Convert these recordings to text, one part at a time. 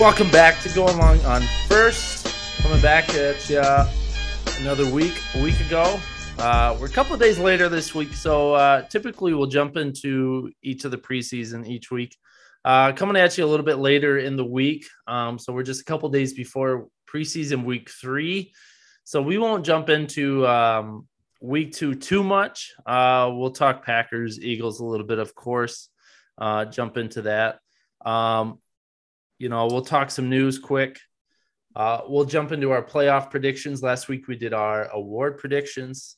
Welcome back to Going Long on First. Coming back at you another week, a week ago. Uh, we're a couple of days later this week, so uh, typically we'll jump into each of the preseason each week. Uh, coming at you a little bit later in the week, um, so we're just a couple days before preseason week three, so we won't jump into um, week two too much. Uh, we'll talk Packers, Eagles a little bit, of course. Uh, jump into that. Um, you know, we'll talk some news quick. Uh, we'll jump into our playoff predictions. Last week we did our award predictions,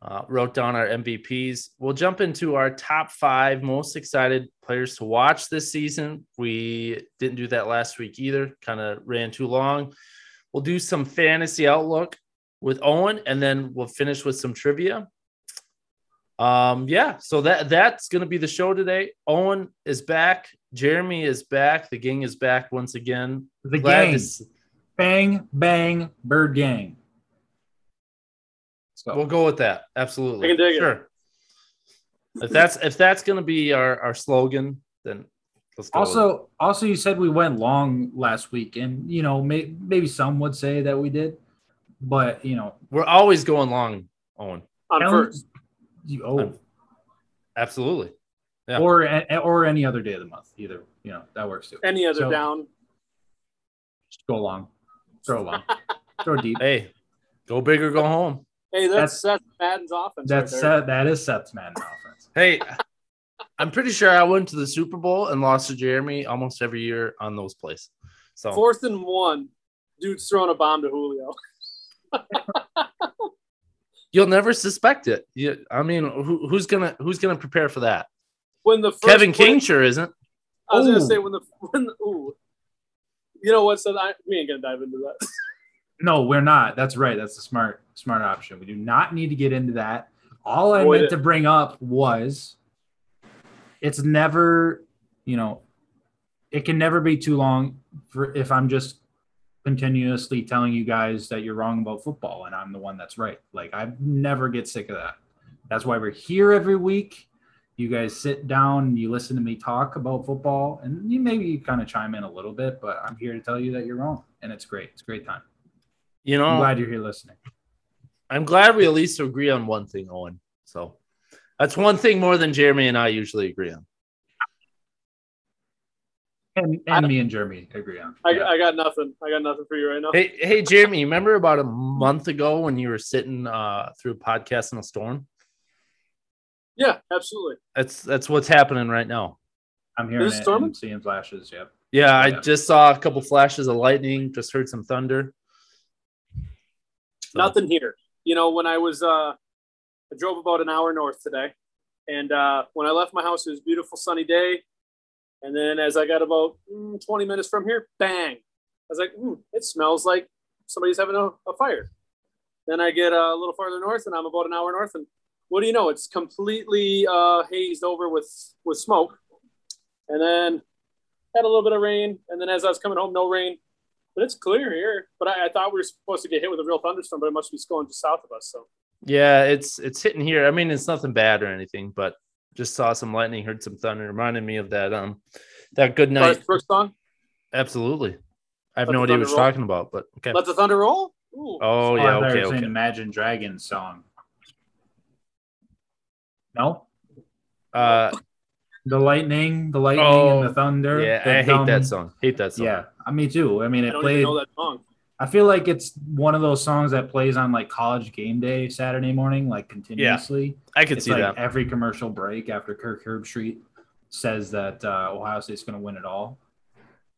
uh, wrote down our MVPs. We'll jump into our top five most excited players to watch this season. We didn't do that last week either, kind of ran too long. We'll do some fantasy outlook with Owen, and then we'll finish with some trivia. Um, yeah, so that that's gonna be the show today. Owen is back. Jeremy is back. The gang is back once again. The Glad gang. to Bang, bang, bird gang. So We'll go with that. Absolutely. Can dig it. sure. If that's if that's gonna be our, our slogan, then let's go. also, also, you said we went long last week, and you know, may, maybe some would say that we did, but you know, we're always going long, Owen. on tell- first. You, oh, Absolutely. yeah. or a- or any other day of the month, either. You know, that works too. Any other So- down. Just go long, throw long, throw deep. Hey, go big or go home. Hey, that's Seth Madden's offense. That's right. Seth, that is Seth's man offense. Hey, I'm pretty sure I went to the Super Bowl and lost to Jeremy almost every year on those plays. So Fourth and one, dude's throwing a bomb to Julio. you'll never suspect it. You, I mean, who, who's gonna who's gonna prepare for that? When the first Kevin King sure isn't. I was Ooh. gonna say when the when the, ooh, you know what? So I, we ain't gonna dive into that. No, we're not. That's right. That's the smart smart option. We do not need to get into that. All I Avoid meant it. to bring up was it's never, you know, it can never be too long for if I'm just continuously telling you guys that you're wrong about football and I'm the one that's right. Like I never get sick of that. That's why we're here every week. You guys sit down you listen to me talk about football and you maybe kind of chime in a little bit, but I'm here to tell you that you're wrong and it's great. It's a great time. You know, I'm know, glad you're here listening. I'm glad we at least agree on one thing, Owen. So that's one thing more than Jeremy and I usually agree on. And, and me and Jeremy agree on. I, Yeah. I got nothing. I got nothing for you right now. Hey, hey, Jeremy, remember about a month ago when you were sitting uh, through a podcast in a storm? Yeah, absolutely. That's that's what's happening right now. I'm hearing Is it it storming? and seeing flashes. Yep. Yeah, I just saw a couple flashes of lightning. Just heard some thunder. So- Nothing here. You know, when I was uh I drove about an hour north today, and uh when I left my house, it was a beautiful sunny day. And then as I got about mm, 20 minutes from here, bang! I was like, mm, it smells like somebody's having a, a fire. Then I get a little farther north, and I'm about an hour north, and what do you know? It's completely uh, hazed over with with smoke. And then had a little bit of rain, and then as I was coming home, no rain. But it's clear here. But I, I thought we were supposed to get hit with a real thunderstorm, but it must be going just south of us. So Yeah, it's it's hitting here. I mean, it's nothing bad or anything, but just saw some lightning, heard some thunder, reminded me of that um that good night. Garth Brooks song. Absolutely. I have Let no idea what you're roll. talking about, but okay. Let the thunder roll. Ooh. Oh I yeah, thought you okay, were okay. Imagine Dragons song. No, Uh, the lightning, the lightning, Oh, and the thunder. yeah, the I hate dumb- that song. Hate that song. Yeah, I me too. I mean, I it don't played. even know that song. I feel like it's one of those songs that plays on like college game day Saturday morning, like continuously. Yeah, I could it's see like that. every commercial break after Kirk Herbstreit says that uh, Ohio State's going to win it all.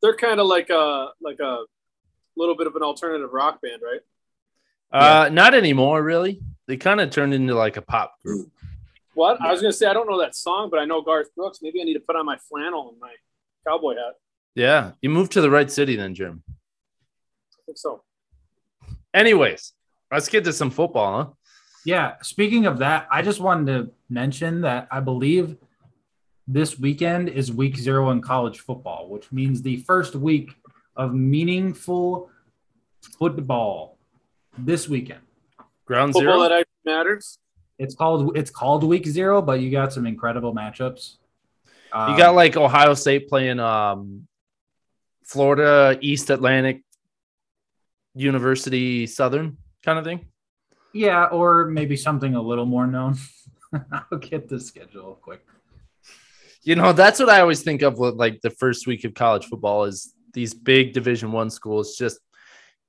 They're kind of like a like a little bit of an alternative rock band, right? Uh, not anymore, really. They kind of turned into like a pop group. What I was gonna say, I don't know that song, but I know Garth Brooks. Maybe I need to put on my flannel and my cowboy hat. Yeah, you moved to the right city then, Jim. I think so. Anyways, let's get to some football, huh? Yeah. Speaking of that, I just wanted to mention that I believe this weekend is week zero in college football, which means the first week of meaningful football this weekend. Ground Football zero. that actually matters. It's called it's called week zero, but you got some incredible matchups. You Um, got like Ohio State playing um Florida East Atlantic University Southern kind of thing. Yeah, or maybe something a little more known. I'll get the schedule quick. You know, that's what I always think of with like the first week of college football is these big Division One schools just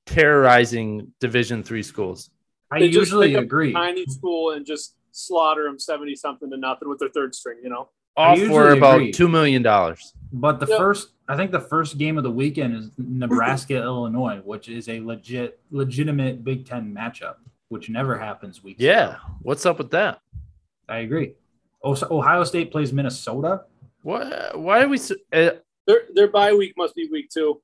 terrorizing Division Three schools. I They usually pick up agree. Tiny school and just slaughter them seventy something to nothing with their third string. You know, I All for about agree. two million dollars. But the Yep. first, I think the first game of the weekend is Nebraska Illinois, which is a legit, legitimate Big Ten matchup, which never happens weeks. Yeah, what's up with that? I agree. Oh, so Ohio State plays Minnesota. What? Why are we? Uh, their their bye week must be week two.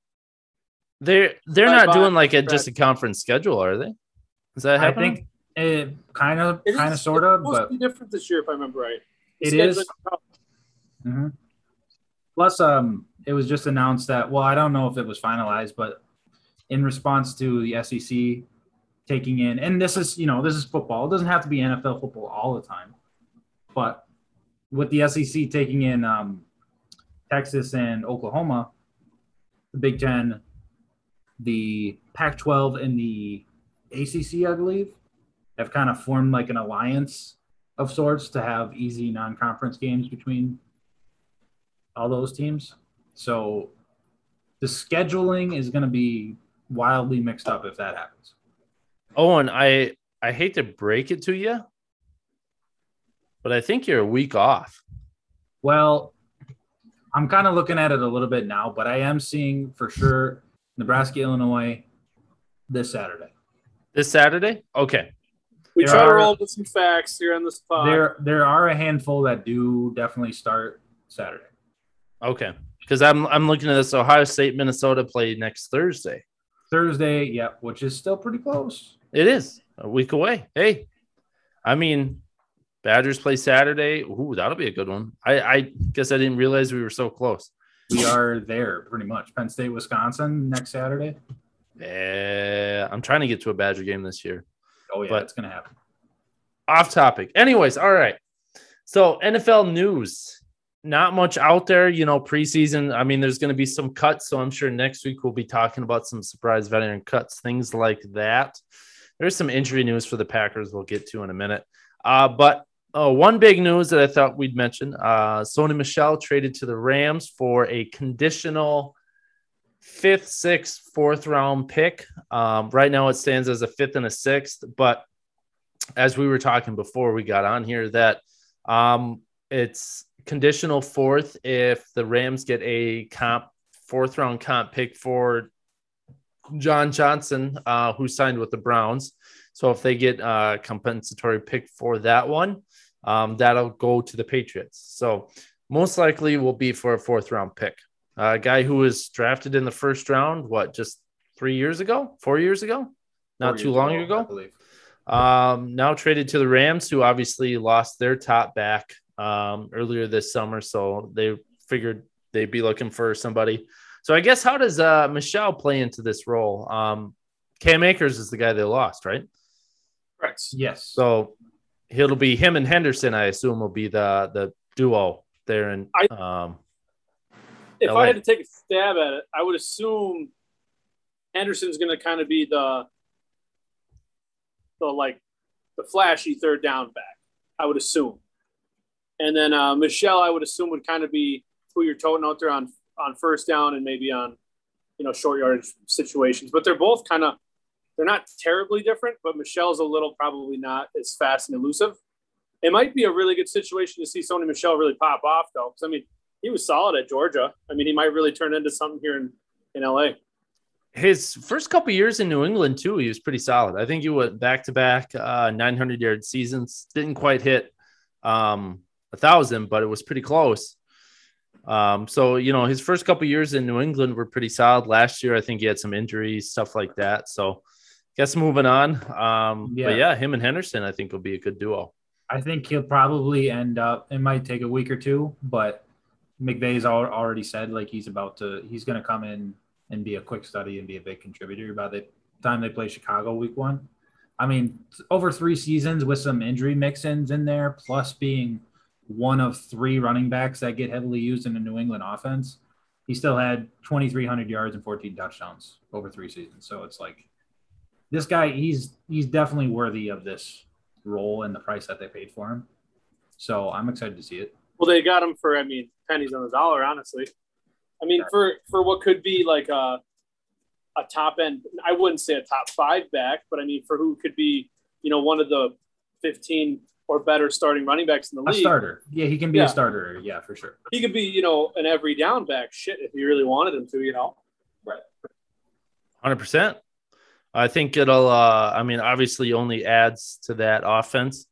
they're they're Bye not bye, doing like a Brad. just a conference schedule, are they? Is that I happening? think it kind of, kind of, sort of, but be different this year, if I remember right. it Scheduling- is. Mhm. Plus, um, it was just announced that. Well, I don't know if it was finalized, but in response to the SEC taking in, and this is you know this is football. It doesn't have to be NFL football all the time, but with the SEC taking in um, Texas and Oklahoma, the Big Ten, the Pac-12, and the ACC, I believe, have kind of formed like an alliance of sorts to have easy non-conference games between all those teams. So the scheduling is going to be wildly mixed up if that happens. Owen, I I hate to break it to you, but I think you're a week off. Well, I'm kind of looking at it a little bit now, but I am seeing for sure Nebraska, Illinois this Saturday. This Saturday? Okay. We There try to roll with some facts here on this pod. There there are a handful that do definitely start Saturday. Okay. Because I'm I'm looking at this Ohio State, Minnesota play next Thursday. Thursday, yep, which is still pretty close. It is a week away. Hey, I mean, Badgers play Saturday. Ooh, that'll be a good one. I, I guess I didn't realize we were so close. We are there pretty much. Penn State, Wisconsin next Saturday. Yeah, I'm trying to get to a Badger game this year. Oh yeah, But- it's gonna happen. Off topic. Anyways, all right. So NFL news. Not much out there, you know, preseason. I mean, there's going to be some cuts. So I'm sure next week we'll be talking about some surprise veteran cuts, things like that. There's some injury news for the Packers we'll get to in a minute. Uh, but uh, one big news that I thought we'd mention uh, Sony Michel traded to the Rams for a conditional fifth, sixth, fourth round pick. Um, right now it stands as a fifth and a sixth, but as we were talking before we got on here, that um, it's conditional fourth if the Rams get a comp fourth round comp pick for John Johnson, uh, who signed with the Browns. So if they get a compensatory pick for that one, um, that'll go to the Patriots. So most likely will be for a fourth round pick. A guy who was drafted in the first round, what, just three years ago, four years ago, not Four too years long I ago. believe. Um, now traded to the Rams, who obviously lost their top back um, earlier this summer, so they figured they'd be looking for somebody. So I guess how does uh, Michel play into this role? Um, Cam Akers is the guy they lost, right? Correct. Yes. So it'll be him and Henderson. I assume will be the the duo there in. Um, If LA. I had to take a stab at it, I would assume Henderson's going to kind of be the the like the flashy third down back. I would assume, and then uh, Michel, I would assume would kind of be who you're toting out there on on first down and maybe on you know short yardage situations. But they're both kind of they're not terribly different. But Michel's a little probably not as fast and elusive. It might be a really good situation to see Sony Michel really pop off though, because I mean he was solid at Georgia. I mean, he might really turn into something here in, in LA. his first couple years in New England too, he was pretty solid. I think he went back to back 900 yard seasons. Didn't quite hit um, a thousand, but it was pretty close. Um, so you know, his first couple years in New England were pretty solid. Last year, I think he had some injuries, stuff like that. So, guess moving on. Um, Yeah. But yeah, him and Henderson, I think, will be a good duo. I think he'll probably end up. It might take a week or two, but McVay's al- already said like he's about to. He's going to come in and be a quick study and be a big contributor by the time they play Chicago week one. I mean, over three seasons with some injury mix-ins in there, plus being one of three running backs that get heavily used in the New England offense. he still had 2,300 yards and 14 touchdowns over three seasons. So it's like this guy, he's he's definitely worthy of this role and the price that they paid for him. So I'm excited to see it. Well, they got him for I mean pennies on the dollar, honestly. I mean for for what could be like a a top end. I wouldn't say a top five back, but I mean for who could be you know one of the 15 or better starting running backs in the A league. starter. Yeah, he can be Yeah. a starter. Yeah, for sure. He could be you know an every down back. Shit, if he really wanted him to, you know. Right. Hundred percent. I think it'll. Uh, I mean, obviously, only adds to that offense.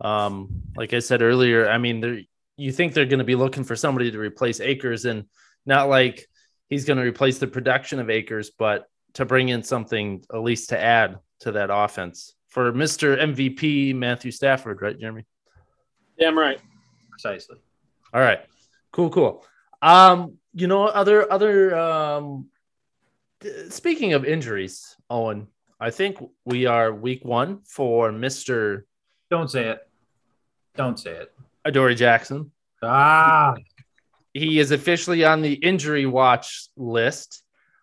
Um, like I said earlier, I mean, you think they're going to be looking for somebody to replace Akers, and not like he's going to replace the production of Akers, but to bring in something at least to add to that offense for Mister MVP Matthew Stafford, right, Jeremy? Damn right. Precisely. All right. Cool, cool. Um, you know, other other um speaking of injuries, Owen, I think we are week one for Mr. Don't say it. Don't say it. Adoree Jackson. Ah, He is officially on the injury watch list.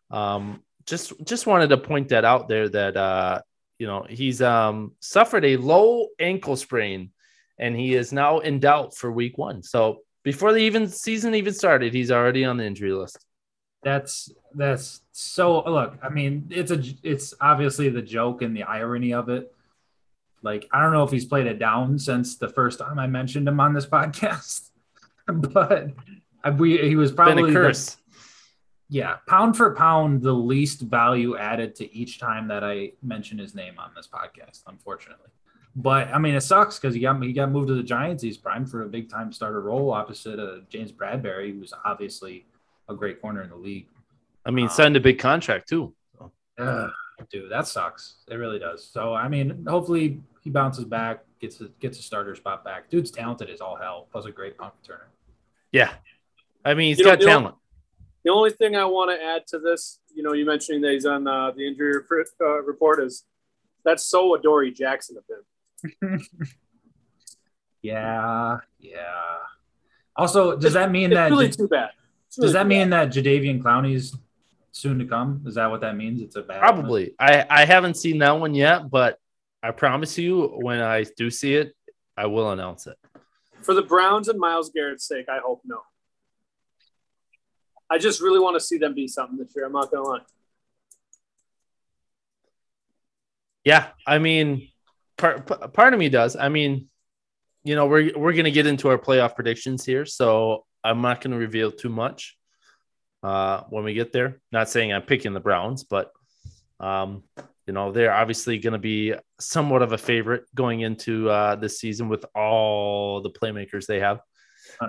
Um, just just wanted to point that out there that uh, you know, he's um suffered a low ankle sprain and he is now in doubt for week one. So before the even season even started, he's already on the injury list. that's that's so. Look, I mean, it's a it's obviously the joke and the irony of it. Like, I don't know if he's played it down since the first time I mentioned him on this podcast, but we he was probably Been a the- curse. Yeah, pound for pound, the least value added to each time that I mention his name on this podcast, unfortunately. But I mean, it sucks because he got he got moved to the Giants. He's primed for a big time starter role opposite of James Bradberry, who's obviously a great corner in the league. I mean, Um, signed a big contract too. Ugh, dude, that sucks. It really does. So I mean, hopefully he bounces back, gets a gets a starter spot back. Dude's talented as all hell. Plus a great punt returner. Yeah. I mean, he's You got know- talent. The only thing I want to add to this, you know, you mentioning that he's on uh, the injury report, uh, report is that's so Adoree Jackson of him. Yeah, yeah. Also, does that mean It's that really too bad. It's really Does that too mean that Jadeveon Clowney's soon to come? Is that what that means? It's a bad Probably. I, I haven't seen that one yet, but I promise you, when I do see it, I will announce it. For the Browns and Myles Garrett's sake, I hope no. I just really want to see them be something this year. I'm not gonna lie. Yeah, I mean, part part of me does. I mean, you know, we're we're gonna get into our playoff predictions here, so I'm not gonna reveal too much uh, when we get there. Not saying I'm picking the Browns, but um, you know, they're obviously gonna be somewhat of a favorite going into uh, this season with all the playmakers they have.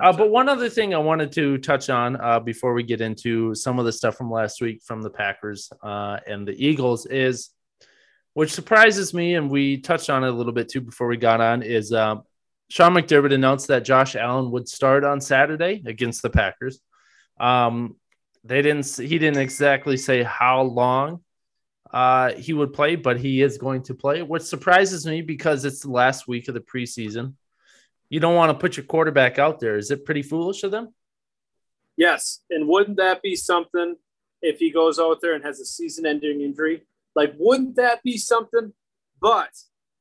Uh, but one other thing I wanted to touch on uh, before we get into some of the stuff from last week from the Packers uh, and the Eagles is, which surprises me, and we touched on it a little bit too before we got on, is um, Sean McDermott announced that Josh Allen would start on Saturday against the Packers. Um, they didn't. He didn't exactly say how long uh, he would play, but he is going to play, which surprises me because it's the last week of the preseason you don't want to put your quarterback out there. Is it pretty foolish of them? Yes, and wouldn't that be something if he goes out there and has a season-ending injury? Like, wouldn't that be something? But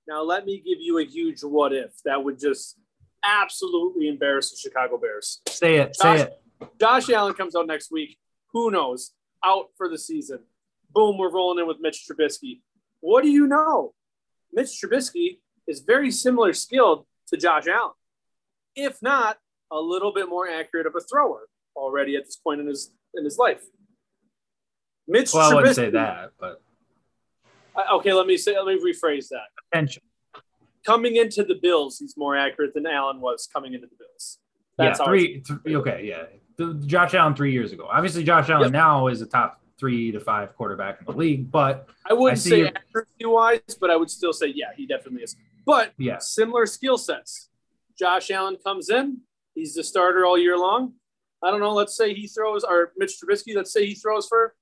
now let me give you a huge what if that would just absolutely embarrass the Chicago Bears. say it, say it. Josh Allen comes out next week. Who knows? Out for the season. Boom, we're rolling in with Mitch Trubisky. What do you know? Mitch Trubisky is very similar skilled to Josh Allen, if not a little bit more accurate of a thrower already at this point in his in his life. Mitch Well, I Trubisky. wouldn't say that, but Okay, let me say. Let me rephrase that. attention. Coming into the Bills, he's more accurate than Allen was coming into the Bills. Yeah, That's how I- three, Okay, yeah. The, Josh Allen three years ago. Obviously, Josh Allen Yep. now is a top three to five quarterback in the league, but I wouldn't I say accuracy wise, but I would still say, yeah, he definitely is. But yeah, similar skill sets. Josh Allen comes in, he's the starter all year long. I don't know, let's say he throws, or Mitch Trubisky, let's say he throws for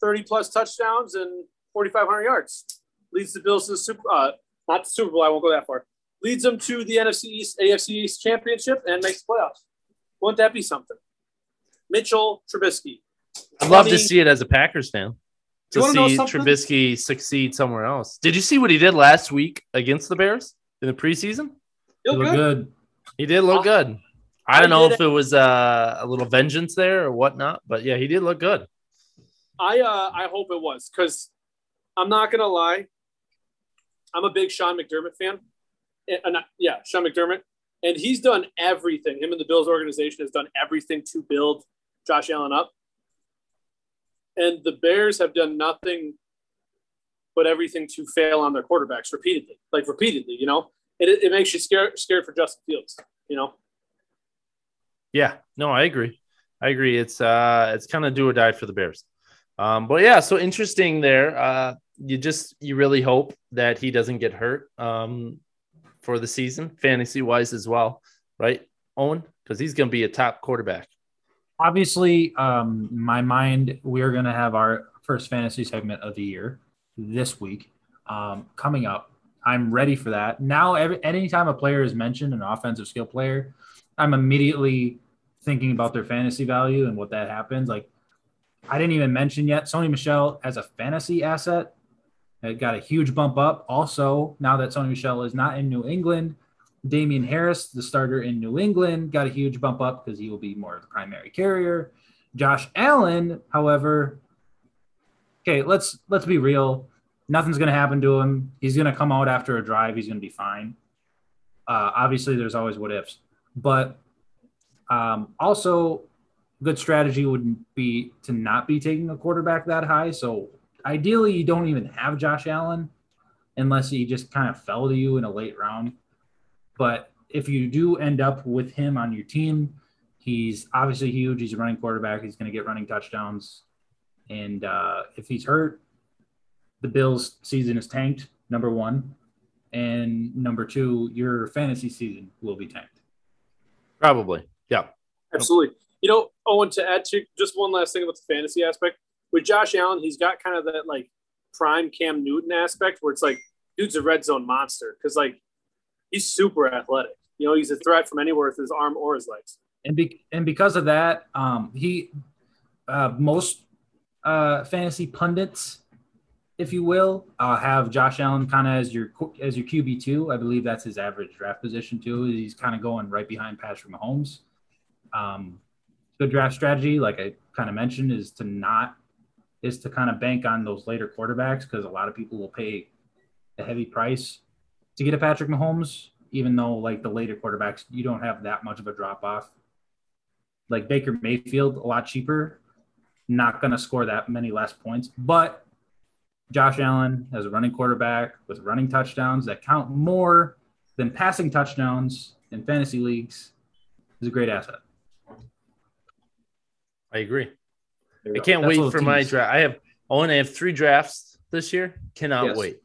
30 plus touchdowns and 4,500 yards. Leads the Bills to the Super, uh, not the Super Bowl, I won't go that far. Leads them to the NFC East, AFC East championship and makes the playoffs. Wouldn't that be something? Mitchell Trubisky. I'd love to see it as a Packers fan. To see? Trubisky succeed somewhere else. Did you see what he did last week against the Bears in the preseason? Feel You look good? good. He did look I- good. I I don't know if it was uh, a little vengeance there or whatnot, but yeah, he did look good. I uh, I hope it was because I'm not gonna lie. I'm a big Sean McDermott fan. And, and, yeah, Sean McDermott, and he's done everything. Him and the Bills organization has done everything to build Josh Allen up. And the Bears have done nothing but everything to fail on their quarterbacks repeatedly, like repeatedly. You know, it, it makes you scared scared for Justin Fields. You know, Yeah, no, I agree. I agree. It's uh it's kind of do or die for the Bears. Um, but yeah, so interesting there. Uh you just you really hope that he doesn't get hurt um for the season, fantasy wise as well, right? Owen, because he's gonna be a top quarterback. Obviously, um, my mind, we're going to have our first fantasy segment of the year this week um, coming up. I'm ready for that. Now, every anytime a player is mentioned, an offensive skill player, I'm immediately thinking about their fantasy value and what that happens. Like, I didn't even mention yet Sony Michel as a fantasy asset. It got a huge bump up. Also, now that Sony Michel is not in New England, Damien Harris, the starter in New England, got a huge bump up because he will be more of the primary carrier. Josh Allen, however, okay, let's let's be real. Nothing's gonna happen to him. He's gonna come out after a drive. He's gonna be fine. Uh, obviously, there's always what ifs, but um, also, good strategy would be to not be taking a quarterback that high. So ideally, you don't even have Josh Allen unless he just kind of fell to you in a late round. But if you do end up with him on your team, he's obviously huge. He's a running quarterback. He's going to get running touchdowns. And uh, if he's hurt, the Bills' season is tanked, number one. And number two, your fantasy season will be tanked. Probably. Yeah. Absolutely. You know, Owen, to add to just one last thing about the fantasy aspect with Josh Allen, he's got kind of that like prime Cam Newton aspect where it's like, dude's a red zone monster because like he's super athletic. You know, he's a threat from anywhere with his arm or his legs. and be, and because of that, um, he uh, most uh, fantasy pundits, if you will, uh, have Josh Allen kind of as your as your QB two. I believe that's his average draft position too. He's kind of going right behind Patrick Mahomes. Um, good draft strategy, like I kind of mentioned, is to not is to kind of bank on those later quarterbacks because a lot of people will pay a heavy price to get a Patrick Mahomes, even though like the later quarterbacks, you don't have that much of a drop off like Baker Mayfield, a lot cheaper, not going to score that many less points. But Josh Allen as a running quarterback with running touchdowns that count more than passing touchdowns in fantasy leagues is a great asset. I agree. I go. can't That's wait little for my draft. I have Owen, I have three drafts this year. Cannot Yes. wait.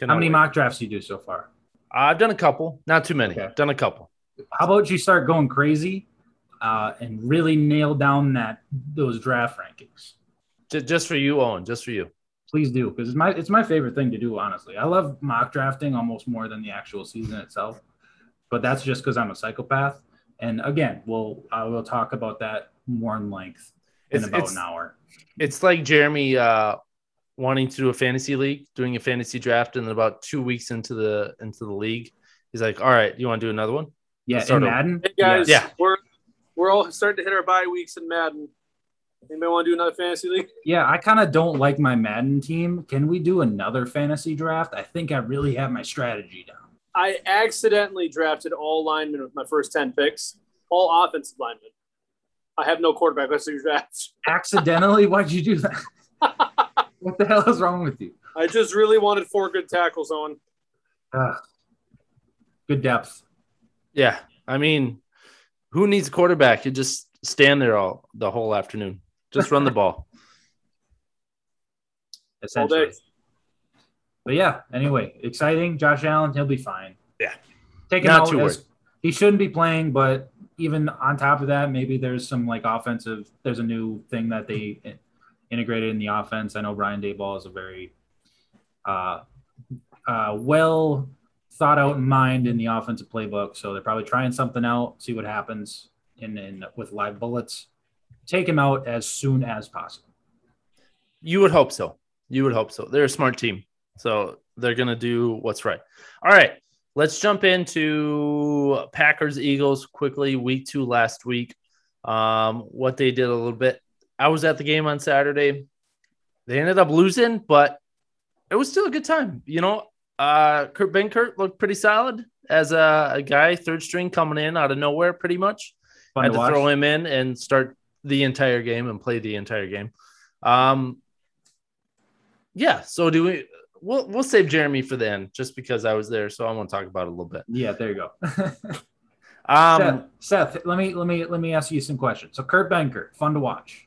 How many wait. mock drafts do you do so far? I've done a couple, not too many. Okay. Done a couple. How about you start going crazy uh, and really nail down that those draft rankings? Just for you, Owen. Just for you. Please do because it's my it's my favorite thing to do. Honestly, I love mock drafting almost more than the actual season itself. But that's just because I'm a psychopath. And again, we'll I will talk about that more in length in It's- about it's- an hour. It's like Jeremy uh, wanting to do a fantasy league, doing a fantasy draft, and then about two weeks into the into the league, he's like, "All right, you want to do another one?" Yeah, start in. Madden. Hey guys, Yeah. we're we're all starting to hit our bye weeks in Madden. Anybody want to do another fantasy league? Yeah, I kind of don't like my Madden team. Can we do another fantasy draft? I think I really have my strategy down. I accidentally drafted all linemen with my first ten picks, all offensive linemen. I have no quarterback. Let's do draft. Accidentally, why'd you do that? what the hell is wrong with you? I just really wanted four good tackles on. Ugh. Good depth. Yeah, I mean, who needs a quarterback? You just stand there all the whole afternoon. Just run the ball. Essentially. But yeah, anyway, exciting. Josh Allen, he'll be fine. Yeah. Take him Not out too as- worried. he shouldn't be playing, but even on top of that, maybe there's some like offensive. There's a new thing that they integrated in the offense. I know Brian Daboll is a very uh, uh, well thought out mind in the offensive playbook. So they're probably trying something out, see what happens in, in with live bullets. Take him out as soon as possible. You would hope so. You would hope so. They're a smart team. So they're going to do what's right. All right. Let's jump into Packers Eagles quickly. Week two last week. Um, what they did a little bit. I was at the game on Saturday. They ended up losing, but it was still a good time. You know, uh, Kurt Benkert looked pretty solid as a, a guy, third string coming in out of nowhere, pretty much. Fun Had to to throw him in and start the entire game and play the entire game. Um, yeah. So do we? We'll we'll save Jeremy for the end, just because I was there, so I want to talk about it a little bit. Yeah, there you go. Um, Seth, Seth, let me let me let me ask you some questions. So Kurt Benkert, fun to watch.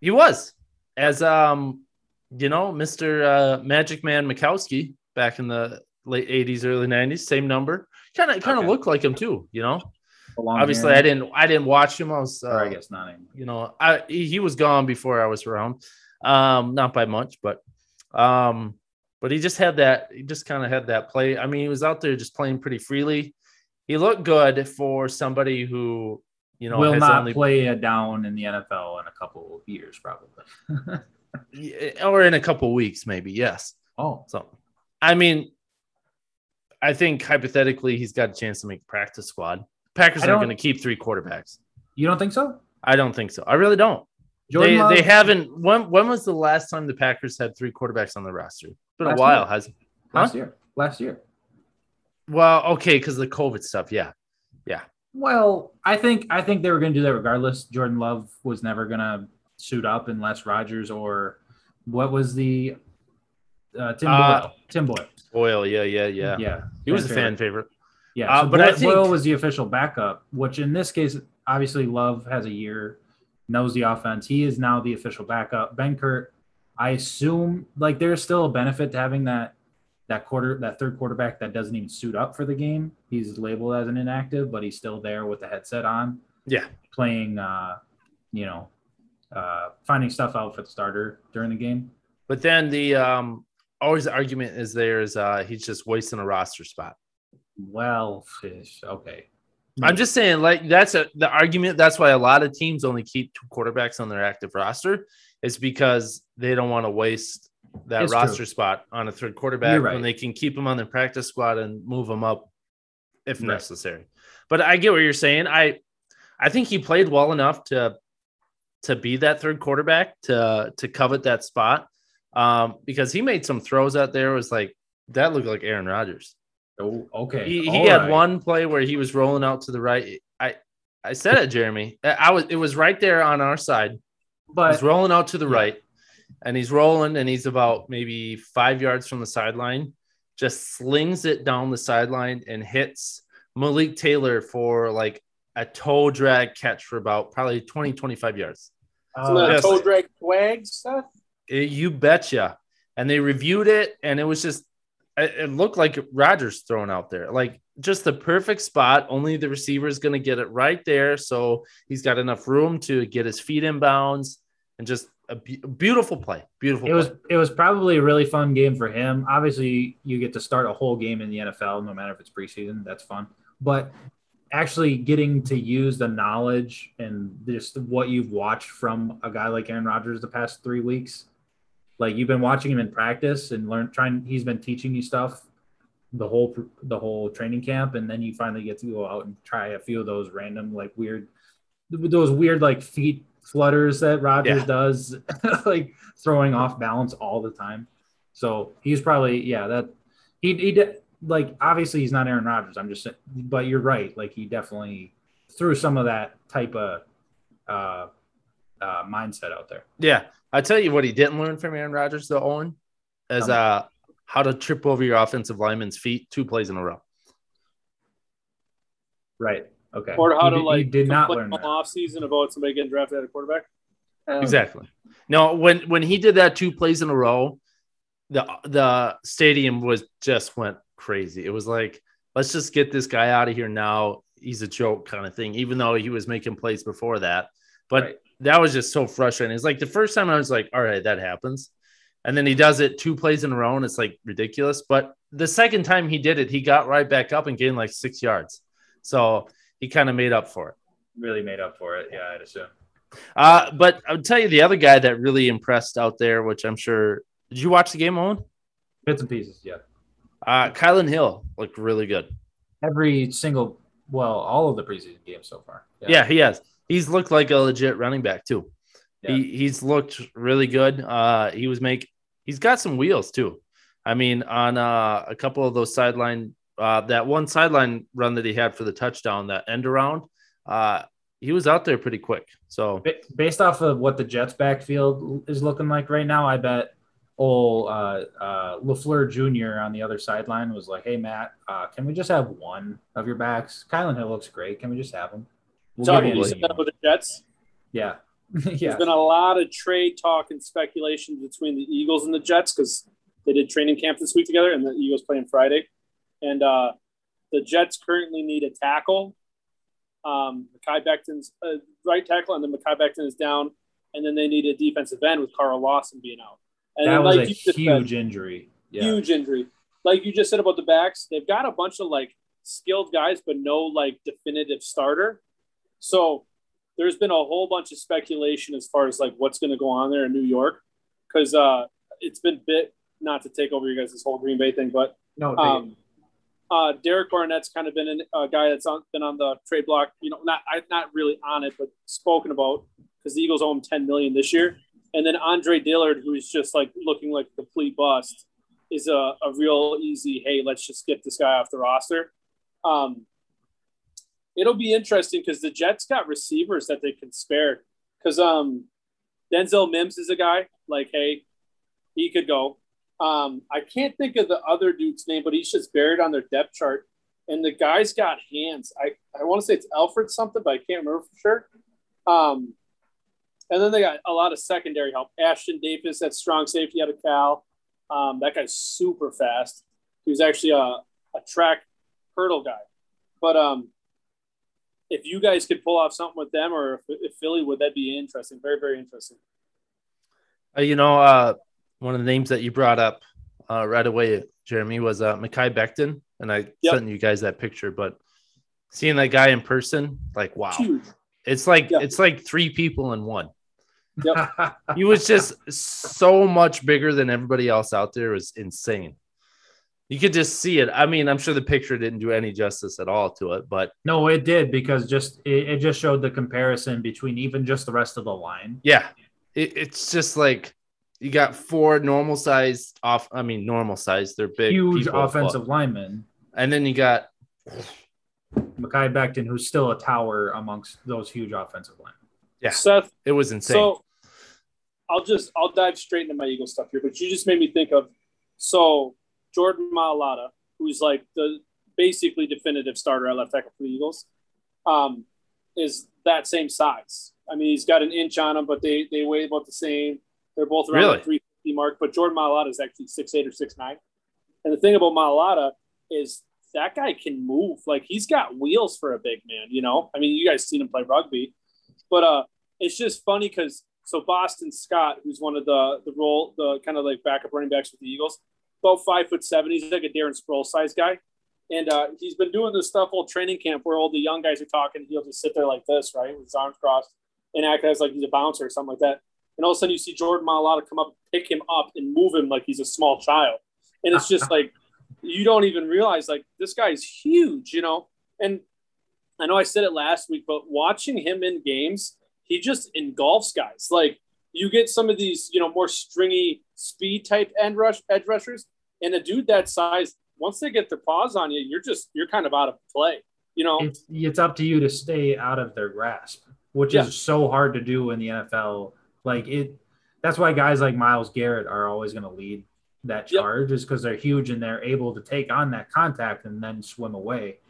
he was as um, you know, Mister uh, Magic Man Majkowski back in the late '80s, early '90s, same number. Kind of kind of Okay. looked like him too. You know, obviously hair. I didn't I didn't watch him. I was uh, I guess not anymore. you know, I he, he was gone before I was around. Um, not by much, but um, but he just had that, he just kind of had that play. I mean, he was out there just playing pretty freely. He looked good for somebody who, you know, Will has not only play a down in the NFL in a couple of years, probably. or in a couple weeks, maybe, yes. oh, So I mean, I think hypothetically he's got a chance to make practice squad. Packers are going to keep three quarterbacks. you don't think so? I don't think so. I really don't. Jordan they Love- they haven't. When when was the last time the Packers had three quarterbacks on the roster? It's been a while, year. has it? last year. Last year. Well, okay, because the COVID stuff. Yeah, yeah. Well, I think I think they were going to do that regardless. Jordan Love was never going to suit up unless Rodgers or what was the uh, Tim Uh, Boyle. Tim Boyle. Boyle. Yeah, yeah, yeah. Yeah, He was a favorite. fan favorite. Yeah, Uh, so but Boyle, I think- Boyle was the official backup, which in this case, obviously, Love has a year, knows the offense. He is now the official backup. Benkert, I assume, like there's still a benefit to having that that quarter, that third quarterback that doesn't even suit up for the game. He's labeled as an inactive, but he's still there with the headset on, Yeah, playing, uh, you know, uh, finding stuff out for the starter during the game. but then the um always the argument is there is uh he's just wasting a roster spot. Well, fish. Okay. I'm just saying, like that's a the argument. That's why a lot of teams only keep two quarterbacks on their active roster. Is because they don't want to waste that It's roster true. spot on a third quarterback right. when they can keep them on their practice squad and move them up if Right. necessary. But I get what you're saying. I I think he played well enough to to be that third quarterback to to covet that spot um, because he made some throws out there. It was like that looked like Aaron Rodgers. Oh, okay. He, he had right. one play where he was rolling out to the right. I I said it, Jeremy. I I was it was right there on our side. But He's rolling out to the Yeah. right, and he's rolling, and he's about maybe five yards from the sideline. Just slings it down the sideline and hits Malik Taylor for like a toe drag catch for about probably 20, 25 yards. Isn't uh, toe drag swag stuff? It- you betcha. And they reviewed it, and it was just it, it looked like Rodgers thrown out there, like just the perfect spot. Only the receiver is going to get it right there, so he's got enough room to get his feet in bounds, and just a, be- beautiful play. Beautiful. it was it was probably a really fun game for him. Obviously, you get to start a whole game in the NFL, no matter if it's preseason. That's fun. But actually getting to use the knowledge and just what you've watched from a guy like Aaron Rodgers the past three weeks, like you've been watching him in practice and learn trying. He's been teaching you stuff the whole the whole training camp, and then you finally get to go out and try a few of those random like weird those weird like feet flutters that Rodgers Yeah. does, like throwing off balance all the time. So he's probably yeah that he he did like obviously he's not Aaron Rodgers. I'm just saying, but you're right. Like he definitely threw some of that type of uh, uh, mindset out there. Yeah, I tell you what, he didn't learn from Aaron Rodgers though, Owen, is uh how to trip over your offensive lineman's feet two plays in a row. Right. Okay. Or how He to did- he like did not learn that. off season about somebody getting drafted at a quarterback. Exactly. No, when when he did that two plays in a row, the the stadium was just went crazy. It was like, let's just get this guy out of here now. He's a joke kind of thing, even though he was making plays before that. But Right. That was just so frustrating. It's like the first time I was like, all right, that happens. And then he does it two plays in a row, and it's like ridiculous. But the second time he did it, he got right back up and gained like six yards. So he kind of made up for it. Really made up for it. Yeah, I'd assume. Uh, but I'll tell you the other guy that really impressed out there, which I'm sure. Did you watch the game, Owen? Bits and pieces, yeah. Uh, Kylin Hill looked really good. Every single, well, all of the preseason games so far. Yeah, he has. He's looked like a legit running back too. Yeah. He he's looked really good. Uh, he was make. He's got some wheels too. I mean, on uh, a couple of those sideline, uh, that one sideline run that he had for the touchdown, that end around, uh, he was out there pretty quick. So Based off of what the Jets backfield is looking like right now, I bet old uh, uh, Lafleur Jr. on the other sideline was like, "Hey Matt, uh, can we just have one of your backs? Kylin Hill looks great. Can we just have him?" We'll Talking give you you said the- Jets. yeah, There's been a lot of trade talk and speculation between the Eagles and the Jets because they did training camp this week together, and the Eagles playing Friday. And uh, the Jets currently need a tackle. Um, Mekhi Becton's uh, right tackle, and then Mekhi Becton is down, and then they need a defensive end with Carl Lawson being out. And That then, was like a just said- huge injury. Yeah. huge injury. Like you just said about the backs, they've got a bunch of like skilled guys, but no like definitive starter. So there's been a whole bunch of speculation as far as like what's going to go on there in New York, because uh, it's been bit not to take over you guys this whole Green Bay thing, but No, um, uh, Derek Barnett's kind of been an- a guy that's on, been on the trade block. You know, not I, not really on it, but spoken about because the Eagles owe him ten million this year. And then Andre Dillard, who's just like looking like a complete bust, is a, a real easy. Hey, let's just get this guy off the roster. Um, it'll be interesting because the Jets got receivers that they can spare. Because um, Denzel Mims is a guy like, hey, he could go. Um, I can't think of the other dude's name, but he's just buried on their depth chart. And the guy's got hands. I, I want to say it's Alfred something, but I can't remember for sure. Um, and then they got a lot of secondary help. Ashtyn Davis, that strong safety out of Cal. Um, that guy's super fast. He was actually a, a track hurdle guy. But um, if you guys could pull off something with them or if, if Philly, would that be interesting? Very, very interesting. Uh, you know, uh, one of the names that you brought up uh, right away, Jeremy, was uh, Mekhi Becton, and I Yep. sent you guys that picture. But seeing that guy in person, like wow, Huge. it's like Yeah. it's like three people in one. Yep. He was just so much bigger than everybody else out there. It was insane. You could just see it. I mean, I'm sure the picture didn't do any justice at all to it, but no, it did because just it, it just showed the comparison between even just the rest of the line. yeah, it, it's just like you got four normal sized off. I mean, normal size. They're big, Huge people, offensive but- lineman, and then you got Mekhi Becton, who's still a tower amongst those huge offensive linemen. Yeah. Seth, it was insane. So I'll just I'll dive straight into my Eagle stuff here, but you just made me think of so Jordan Mailata, who's like the basically definitive starter at left tackle for the Eagles, um, is that same size. I mean, he's got an inch on him, but they they weigh about the same. They're both around Really? the 350 mark, but Jordan Mailata is actually six eight or six nine. And the thing about Mailata is that guy can move. Like he's got wheels for a big man, you know? I mean, you guys seen him play rugby. But uh it's just funny because so Boston Scott, who's one of the the role, the kind of like backup running backs with the Eagles, about five foot seven. He's like a Darren Sproles size guy. And uh, he's been doing this stuff all training camp where all the young guys are talking. He'll just sit there like this, right, with his arms crossed and act as like he's a bouncer or something like that. And all of a sudden you see Jordan Mailata come up, pick him up, and move him like he's a small child. And it's just like you don't even realize like this guy's huge, you know. And I know I said it last week, but watching him in games, he just engulfs guys. Like you get some of these, you know, more stringy speed type end rush edge rushers, and a dude that size, once they get their paws on you, you're just you're kind of out of play. You know, It's it's up to you to stay out of their grasp, which Yeah. is so hard to do in the NFL. Like it, that's why guys like Myles Garrett are always going to lead that Yep. charge, is because they're huge and they're able to take on that contact and then swim away.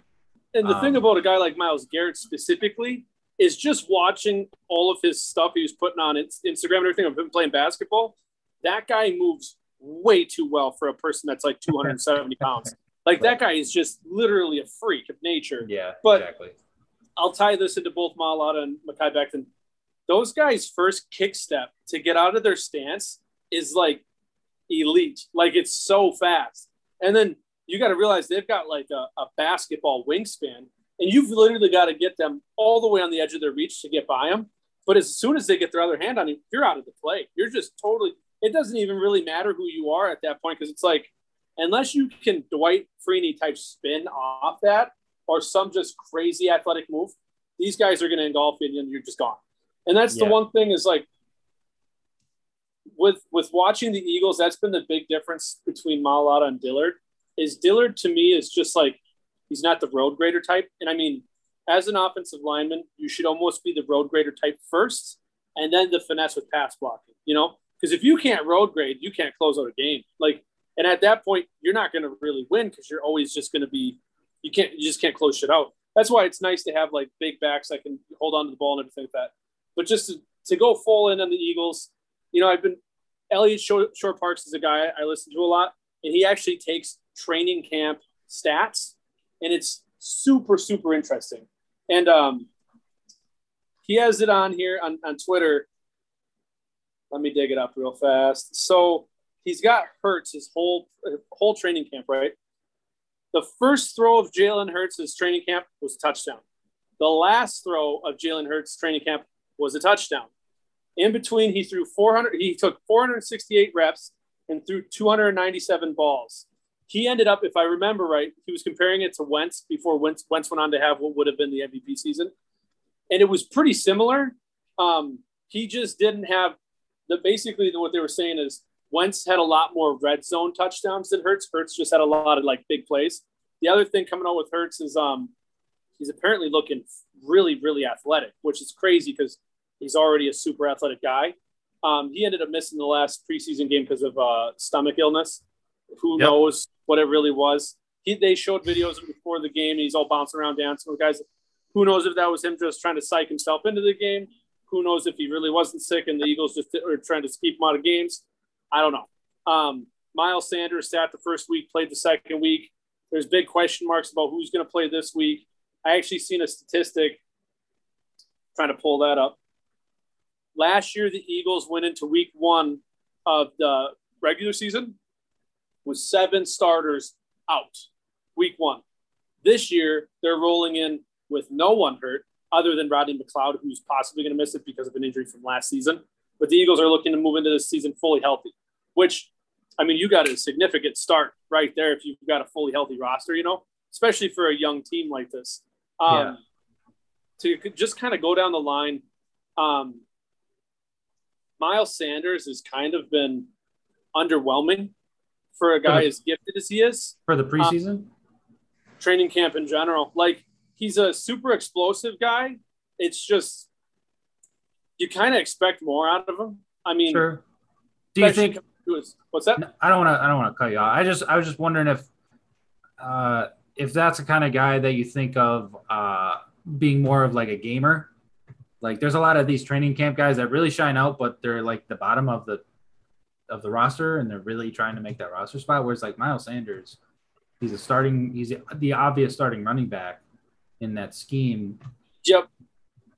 And the thing Um, about a guy like Myles Garrett specifically is just watching all of his stuff he was putting on Instagram and everything of him playing basketball. That guy moves way too well for a person that's like 270 pounds. Like that guy is just literally a freak of nature. Yeah, But- exactly. I'll tie this into both Malata and Makai Becton. Those guys' first kick step to get out of their stance is like elite. Like it's so fast. And then you got to realize they've got like a, a basketball wingspan, and you've literally got to get them all the way on the edge of their reach to get by them. But as soon as they get their other hand on you, you're out of the play. You're just totally. It doesn't even really matter who you are at that point because it's like, unless you can Dwight Freeney type spin off that or some just crazy athletic move, these guys are going to engulf you and you're just gone. And that's Yeah. the one thing is like with with watching the Eagles, that's been the big difference between Mailata and Dillard. Is Dillard to me is just like he's not the road grader type. And I mean, as an offensive lineman, you should almost be the road grader type first, and then the finesse with pass blocking. You know, because if you can't road grade, you can't close out a game. Like, and at that point, you're not going to really win because you're always just going to be. You can't. You just can't close shit out. That's why it's nice to have like big backs that can hold on to the ball and everything like that. But just to, to go full in on the Eagles, you know, I've been Eliot Shorr, Short Parks is a guy I listen to a lot, and he actually takes training camp stats, and it's super super interesting. And um, he has it on here on, on Twitter. Let me dig it up real fast. So he's got Hurts his whole whole training camp, right? The first throw of Jalen Hurts' training camp was a touchdown. The last throw of Jalen Hurts' training camp was a touchdown. In between, he threw 400. He took 468 reps and threw 297 balls. He ended up, if I remember right, he was comparing it to Wentz before Wentz, Wentz went on to have what would have been the MVP season, and it was pretty similar. Um, he just didn't have the basically what they were saying is Wentz had a lot more red zone touchdowns than Hurts. Hurts just had a lot of like big plays. The other thing coming out with Hurts is um, he's apparently looking really, really athletic, which is crazy because he's already a super athletic guy. Um, he ended up missing the last preseason game because of uh, stomach illness. Who Yep. knows what it really was? He, they showed videos before the game, and he's all bouncing around dancing with guys. Who knows if that was him just trying to psych himself into the game? Who knows if he really wasn't sick and the Eagles just are trying to keep him out of games? I don't know. Um, Miles Sanders sat the first week, played the second week. There's big question marks about who's going to play this week. I actually seen a statistic trying to pull that up. Last year, the Eagles went into week one of the regular season with seven starters out, week one. This year, they're rolling in with no one hurt other than Rodney McLeod, who's possibly going to miss it because of an injury from last season. But the Eagles are looking to move into this season fully healthy, which, I mean, you got a significant start right there if you've got a fully healthy roster, you know, especially for a young team like this. Um, To just kind of go down the line, um, Miles Sanders has kind of been underwhelming for a guy as gifted as he is for the preseason. training camp in general. Like he's a super explosive guy. It's just you kind of expect more out of him. I mean, sure. Do you think? his- what's that? I don't want to. I don't want to cut you off. I just. I was just wondering if, uh, if that's the kind of guy that you think of uh, being more of like a gamer. Like, there's a lot of these training camp guys that really shine out, but they're like the bottom of the of the roster, and they're really trying to make that roster spot. Whereas like Miles Sanders, he's a starting. He's the obvious starting running back in that scheme. Yep.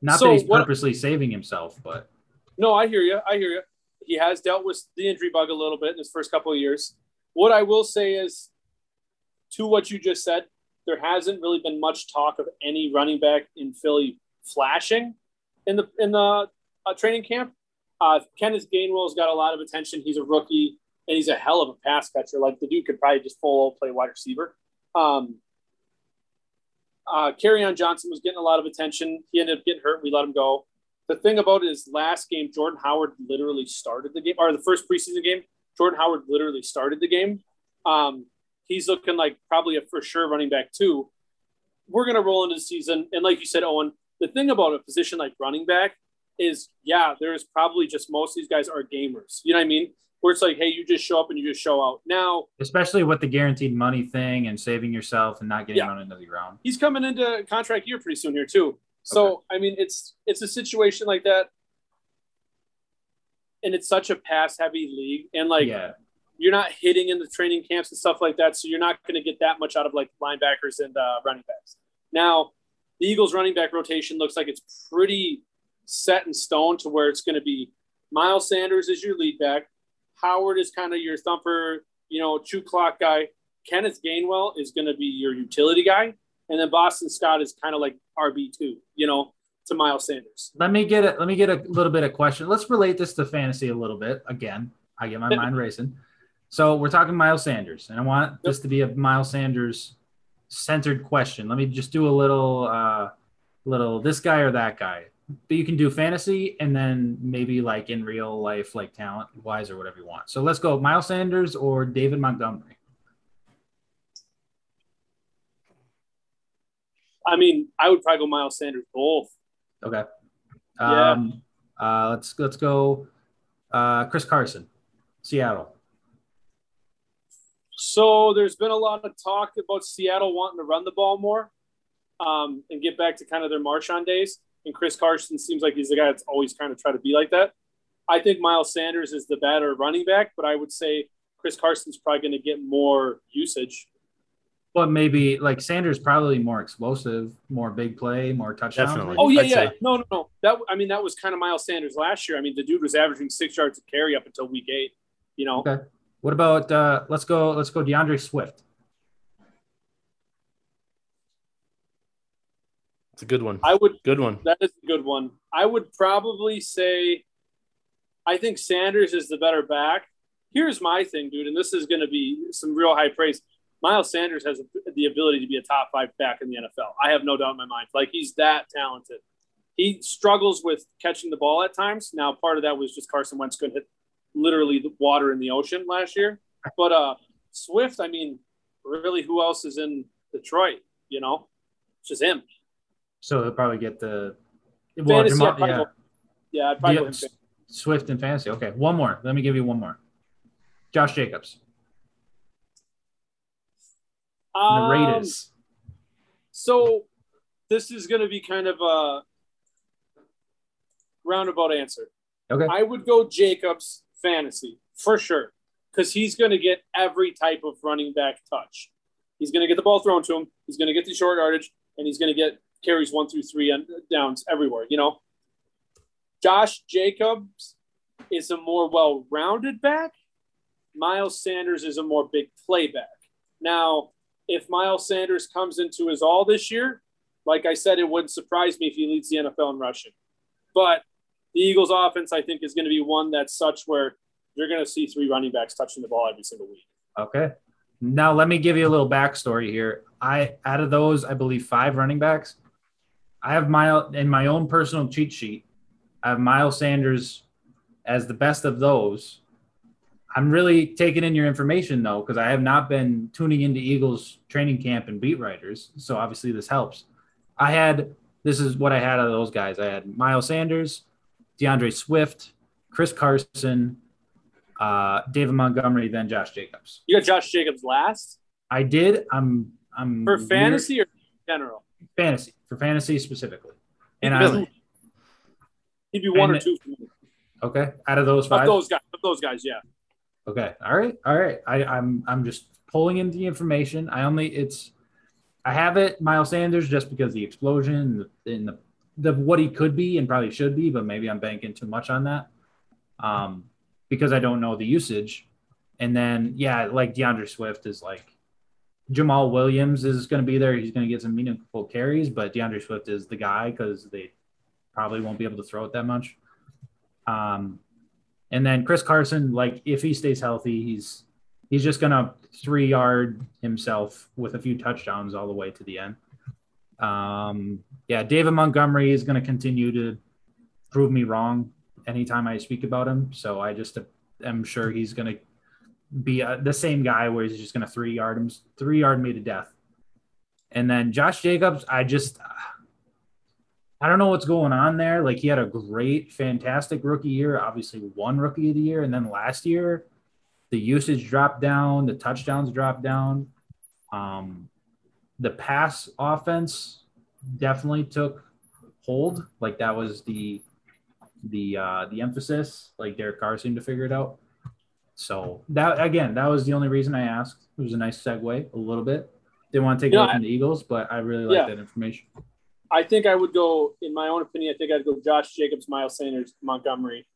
Not So that he's what- purposely saving himself, but No, I hear you. I hear you. He has dealt with the injury bug a little bit in his first couple of years. What I will say is, to what you just said, there hasn't really been much talk of any running back in Philly flashing in the in the uh, training camp. Uh, Kenneth Gainwell's got a lot of attention. He's a rookie and he's a hell of a pass catcher. Like the dude could probably just full play wide receiver. Um, uh, on Johnson was getting a lot of attention. He ended up getting hurt. We let him go. The thing about his last game, Jordan Howard literally started the game, or the first preseason game, Jordan Howard literally started the game. Um, he's looking like probably a for sure running back too. We're gonna roll into the season, and like you said, Owen, the thing about a position like running back is, yeah, there's probably just most of these guys are gamers. You know what I mean? Where it's like, hey, you just show up and you just show out. Now especially with the guaranteed money thing and saving yourself and not getting Yeah. run into the ground. he's coming into contract year pretty soon here too. So I mean, it's it's a situation like that, and it's such a pass heavy league, and like yeah, you're not hitting in the training camps and stuff like that, so you're not going to get that much out of like linebackers and uh, running backs. Now, the Eagles' running back rotation looks like it's pretty set in stone to where it's going to be Miles Sanders is your lead back, Howard is kind of your thumper, you know, chew clock guy. Kenneth Gainwell is going to be your utility guy, and then Boston Scott is kind of like RB two, you know, to Miles Sanders. Let me get it. Let me get a little bit of question. Let's relate this to fantasy a little bit. Again, I get my mind racing. So we're talking Miles Sanders, and I want this to be a Miles Sanders centered question. Let me just do a little, uh, little this guy or that guy. But you can do fantasy and then maybe like in real life, like talent wise or whatever you want. So let's go Miles Sanders or David Montgomery. I mean, I would probably go Miles Sanders both. Okay. Yeah. Um, uh, let's let's go. Uh, Chris Carson, Seattle. So there's been a lot of talk about Seattle wanting to run the ball more um, and get back to kind of their Marshawn days. And Chris Carson seems like he's the guy that's always kind of try to be like that. I think Miles Sanders is the better running back, but I would say Chris Carson's probably going to get more usage. But maybe like Sanders probably more explosive, more big play, more touchdowns. Definitely. Oh yeah, I'd yeah. say. No, no, no. That I mean that was kind of Miles Sanders last year. I mean the dude was averaging six yards a carry up until week eight. You know, Okay. What about uh let's go let's go DeAndre Swift. It's a good one. I would Good one. That is a good one. I would probably say I think Sanders is the better back. Here's my thing, dude, and this is going to be some real high praise. Miles Sanders has the ability to be a top five back in the NFL. I have no doubt in my mind. Like he's that talented. He struggles with catching the ball at times. Now, part of that was just Carson Wentz couldn't hit literally the water in the ocean last year. But uh Swift, I mean, really, who else is in Detroit? You know, it's just him. So he'll probably get the well, Fantasy, Jamal- I'd probably yeah, go- yeah, I'd probably. Swift and fantasy. Okay, one more. Let me give you one more. Josh Jacobs, the Um, Raiders. So this is going to be kind of a roundabout answer. Okay. I would go Jacobs fantasy for sure because he's going to get every type of running back touch. He's going to get the ball thrown to him. He's going to get the short yardage, and he's going to get carries one through three and downs everywhere. You know, Josh Jacobs is a more well-rounded back. Miles Sanders is a more big play back. Now, if Miles Sanders comes into his all this year, like I said, it wouldn't surprise me if he leads the NFL in rushing. But the Eagles' offense, I think, is going to be one that's such where you're going to see three running backs touching the ball every single week. Okay. Now let me give you a little backstory here. I out of those, I believe five running backs. I have Miles in my own personal cheat sheet. I have Miles Sanders as the best of those. I'm really taking in your information though, because I have not been tuning into Eagles training camp and beat writers. So obviously this helps. I had this is what I had out of those guys. I had Miles Sanders, DeAndre Swift, Chris Carson, uh, David Montgomery, then Josh Jacobs. You got Josh Jacobs last I did. I'm I'm for weird- fantasy or general? Fantasy for fantasy specifically. And I He'd be one or two okay out of those Of five. those guys. Of those guys, yeah. Okay. All right. All right. I, I'm I'm just pulling in the information. I only it's I have it Miles Sanders just because the explosion and the, the the what he could be and probably should be, but maybe I'm banking too much on that. Um, because I don't know the usage. And then yeah, like DeAndre Swift is like Jamaal Williams is going to be there. He's going to get some meaningful carries, but DeAndre Swift is the guy because they probably won't be able to throw it that much. Um, and then Chris Carson, like if he stays healthy, he's he's just gonna three yard himself with a few touchdowns all the way to the end. Um, yeah, David Montgomery is gonna continue to prove me wrong anytime I speak about him. So I just am sure he's gonna be uh, the same guy where he's just gonna three yard him, three yard me to death. And then Josh Jacobs, I just I don't know what's going on there. Like he had a great, fantastic rookie year, obviously one rookie of the year, and then last year the usage dropped down, the touchdowns dropped down. Um, the pass offense definitely took hold. Like that was the the uh, the emphasis. Like Derek Carr seemed to figure it out. So that again, that was the only reason I asked. It was a nice segue, a little bit. Didn't want to take Yeah, away from the Eagles, but I really like Yeah. that information. I think I would go, in my own opinion, I think I'd go Josh Jacobs, Miles Sanders, Montgomery,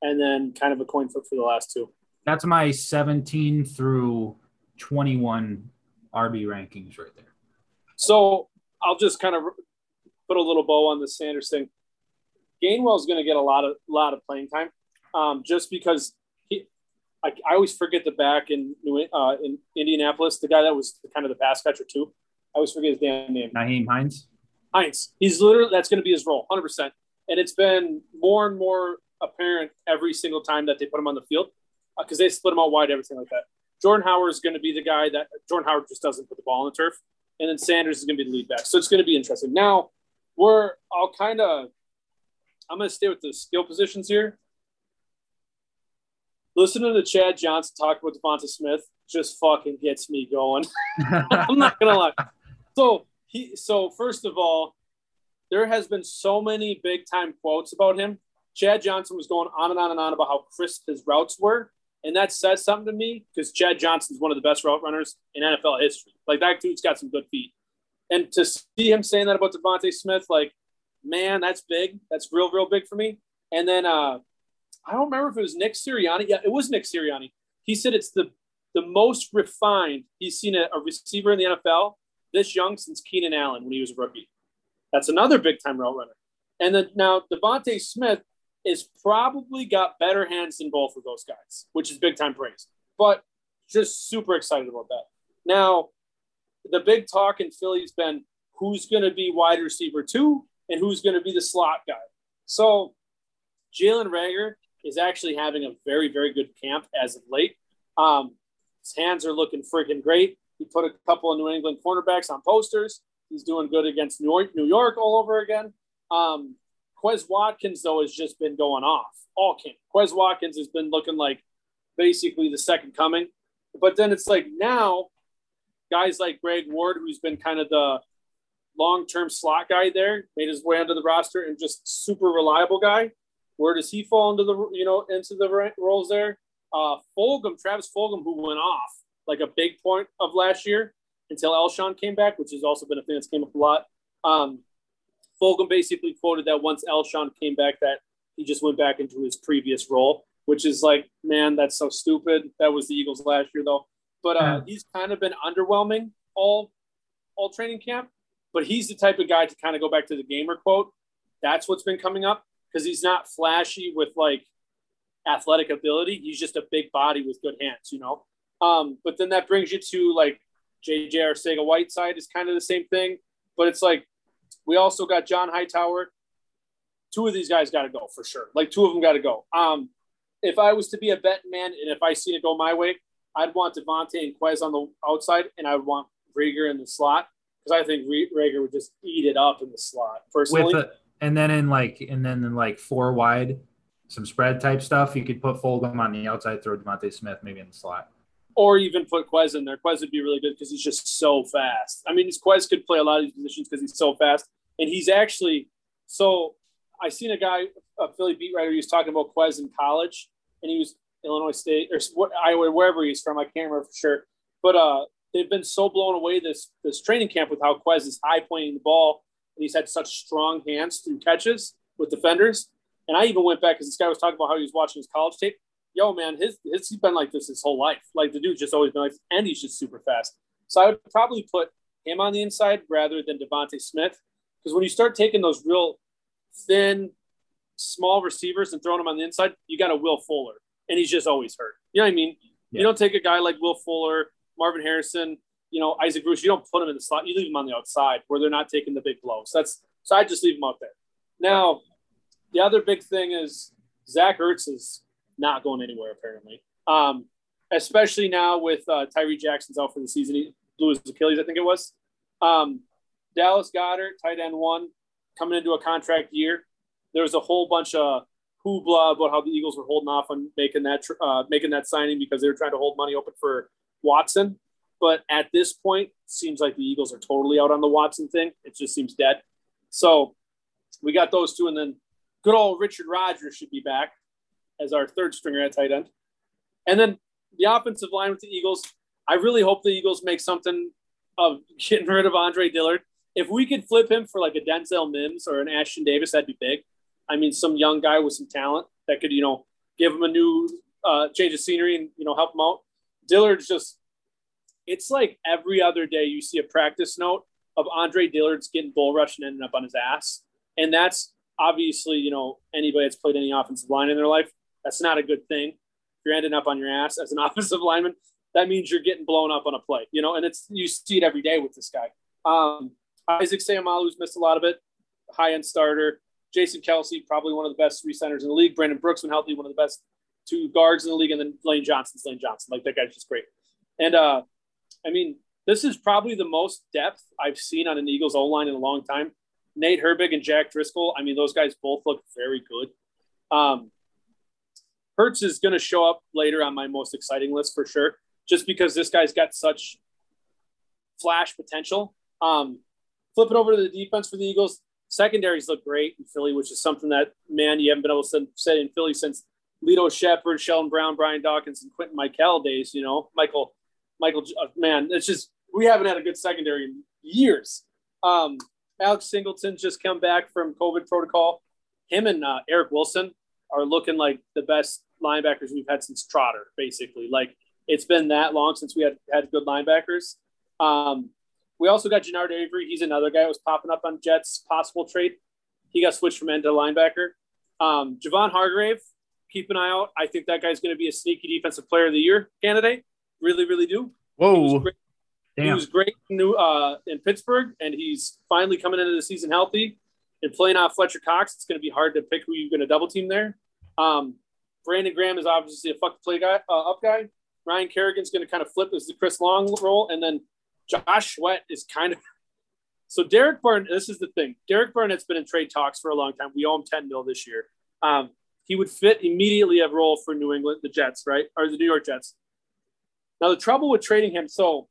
and then kind of a coin flip for the last two. That's my 17 through 21 RB rankings right there. So I'll just kind of put a little bow on the Sanders thing. Gainwell's going to get a lot of lot of playing time, um, just because he. I, I always forget the back in New uh, in Indianapolis, the guy that was kind of the pass catcher too. I always forget his damn name. Nyheim Hines. Hines. He's literally that's going to be his role, hundred percent. And it's been more and more apparent every single time that they put him on the field because uh, they split him out wide, everything like that. Jordan Howard is going to be the guy that Jordan Howard just doesn't put the ball on the turf, and then Sanders is going to be the lead back. So it's going to be interesting. Now we're I'll kind of I'm going to stay with the skill positions here. Listening to Chad Johnson talk about DeVonta Smith just fucking gets me going. I'm not gonna lie. So he so first of all, there has been so many big time quotes about him. Chad Johnson was going on and on and on about how crisp his routes were. And that says something to me because Chad Johnson's one of the best route runners in NFL history. Like that dude's got some good feet. And to see him saying that about DeVonta Smith, like, man, that's big. That's real, real big for me. And then uh, I don't remember if it was Nick Sirianni. Yeah, it was Nick Sirianni. He said it's the the most refined he's seen a, a receiver in the NFL this young since Keenan Allen when he was a rookie. That's another big time route runner. And then now DeVonta Smith is probably got better hands than both of those guys, which is big time praise. But just super excited about that. Now, the big talk in Philly's been who's going to be wide receiver two and who's going to be the slot guy. So Jalen Reagor is actually having a very, very good camp as of late. Um, his hands are looking freaking great. He put a couple of New England cornerbacks on posters. He's doing good against New York, New York all over again. Um, Quez Watkins, though, has just been going off all camp. Quez Watkins has been looking like basically the second coming. But then it's like now, guys like Greg Ward, who's been kind of the long term slot guy there, made his way onto the roster and just super reliable guy. Where does he fall into the you know into the roles there? Uh, Fulgham, Travis Fulgham, who went off like a big point of last year until Alshon came back, which has also been a thing that's came up a lot. Um, Fulgham basically quoted that once Alshon came back, that he just went back into his previous role, which is like, man, that's so stupid. That was the Eagles last year, though. But uh, he's kind of been underwhelming all all training camp. But he's the type of guy to kind of go back to the gamer quote. That's what's been coming up because he's not flashy with like athletic ability. He's just a big body with good hands, you know. Um, but then that brings you to like JJ Arcega Whiteside is kind of the same thing, but it's like we also got John Hightower. Two of these guys got to go for sure. Like two of them got to go. Um, if I was to be a bet man and if I seen it go my way, I'd want DeVonta and Quez on the outside, and I would want Reagor in the slot because I think Reagor would just eat it up in the slot personally. With and then in like and then in like four wide, some spread type stuff, you could put Fulgham on the outside, throw DeVonta Smith maybe in the slot or even put Quez in there. Quez would be really good because he's just so fast. I mean, Quez could play a lot of these positions because he's so fast, and he's actually so. I seen a guy, a Philly beat writer, he was talking about Quez in college, and he was Illinois State or what Iowa, wherever he's from. I can't remember for sure, but uh, they've been so blown away this this training camp with how Quez is high pointing the ball, and he's had such strong hands through catches with defenders. And I even went back because this guy was talking about how he was watching his college tape yo, man, his, his he's been like this his whole life. Like the dude's just always been like, and he's just super fast. So I would probably put him on the inside rather than DeVonta Smith, because when you start taking those real thin, small receivers and throwing them on the inside, you got a Will Fuller, and he's just always hurt. You know what I mean? Yeah. You don't take a guy like Will Fuller, Marvin Harrison, you know, Isaac Bruce. You don't put them in the slot. You leave them on the outside where they're not taking the big blows. That's so I just leave them out there. Now, the other big thing is Zach Ertz is not going anywhere apparently. Um, especially now with uh, Tyree Jackson's out for the season. He blew his Achilles, I think it was. Um, Dallas Goedert, tight end one, coming into a contract year. There was a whole bunch of hoopla about how the Eagles were holding off on making that uh, making that signing because they were trying to hold money open for Watson. But at this point, seems like the Eagles are totally out on the Watson thing. It just seems dead. So we got those two, and then good old Richard Rodgers should be back as our third stringer at tight end. And then the offensive line with the Eagles, I really hope the Eagles make something of getting rid of Andre Dillard. If we could flip him for like a Denzel Mims or an Ashtyn Davis, that'd be big. I mean, some young guy with some talent that could, you know, give him a new uh, change of scenery and, you know, help him out. Dillard's just, it's like every other day you see a practice note of Andre Dillard's getting bull rushed and ending up on his ass. And that's obviously, you know, anybody that's played any offensive line in their life, that's not a good thing. If you're ending up on your ass as an offensive lineman, that means you're getting blown up on a play, you know, and it's you see it every day with this guy. Um, Isaac Seumalo's missed a lot of it, high end starter. Jason Kelce, probably one of the best three centers in the league. Brandon Brooks, when healthy, one of the best two guards in the league. And then Lane Johnson's Lane Johnson. Like that guy's just great. And uh, I mean, this is probably the most depth I've seen on an Eagles O line in a long time. Nate Herbig and Jack Driscoll. I mean, those guys both look very good. Um, Hurts is going to show up later on my most exciting list for sure, just because this guy's got such flash potential. Um, flip it over to the defense for the Eagles. Secondaries look great in Philly, which is something that, man, you haven't been able to say in Philly since Lito Sheppard, Sheldon Brown, Brian Dawkins, and Quintin Mikell days, you know, Michael, Michael, uh, man, it's just, we haven't had a good secondary in years. Um, Alex Singleton just come back from COVID protocol. Him and uh, Eric Wilson are looking like the best linebackers we've had since Trotter, basically. Like it's been that long since we had had good linebackers. Um, we also got Genard Avery. He's another guy that was popping up on Jets possible trade. He got switched from end to linebacker. Um, Javon Hargrave, keep an eye out. I think that guy's going to be a sneaky defensive player of the year candidate. Really, really do. Whoa. Damn. He was great in, uh, in Pittsburgh, and he's finally coming into the season healthy and playing off Fletcher Cox. It's going to be hard to pick who you're going to double team there. Um, Brandon Graham is obviously a fuck play guy, uh, up guy. Ryan Kerrigan's going to kind of flip as the Chris Long role, and then Josh Sweat is kind of. So Derek Barnett, this is the thing. Derek Barnett's been in trade talks for a long time. We owe him 10 mil this year. Um, he would fit immediately a role for New England, the Jets, right? Or the New York Jets. Now the trouble with trading him, so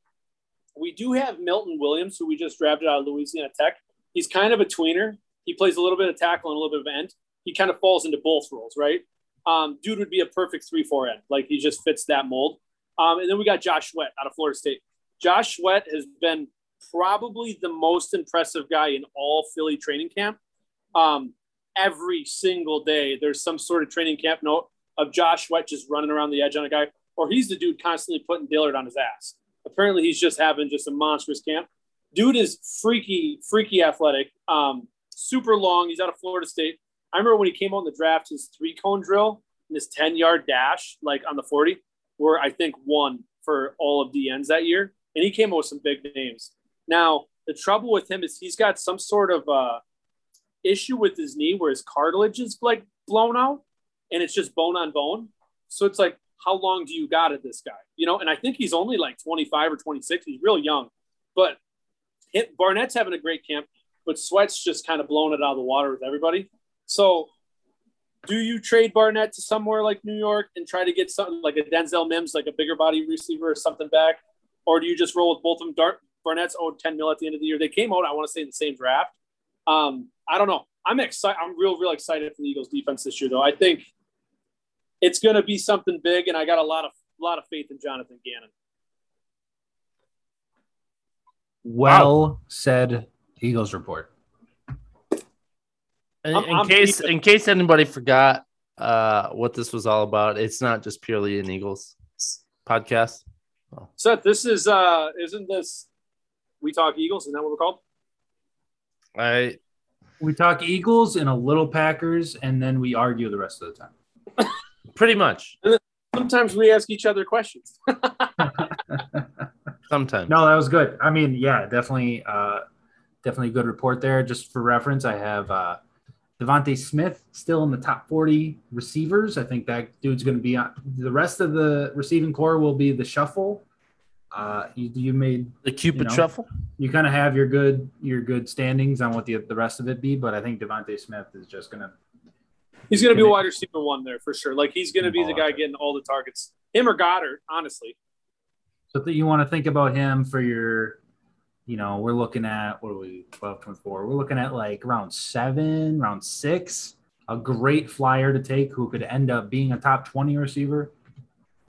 we do have Milton Williams, who we just drafted out of Louisiana Tech. He's kind of a tweener. He plays a little bit of tackle and a little bit of end. He kind of falls into both roles, right? Um, dude would be a perfect three-four end. Like he just fits that mold. Um, and then we got Josh Sweat out of Florida State. Josh Sweat has been probably the most impressive guy in all Philly training camp. Um, every single day, there's some sort of training camp note of Josh Sweat just running around the edge on a guy, or he's the dude constantly putting Dillard on his ass. Apparently, he's just having just a monstrous camp. Dude is freaky, freaky athletic, um, super long. He's out of Florida State. I remember when he came on the draft, his three cone drill and his 10 yard dash, like on the 40, were I think one for all of DNs that year. And he came up with some big names. Now, the trouble with him is he's got some sort of uh, issue with his knee where his cartilage is like blown out and it's just bone on bone. So it's like, how long do you got at this guy? You know, and I think he's only like 25 or 26. He's real young, but Barnett's having a great camp, but Sweat's just kind of blowing it out of the water with everybody. So do you trade Barnett to somewhere like New York and try to get something like a Denzel Mims, like a bigger body receiver or something back? Or do you just roll with both of them? Barnett's owed 10 mil at the end of the year. They came out, I want to say, in the same draft. Um, I don't know. I'm excited. I'm real, real excited for the Eagles defense this year, though. I think it's going to be something big, and I got a lot of a lot of faith in Jonathan Gannon. Well wow. said, Eagles report. In, in I'm, case I'm, in case anybody forgot uh, what this was all about, it's not just purely an Eagles podcast. Oh. Seth, this is uh, isn't this we talk Eagles? Isn't that what we're called? I we talk Eagles and a little Packers, and then we argue the rest of the time. Pretty much. Sometimes we ask each other questions. Sometimes. No, that was good. I mean, yeah, definitely, uh, definitely a good report there. Just for reference, I have uh, DeVonta Smith still in the top 40 receivers. I think that dude's going to be on. The rest of the receiving corps will be the shuffle uh, you, you made the Cupid you know, shuffle. You kind of have your good your good standings on what the the rest of it be, but I think DeVonta Smith is just gonna. He's gonna be a wide receiver one there for sure. Like he's gonna be the guy getting all the targets. Him or Goedert, honestly. So you want to think about him for your, you know, we're looking at what are we 12, 24. We're looking at like round seven, round six. A great flyer to take who could end up being a top 20 receiver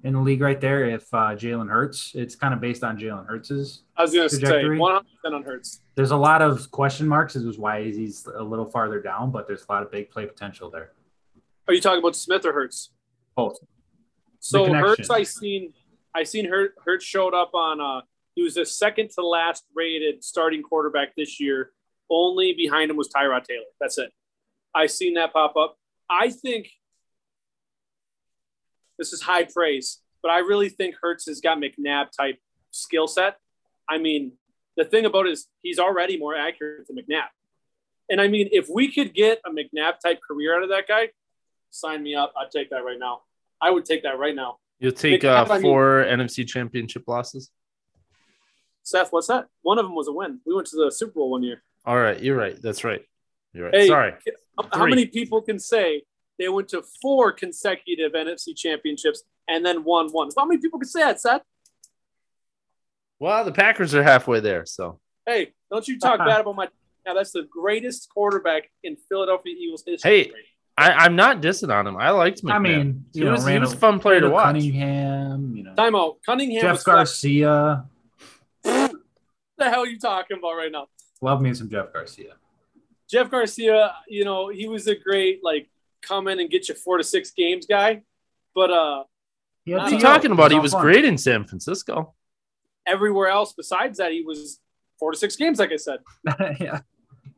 in the league right there if uh, Jalen Hurts. It's kind of based on Jalen Hurts's. I was going to say 100 on Hurts. There's a lot of question marks as to why he's a little farther down, but there's a lot of big play potential there. Are you talking about Smith or Hurts? Both. So Hurts, I seen, I seen Hurts, Hurts showed up on. Uh, He was the second to last rated starting quarterback this year. Only behind him was Tyrod Taylor. That's it. I seen that pop up. I think this is high praise, but I really think Hurts has got McNabb type skill set. I mean, the thing about it is he's already more accurate than McNabb. And I mean, if we could get a McNabb type career out of that guy, sign me up. I'd take that right now. I would take that right now. You'll take McNabb, uh, I mean- four NFC championship losses. Seth, what's that? One of them was a win. We went to the Super Bowl one year. All right, you're right. That's right. You're right. Hey, Sorry. How- How Three. many people can say they went to four consecutive NFC championships and then won one? How many people can say that, Seth? Well, the Packers are halfway there, so Hey, don't you talk bad about my. Now that's the greatest quarterback in Philadelphia Eagles history. Hey, I, I'm not dissing on him. I liked McNabb. I mean, he know, was, he was a Randall- fun player to Randall watch. Cunningham, you know, timeout. Cunningham. Jeff Garcia. What the hell are you talking about right now? Love me some Jeff Garcia. Jeff Garcia, you know, he was a great like come in and get you four to six games guy, but uh He What What are you T.O. talking about? He was fun. great in San Francisco. everywhere else besides that, he was four to six games, like I said. yeah,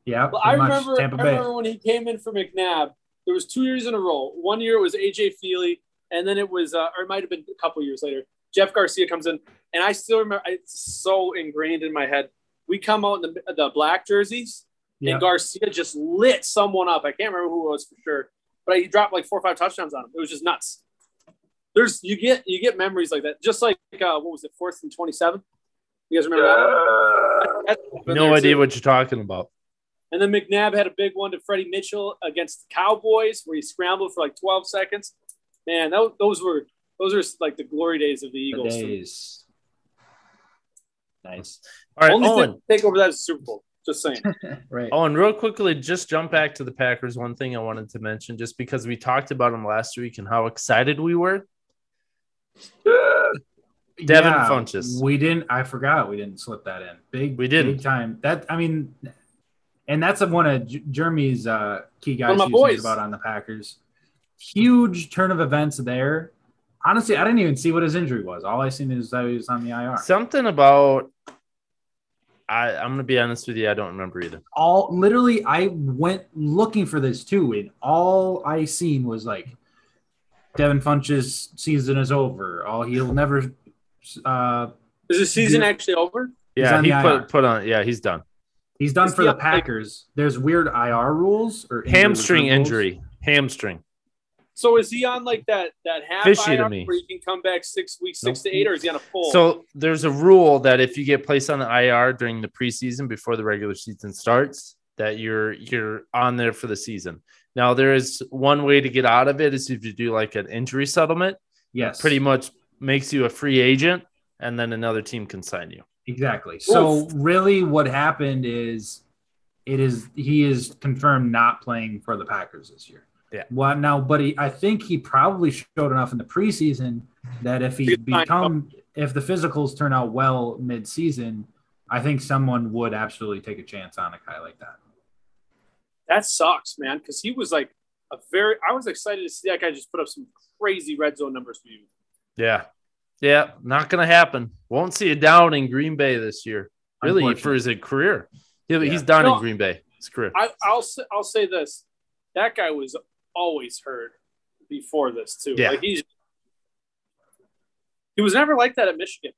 yeah. But I pretty much. remember, Tampa I Bay. remember when he came in for McNabb. There was two years in a row. One year it was AJ Feeley, and then it was, uh, or it might have been a couple years later. Jeff Garcia comes in, and I still remember. It's so ingrained in my head. We come out in the, the black jerseys, Yeah. and Garcia just lit someone up. I can't remember who it was for sure, but he dropped like four or five touchdowns on him. It was just nuts. There's you get you get memories like that. Just like uh, what was it, fourth and twenty seven? You guys remember that? That's been No idea too. what you're talking about. And then McNabb had a big one to Freddie Mitchell against the Cowboys, where he scrambled for like 12 seconds. Man, that, those were those are like the glory days of the The Eagles. days. Nice. All right, Only Owen. thing to take over that is Super Bowl. Just saying. Right. Oh, and real quickly, just jump back to the Packers. One thing I wanted to mention, just because we talked about them last week and how excited we were. Devin Funchess. We didn't. I forgot we didn't slip that in. Big. We didn't. Big time. That I mean, and that's one of J- Jeremy's uh, key guys One my he was thinking boys. about on the Packers. Huge turn of events there. Honestly, I didn't even see what his injury was. All I seen is that he was on the IR. Something about. I, I'm gonna be honest with you. I don't remember either. all literally I went looking for this too, and all I seen was like Devin Funchess season is over. All he'll never uh Is the season Yeah. actually over? Yeah, he put put on. Yeah, he's done. He's done Is for he the up, like- Packers. There's weird IR rules or Hamstring rules. injury. Hamstring. So is he on like that that half Fishy to IR me. where you can come back six weeks, six Nope. to eight, or is he on a full? So there's a rule that if you get placed on the IR during the preseason before the regular season starts, that you're you're on there for the season. Now there is one way to get out of it is if you do like an injury settlement, Yes, pretty much makes you a free agent, and then another team can sign you. Exactly. So really, what happened is it is he is confirmed not playing for the Packers this year. Yeah. Well, now, but he, I think he probably showed enough in the preseason that if he become, if the physicals turn out well mid-season, I think someone would absolutely take a chance on a guy like that. that sucks, man, because he was like a very. I was excited to see that guy just put up some crazy red zone numbers for you. Yeah, yeah, not gonna happen. Won't see a down in Green Bay this year. Really, for his career, He- Yeah. he's done No. in Green Bay. His career. I, I'll say, I'll say this: that guy was always hurt before this too. Yeah. Like he's he was never like that at Michigan.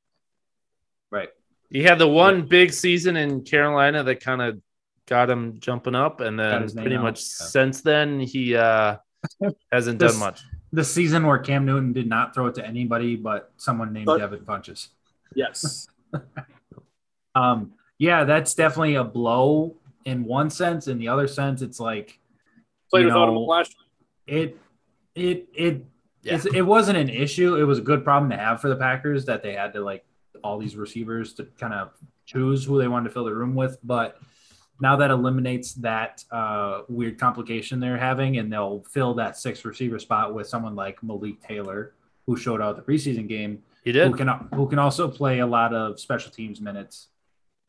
Right. He had the one big season in Carolina that kind of got him jumping up, and then pretty much yeah. since then he uh, hasn't This- done much. The season where Cam Newton did not throw it to anybody but someone named But- Devin Funchess. Yes. Um, yeah, that's definitely a blow in one sense. In the other sense, it's like Played You without know, him last year. it it it Yeah. it's, it wasn't an issue. It was a good problem to have for the Packers that they had to like all these receivers to kind of choose who they wanted to fill the room with. But now that eliminates that uh, weird complication they're having, and they'll fill that six receiver spot with someone like Malik Taylor, who showed out the preseason game, He who did. can who can also play a lot of special teams minutes,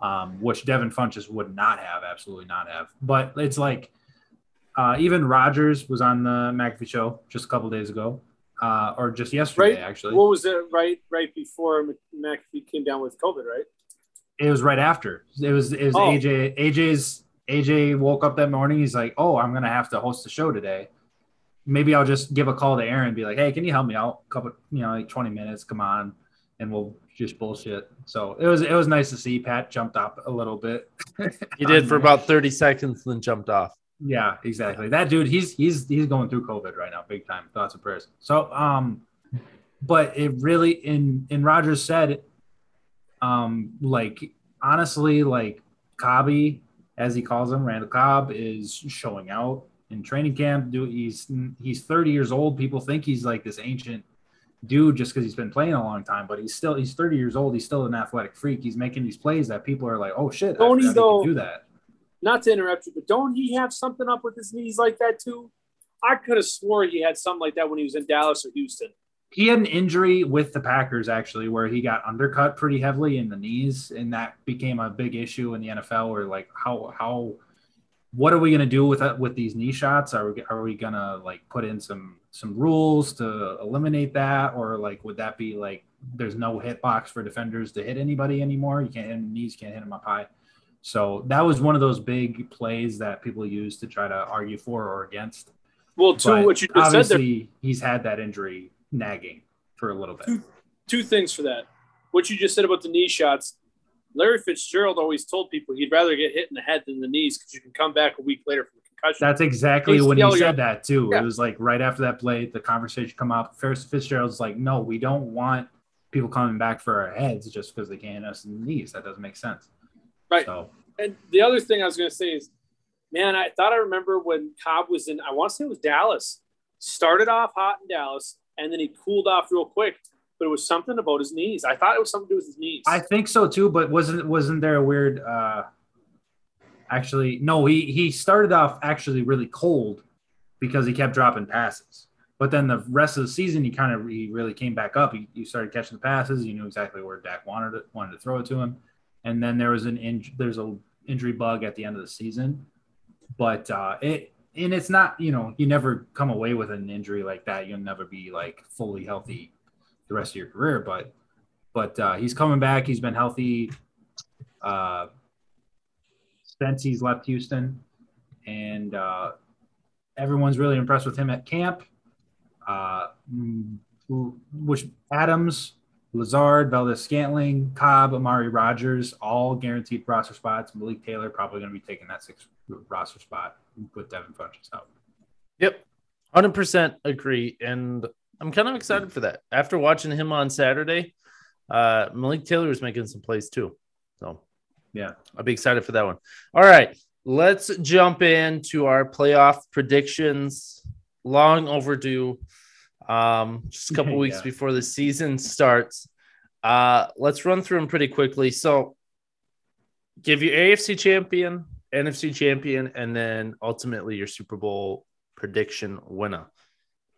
um, which Devin Funchess would not have, absolutely not have. But it's like uh, even Rodgers was on the McAfee show just a couple days ago, uh, or just yesterday Right. actually. What was it right right before Mc- McAfee came down with COVID, right? It was right after. It was it was Oh. AJ AJ's AJ woke up that morning. He's like, "Oh, I'm gonna have to host the show today. Maybe I'll just give a call to Aaron and be like, "Hey, can you help me out? A couple, you know, like 20 minutes. Come on, and we'll just bullshit." So it was it was nice to see Pat jumped up a little bit. He did for about 30 seconds, then jumped off. Yeah, exactly. That dude, he's he's he's going through COVID right now, big time. Thoughts and prayers. So, um, but it really in in Rodgers said, um, like honestly, like Cobby, as he calls him, Randall Cobb is showing out in training camp. Do he's he's 30 years old. People think he's like this ancient dude just because he's been playing a long time, but he's still he's 30 years old. He's still an athletic freak. He's making these plays that people are like, oh shit, Don't he, though? do that. Not to interrupt you, but don't he have something up with his knees like that too? I could have swore he had something like that when he was in Dallas or Houston. He had an injury with the Packers actually, where he got undercut pretty heavily in the knees, and that became a big issue in the NFL. Where like, how how what are we gonna do with that with these knee shots? Are we are we gonna like put in some some rules to eliminate that, or like would that be like there's no hit box for defenders to hit anybody anymore? You can't hit knees, can't hit them up high. So that was one of those big plays that people use to try to argue for or against. Well, to But what you just said there, obviously, he's had that injury nagging for a little bit. two things for that. What you just said about the knee shots, Larry Fitzgerald always told people he'd rather get hit in the head than the knees because you can come back a week later from a concussion. That's exactly when he said that too. Yeah. It was like right after that play, the conversation come up. First, Fitzgerald's like, "No, we don't want people coming back for our heads just because they can't hit us in the knees. That doesn't make sense." Right. So and the other thing I was going to say is, man, I thought I remember when Cobb was in, I want to say it was Dallas, started off hot in Dallas, and then he cooled off real quick. But it was something about his knees. I thought it was something to do with his knees. I think so too. But wasn't wasn't there a weird? uh Actually, no. He he started off actually really cold because he kept dropping passes. But then the rest of the season, he kind of he really came back up. He, he started catching the passes. He knew exactly where Dak wanted it, wanted to throw it to him. And then there was an in, there's a injury bug at the end of the season. But uh, it and it's not you know you never come away with an injury like that. You'll never be like fully healthy the rest of your career. But but uh, he's coming back. He's been healthy uh, since he's left Houston, and uh, everyone's really impressed with him at camp. Uh, mm, which Adams, Lazard, Valdes-Scantling, Cobb, Amari Rodgers, all guaranteed roster spots. Malik Taylor probably going to be taking that sixth roster spot with Devin Funchess out. Yep. 100% agree. And I'm kind of excited for that. After watching him on Saturday, uh, Malik Taylor was making some plays too. So, Yeah. I'll be excited for that one. All right. Let's jump into our playoff predictions. Long overdue. Um, just a couple weeks Yeah. before the season starts. Uh, let's run through them pretty quickly. So, give you AFC champion, NFC champion, and then ultimately your Super Bowl prediction winner.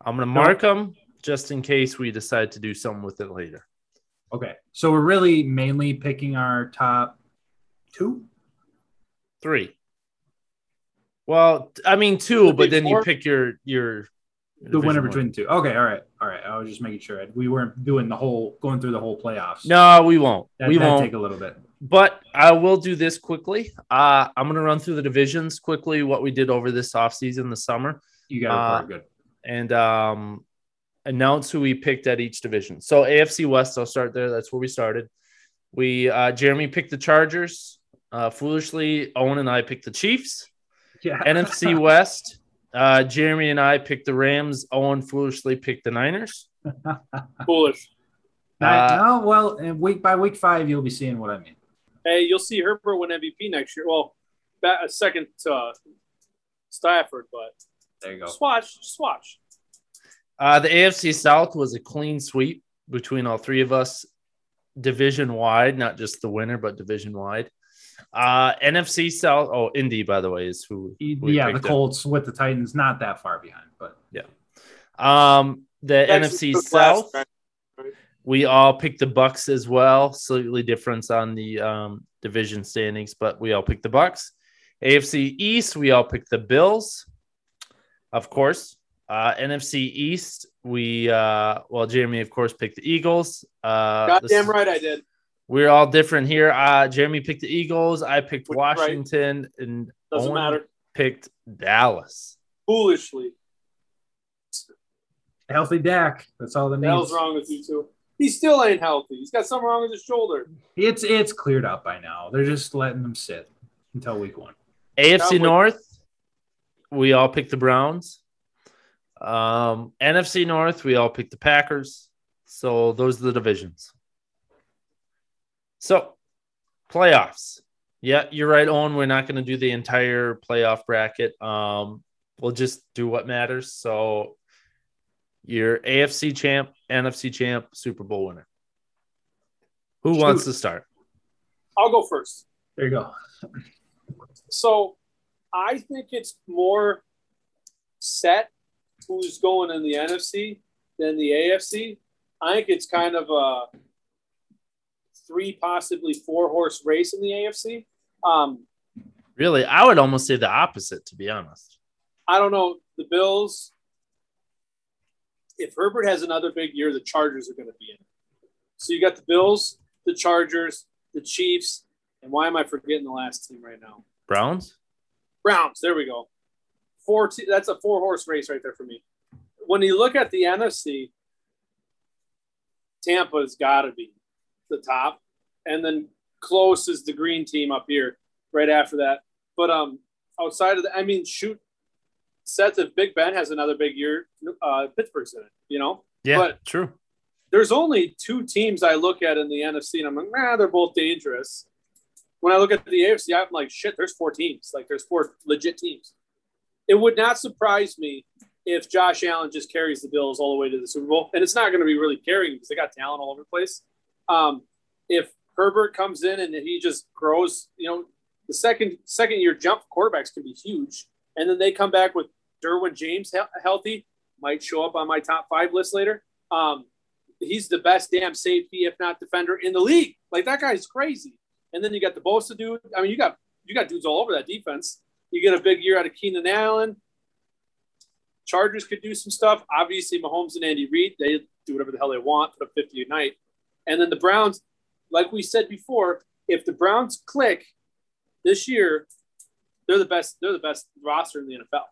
I'm gonna mark them just in case we decide to do something with it later. Okay. So we're really mainly picking our top two. Three. Well, I mean two, but then you pick your your The winner division between the two. Okay, all right, all right. I was just making sure we weren't doing the whole going through the whole playoffs. No, we won't. that, we won't. take a little bit. But I will do this quickly. Uh, I'm gonna run through the divisions quickly. What we did over this offseason, the summer. You got it Uh, good. and um, announce who we picked at each division. So AFC West, I'll start there. That's where we started. We uh, Jeremy picked the Chargers. Uh, foolishly, Owen and I picked the Chiefs. Yeah. NFC West, uh, Jeremy and I picked the Rams. Owen foolishly picked the Niners. Foolish. uh, oh well, and week by week five, you'll be seeing what I mean. Hey, you'll see Herbert win MVP next year. Well, ba- a second uh, Stafford, but There you go. just watch, just watch. Uh, the AFC South was a clean sweep between all three of us, division wide, not just the winner, but division wide. Uh, NFC South. Oh, Indy, by the way, is who. we yeah, the picked up. Colts with the Titans, not that far behind, but yeah. Um, the Texans NFC took last, South. right? We all picked the Bucs as well. Slightly difference on the um, division standings, but we all picked the Bucs. AFC East, we all picked the Bills, of course. Uh, NFC East, we uh, well, Jeremy of course picked the Eagles. Uh, Goddamn this- right I did. We're all different here. Uh, Jeremy picked the Eagles. I picked Which- right. Washington, and Doesn't Owen matter. picked Dallas. Foolishly. Healthy Dak. That's all that The hell's needs. wrong with you two? He still ain't healthy. He's got something wrong with his shoulder. It's it's cleared up by now. They're just letting them sit until week one. AFC Cowboys. North, we all picked the Browns. Um, NFC North, we all picked the Packers. So those are the divisions. So playoffs. Yeah, you're right, Owen. We're not going to do the entire playoff bracket. Um, we'll just do what matters. So your AFC champ, NFC champ, Super Bowl winner. Who wants to start? I'll go first. There you go. So I think it's more set who's going in the NFC than the AFC. I think it's kind of a three, possibly four horse race in the AFC. Um, Really, I would almost say the opposite, to be honest. I don't know. The Bills, if Herbert has another big year, the Chargers are going to be in it. So you got the Bills, the Chargers, the Chiefs, and why am I forgetting the last team right now? Browns? Browns. There we go. Four. Te- that's a four horse race right there for me. When you look at the NFC, Tampa's got to be the top, and then close is the green team up here right after that. But um, outside of that, I mean, shoot, sets if Big Ben has another big year, uh, Pittsburgh's in it. You know, Yeah, But- true. there's only two teams I look at in the NFC, and I'm like, nah, they're both dangerous. When I look at the AFC, I'm like, shit, there's four teams. Like, there's four legit teams. It would not surprise me if Josh Allen just carries the Bills all the way to the Super Bowl, and it's not going to be really carrying because they got talent all over the place. Um, if Herbert comes in and he just grows, you know, the second second year jump quarterbacks can be huge, and then they come back with Derwin James he- healthy, might show up on my top five list later. Um, he's the best damn safety, if not defender, in the league. Like that guy's crazy. And then you got the Bosa dude. I mean, you got you got dudes all over that defense. You get a big year out of Keenan Allen. Chargers could do some stuff. Obviously, Mahomes and Andy Reid, they do whatever the hell they want, put up 50 a night. And then the Browns, like we said before, if the Browns click this year, they're the best, they're the best roster in the NFL.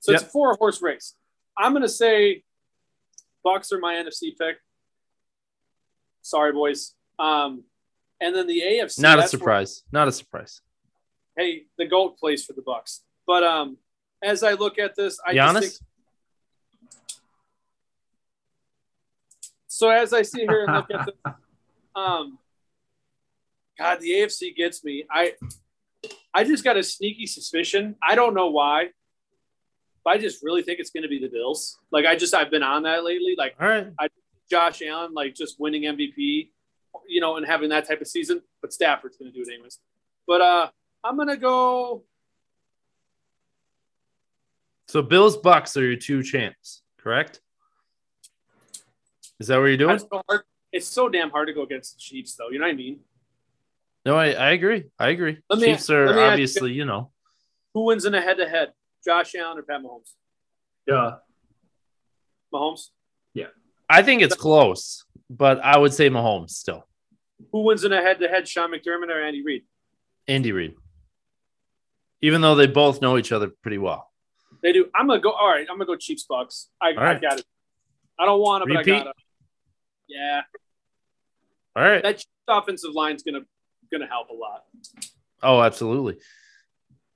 So it's a four horse race. I'm gonna say Bucs are my NFC pick. Sorry, boys. Um, and then the AFC. Not a that's where- surprise. Not a surprise. hey, the goat plays for the Bucs. But um, as I look at this, I Giannis? just think. So as I sit here and look at the, um, God, the AFC gets me. I, I just got a sneaky suspicion. I don't know why, but I just really think it's going to be the Bills. Like I just I've been on that lately. Like All right. Josh Allen, like just winning MVP, you know, and having that type of season. But Stafford's going to do it anyways. But uh, I'm going to go. So Bills Bucs are your two champs, correct? Is that what you're doing? It's so, hard. it's so damn hard to go against the Chiefs, though. You know what I mean? No, I, I agree. I agree. Let me- Chiefs are let me ask you- obviously, you know. Who wins in a head-to-head? Josh Allen or Pat Mahomes? Yeah. Mahomes. Yeah. I think it's close, but I would say Mahomes still. Who wins in a head-to-head? Sean McDermott or Andy Reid? Andy Reid. Even though they both know each other pretty well. They do. I'm gonna go. All right, I'm gonna go Chiefs Bucs. I, All I got it. I don't want to, but I got it. Yeah, All right. that Chiefs offensive line's gonna gonna help a lot. Oh, absolutely.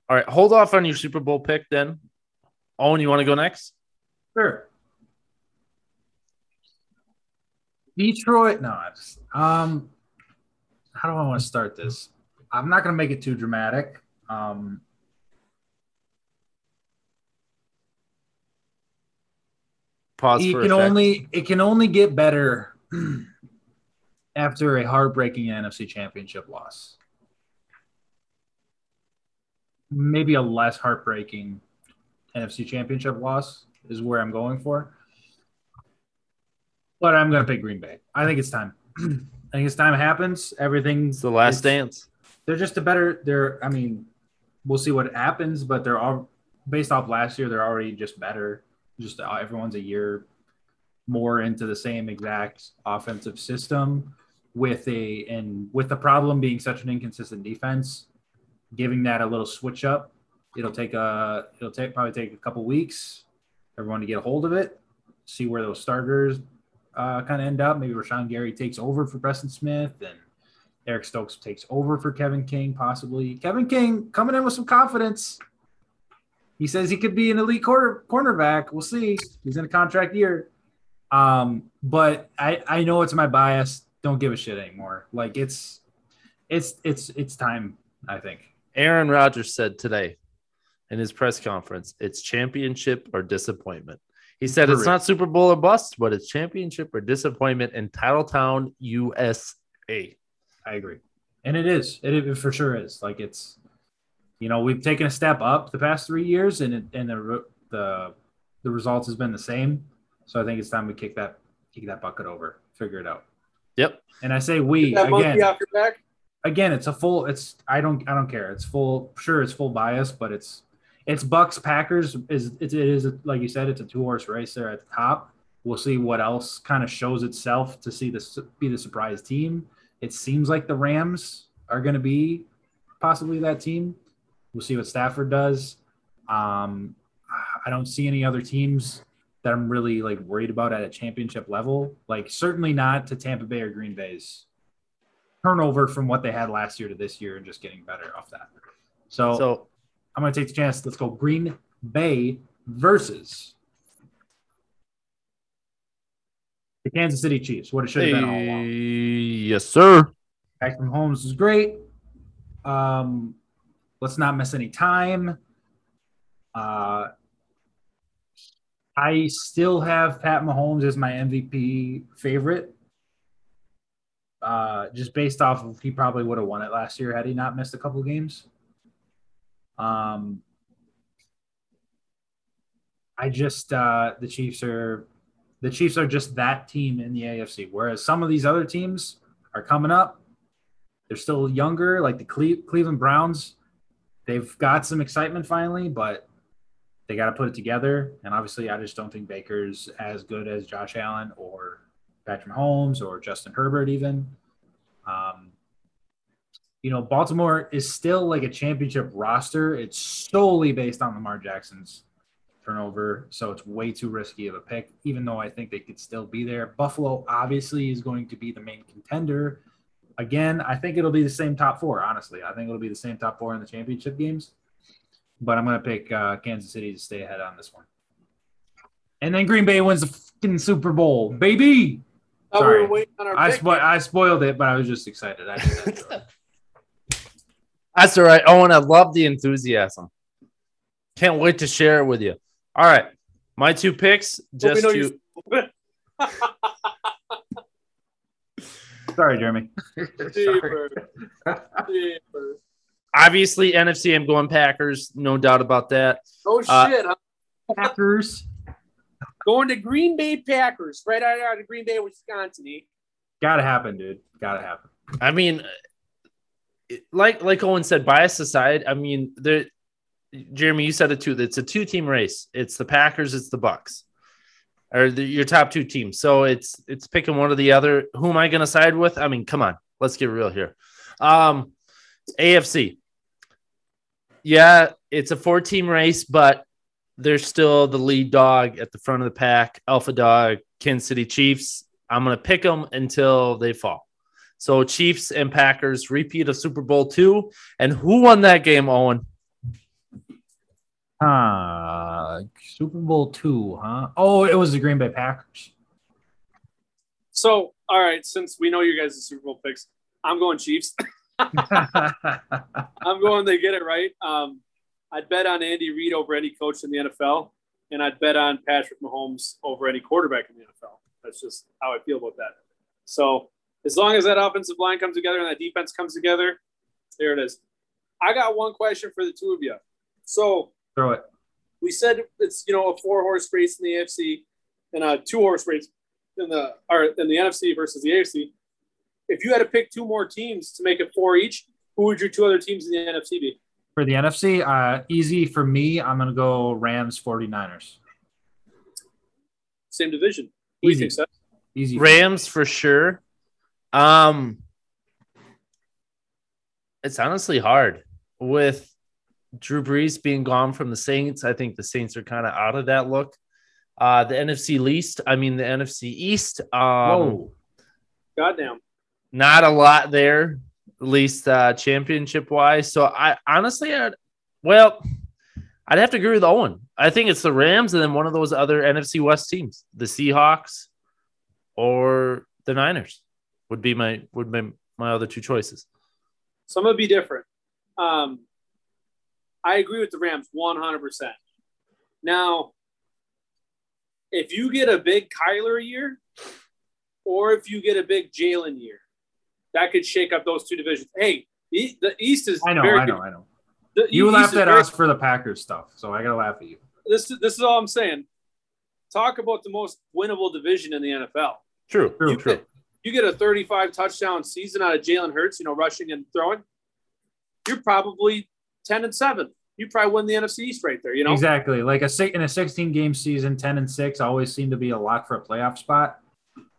All right. Hold off on your Super Bowl pick then. Owen, you want to go next? Sure. Detroit, no. I just- Um, how do I want to start this? I'm not going to make it too dramatic. Um, Pause it for can effect. only it can only get better after a heartbreaking NFC Championship loss. Maybe a less heartbreaking NFC Championship loss is where I'm going for. But I'm going to pick Green Bay. I think it's time. I think it's time it happens. Everything's It's the last dance. they're just a better they're i mean we'll see what happens but they're all based off last year they're already just better just uh, everyone's a year more into the same exact offensive system with a and with the problem being such an inconsistent defense, giving that a little switch up. It'll take a it'll take probably take a couple weeks, everyone to get a hold of it, see where those starters uh, kind of end up. Maybe Rashan Gary takes over for Preston Smith and Eric Stokes takes over for Kevin King, possibly. Kevin King coming in with some confidence. He says he could be an elite quarter cornerback. We'll see. He's in a contract year. Um, but I, I know it's my bias. Don't give a shit anymore. Like it's it's it's it's time, I think. Aaron Rodgers said today in his press conference, it's championship or disappointment. He said it's not Super Bowl or bust, but it's championship or disappointment in Titletown, USA. I agree. And it is. It, it for sure is. Like it's you know, we've taken a step up the past three years and it, and the the the results has been the same. So I think it's time we kick that kick that bucket over, figure it out. Yep. And I say we again. Again, it's a full. It's I don't I don't care. It's full. Sure, it's full bias, but it's it's Bucs Packers is it, it is like you said. It's a two horse race there at the top. We'll see what else kind of shows itself to see this be the surprise team. It seems like the Rams are going to be possibly that team. We'll see what Stafford does. Um, I don't see any other teams that I'm really like worried about at a championship level. Like certainly not to Tampa Bay or Green Bay's turnover from what they had last year to this year and just getting better off that. So, so I'm going to take the chance. Let's go Green Bay versus the Kansas City Chiefs. What it should have hey, been all along. Yes, sir. Back from Mahomes is great. Um, let's not miss any time. Uh, I still have Pat Mahomes as my MVP favorite. Uh, just based off of he probably would have won it last year had he not missed a couple games. Um, I just uh, the Chiefs are the Chiefs are just that team in the AFC. Whereas some of these other teams are coming up, they're still younger, like the Cle- Cleveland Browns. They've got some excitement finally, but they got to put it together. And obviously, I just don't think Baker's as good as Josh Allen or Patrick Mahomes or Justin Herbert, even. Um, you know, Baltimore is still like a championship roster. It's solely based on Lamar Jackson's turnover. So it's way too risky of a pick, even though I think they could still be there. Buffalo obviously is going to be the main contender. Again, I think it'll be the same top four, honestly. I think it'll be the same top four in the championship games but I'm going to pick uh, Kansas City to stay ahead on this one. And then Green Bay wins the fucking Super Bowl, baby. Sorry, we I, spo- I spoiled it, but I was just excited. That's all right, Owen. I love the enthusiasm. Can't wait to share it with you. All right, my two picks. Just to. Sorry, Jeremy. Sorry obviously NFC. I'm going Packers, no doubt about that. Oh uh, shit, uh, Packers going to Green Bay Packers right out of Green Bay, Wisconsin. Gotta happen, dude. Gotta happen. I mean, like like Owen said, bias aside, I mean, there. Jeremy, you said it too. It's a two team race. It's the Packers. It's the Bucs, or the, your top two teams. So it's it's picking one or the other. Who am I going to side with? I mean, come on, let's get real here. Um, AFC yeah, it's a four team race, but they're still the lead dog at the front of the pack. Alpha dog, Kansas City Chiefs. I'm going to pick them until they fall. So Chiefs and Packers repeat of Super Bowl two. And who won that game, Owen? Uh, Super Bowl two, huh? Oh, it was the Green Bay Packers. So, all right, since we know you guys' are Super Bowl picks, I'm going Chiefs. I'm going to get it right. Um, I'd bet on Andy Reid over any coach in the NFL, and I'd bet on Patrick Mahomes over any quarterback in the NFL. That's just how I feel about that. So as long as that offensive line comes together and that defense comes together, there it is. I got one question for the two of you. So throw it. We said it's you know a four horse race in the AFC and a two horse race in the or in the NFC versus the AFC if you had to pick two more teams to make it four each, who would your two other teams in the NFC be? For the NFC, uh, easy for me. I'm going to go Rams 49ers. same division. What do you Easy. think, Seth? Easy. Rams for sure. Um, it's honestly hard with Drew Brees being gone from the Saints. I think the Saints are kind of out of that look. Uh, the NFC least, I mean the NFC East. Um, Whoa. Goddamn. Not a lot there, at least uh, championship wise. So I honestly, I'd, well, I'd have to agree with Owen. I think it's the Rams and then one of those other NFC West teams, the Seahawks or the Niners would be my would be my other two choices. So I'm gonna be different. Um, I agree with the Rams 100. percent Now, if you get a big Kyler year, or if you get a big Jalen year, that could shake up those two divisions. Hey, the, the East is I know, very I know, good. I know. The You East laughed at very- us for the Packers stuff, so I gotta laugh at you. This this is all I'm saying. Talk about the most winnable division in the NFL. True, True, You true. get, you get a 35 touchdown season out of Jalen Hurts, you know, rushing and throwing. You're probably 10 and seven. You probably win the NFC East right there. You know, Exactly. Like a in a 16 game season, 10 and 6 always seem to be a lock for a playoff spot.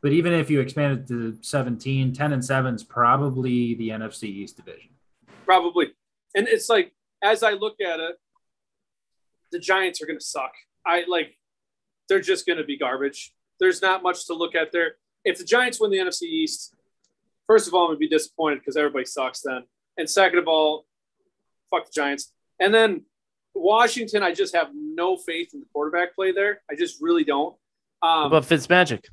But even if you expand it to 17, 10 and 7 is probably the NFC East division. probably. And it's like, as I look at it, the Giants are going to suck. I like, they're just going to be garbage. There's not much to look at there. If the Giants win the NFC East, first of all, I'm going to be disappointed because everybody sucks then. And second of all, fuck the Giants. And then Washington, I just have no faith in the quarterback play there. I just really don't. Um, But Fitzmagic,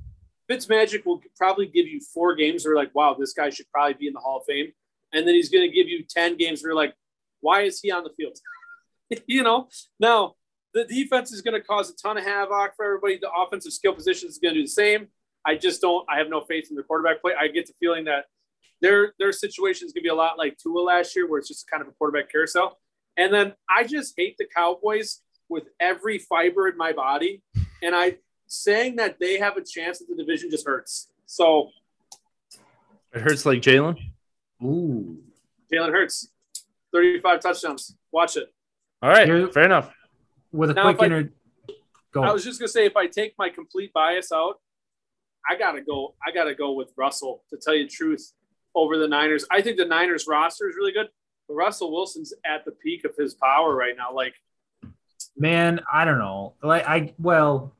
Fitzmagic will probably give you four games where like, wow, this guy should probably be in the Hall of Fame. And then he's going to give you 10 games where you're like, why is he on the field? you know, now the defense is going to cause a ton of havoc for everybody. The offensive skill position is going to do the same. I just don't, I have no faith in the quarterback play. I get the feeling that their, their situation is going to be a lot like Tua last year, where it's just kind of a quarterback carousel. And then I just hate the Cowboys with every fiber in my body. And I, saying that they have a chance at the division just hurts. So it hurts like Jalen. Ooh. Jalen Hurts, 35 touchdowns. Watch it. All right, Here- fair enough. With a Now, quick if I- go. I was just gonna say if I take my complete bias out, I gotta go. I gotta go with Russell to tell you the truth over the Niners. I think the Niners roster is really good, but Russell Wilson's at the peak of his power right now. Like Man, I don't know. Like I well,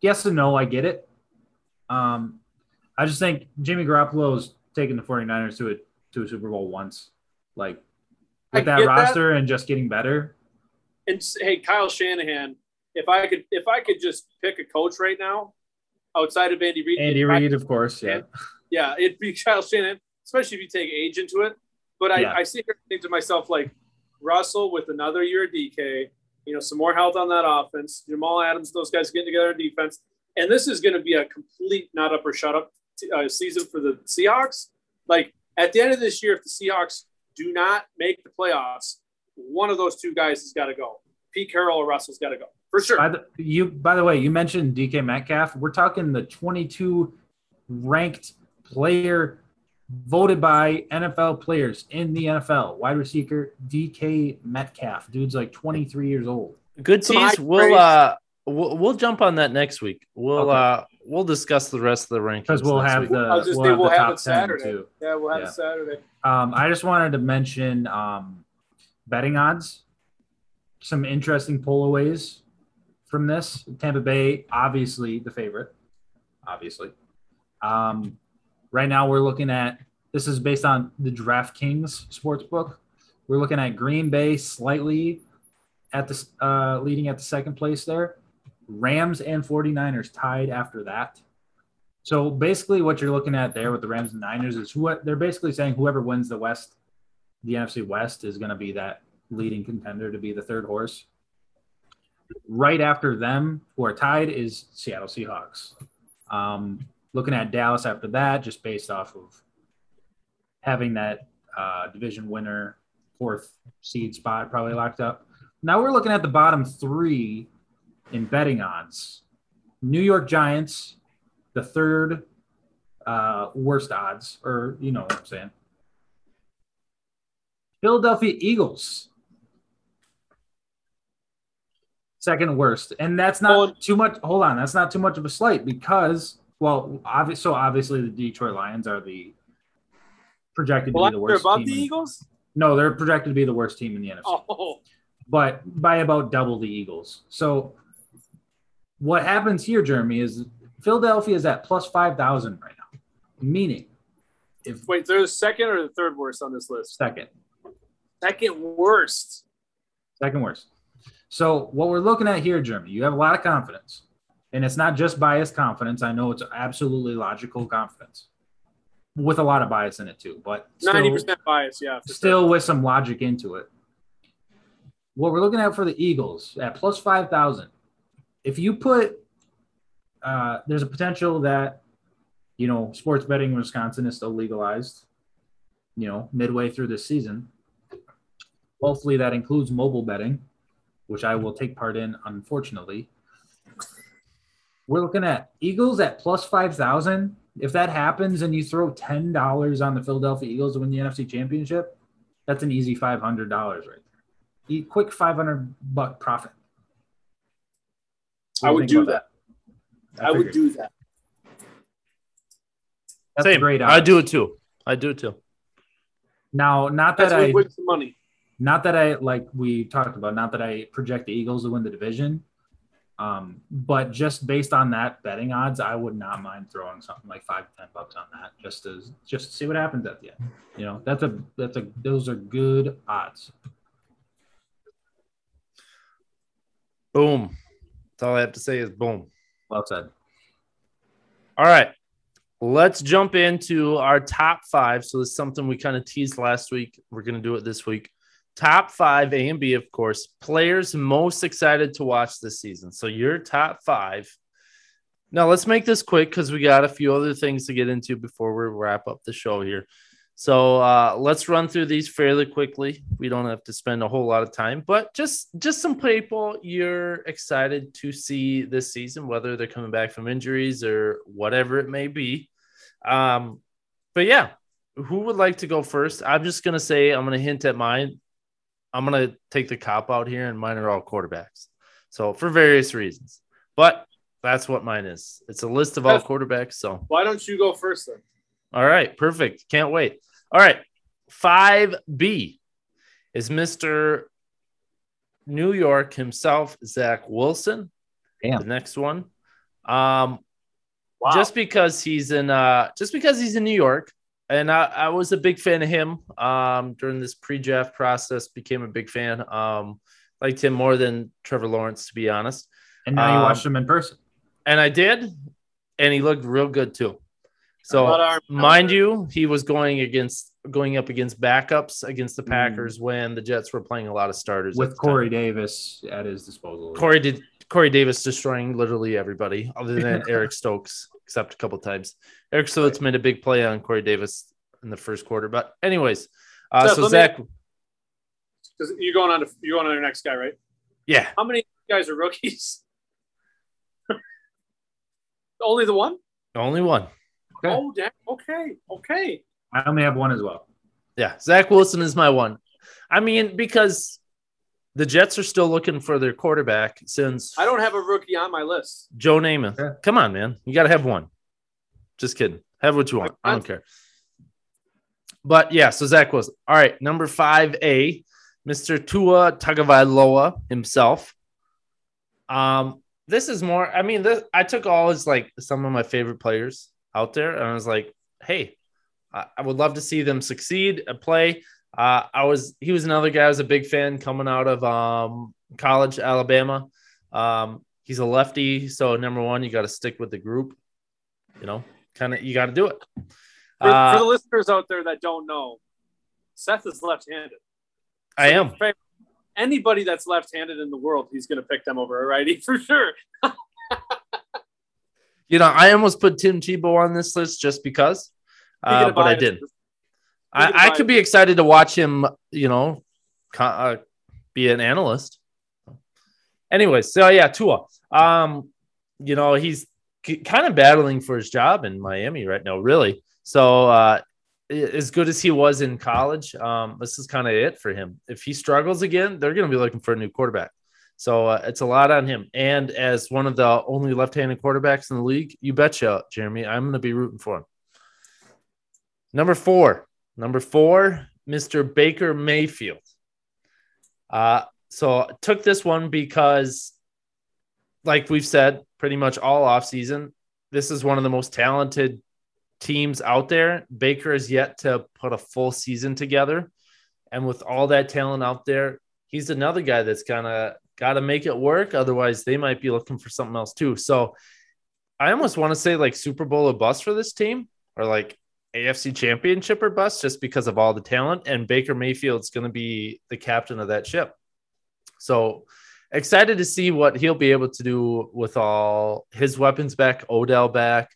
yes and no, I get it. Um I just think Jimmy Garoppolo's taken the 49ers to a to a Super Bowl once. Like with that get that. roster and just getting better. and hey, Kyle Shanahan, if I could if I could just pick a coach right now outside of Andy Reid, Andy Reid, of course, yeah. yeah, it'd be Kyle Shanahan, especially if you take age into it. But I, Yeah. I sit here and think to myself, like, Russell with another year of DK, you know, some more health on that offense, Jamal Adams, those guys getting together in defense. And this is going to be a complete not up or shut up t- uh, season for the Seahawks. Like, at the end of this year, if the Seahawks do not make the playoffs, one of those two guys has got to go. Pete Carroll or Russell's got to go for sure. By the, you by the way, you mentioned DK Metcalf. We're talking the 22 ranked player voted by NFL players in the NFL. Wide receiver DK Metcalf. Dude's like 23 years old. Good Some tease. We'll uh we'll, we'll jump on that next week. We'll Okay. uh we'll discuss the rest of the rankings Because we'll next have week. the I was just we'll saying have we'll have it Saturday. too. Yeah, we'll have Yeah. it Saturday. Um, I just wanted to mention um, betting odds. Some interesting pullaways from this. Tampa Bay, obviously the favorite. Obviously. Um, right now, we're looking at this is based on the DraftKings sports book. We're looking at Green Bay slightly at the uh, leading at the second place there. Rams and 49ers tied after that. So basically, what you're looking at there with the Rams and Niners is what they're basically saying whoever wins the West, the NFC West, is going to be that leading contender to be the third horse. Right after them, who are tied, is Seattle Seahawks. Um, looking at Dallas after that, just based off of having that uh, division winner, fourth seed spot probably locked up. Now we're looking at the bottom three in betting odds. New York Giants, the third uh, worst odds, or you know what I'm saying. Philadelphia Eagles, second worst, and that's not too much. Hold on, that's not too much of a slight because, well, obvi- so obviously the Detroit Lions are the projected to be the they're worst above team. the in- Eagles. no, they're projected to be the worst team in the NFC, Oh, but by about double the Eagles. So, what happens here, Jeremy, is Philadelphia is at plus five thousand right now, meaning if wait, they're the second or the third worst on this list. second. Second worst. Second worst. So what we're looking at here, Jeremy, you have a lot of confidence, and it's not just biased confidence. I know it's absolutely logical confidence, with a lot of bias in it too, but Ninety percent bias. Yeah. still sure. with some logic into it. What we're looking at for the Eagles at plus five thousand, if you put, uh, there's a potential that, you know, sports betting in Wisconsin is still legalized. You know, midway through this season. Hopefully, that includes mobile betting, which I will take part in. Unfortunately, we're looking at Eagles at plus five thousand. If that happens, and you throw ten dollars on the Philadelphia Eagles to win the NFC Championship, that's an easy five hundred dollars right there. E- quick five hundred buck profit. I would think do that. I would do that. That's Same. great. I do it too. I do it too. Now, not that That's I, what money. not that I like we talked about, not that I project the Eagles to win the division, um, but just based on that betting odds, I would not mind throwing something like five ten bucks on that just to just to see what happens at the end. You know, that's a that's a those are good odds. Boom. That's all I have to say is boom. Well said. All right. Let's jump into our top five. So it's something we kind of teased last week. We're going to do it this week. Top five A and B, of course, players most excited to watch this season. So your top five. Now let's make this quick because we got a few other things to get into before we wrap up the show here. So uh, let's run through these fairly quickly. We don't have to spend a whole lot of time, but just just some people you're excited to see this season, whether they're coming back from injuries or whatever it may be. Um, but yeah, who would like to go first? I'm just gonna say I'm gonna hint at mine. I'm gonna take the cop out here, and mine are all quarterbacks. So for various reasons, but that's what mine is. It's a list of all quarterbacks. So Why don't you go first then? all right, perfect. Can't wait. All right, five B is Mister New York himself, Zach Wilson. Damn. The next one, um, Wow. just because he's in, uh, just because he's in New York, and I, I was a big fan of him um, during this pre-draft process. Became a big fan. Um, liked him more than Trevor Lawrence, to be honest. And now you Um, watched him in person. And I did, and he looked real good too. So A lot of arm- mind you, he was going against going up against backups against the Packers when the Jets were playing a lot of starters with the time. Corey Davis at his disposal. Corey did Corey Davis destroying literally everybody other than Eric Stokes, except a couple times. Eric Stokes made a big play on Corey Davis in the first quarter. But anyways, uh, Seth, so Zach, me- Zach, 'Cause you're going on to you're going on to your next guy, right? yeah, How many guys are rookies? Only the one? only one. Okay. Oh, damn. Okay. Okay. I only have one as well. Yeah, Zach Wilson is my one. I mean, because the Jets are still looking for their quarterback since I don't have a rookie on my list. Joe Namath. Yeah. Come on, man. You got to have one. Just kidding. Have what you want. I don't care. But yeah, so Zach was all right. Number five A, Mr. Tua Tagovailoa himself. Um, this is more. I mean, this, I took all his like some of my favorite players out there, and I was like, hey, I, I would love to see them succeed and play. Uh, I was he was another guy I was a big fan coming out of um, college, Alabama. Um, he's a lefty, so number one, you got to stick with the group. You know, kind of you got to do it. For, Uh, for the listeners out there that don't know, Seth is left-handed. I am. Anybody that's left-handed in the world, he's going to pick them over a righty for sure. You know, I almost put Tim Tebow on this list just because, uh, but I didn't. I, I could be excited to watch him. You know, uh, be an analyst. Anyways, so yeah, Tua. Um, you know, he's kind of battling for his job in Miami right now, really. So, uh, as good as he was in college, um, this is kind of it for him. If he struggles again, they're going to be looking for a new quarterback. So uh, it's a lot on him. And as one of the only left-handed quarterbacks in the league, you betcha, Jeremy, I'm going to be rooting for him. Number four, number four, Mr. Baker Mayfield. Uh, so took this one because, like we've said, pretty much all offseason, this is one of the most talented teams out there. Baker is yet to put a full season together. And with all that talent out there, he's another guy that's kind of got to make it work. Otherwise, they might be looking for something else too. So I almost want to say like Super Bowl or bust for this team or like AFC championship or bust just because of all the talent. And Baker Mayfield's going to be the captain of that ship. So excited to see what he'll be able to do with all his weapons back, Odell back,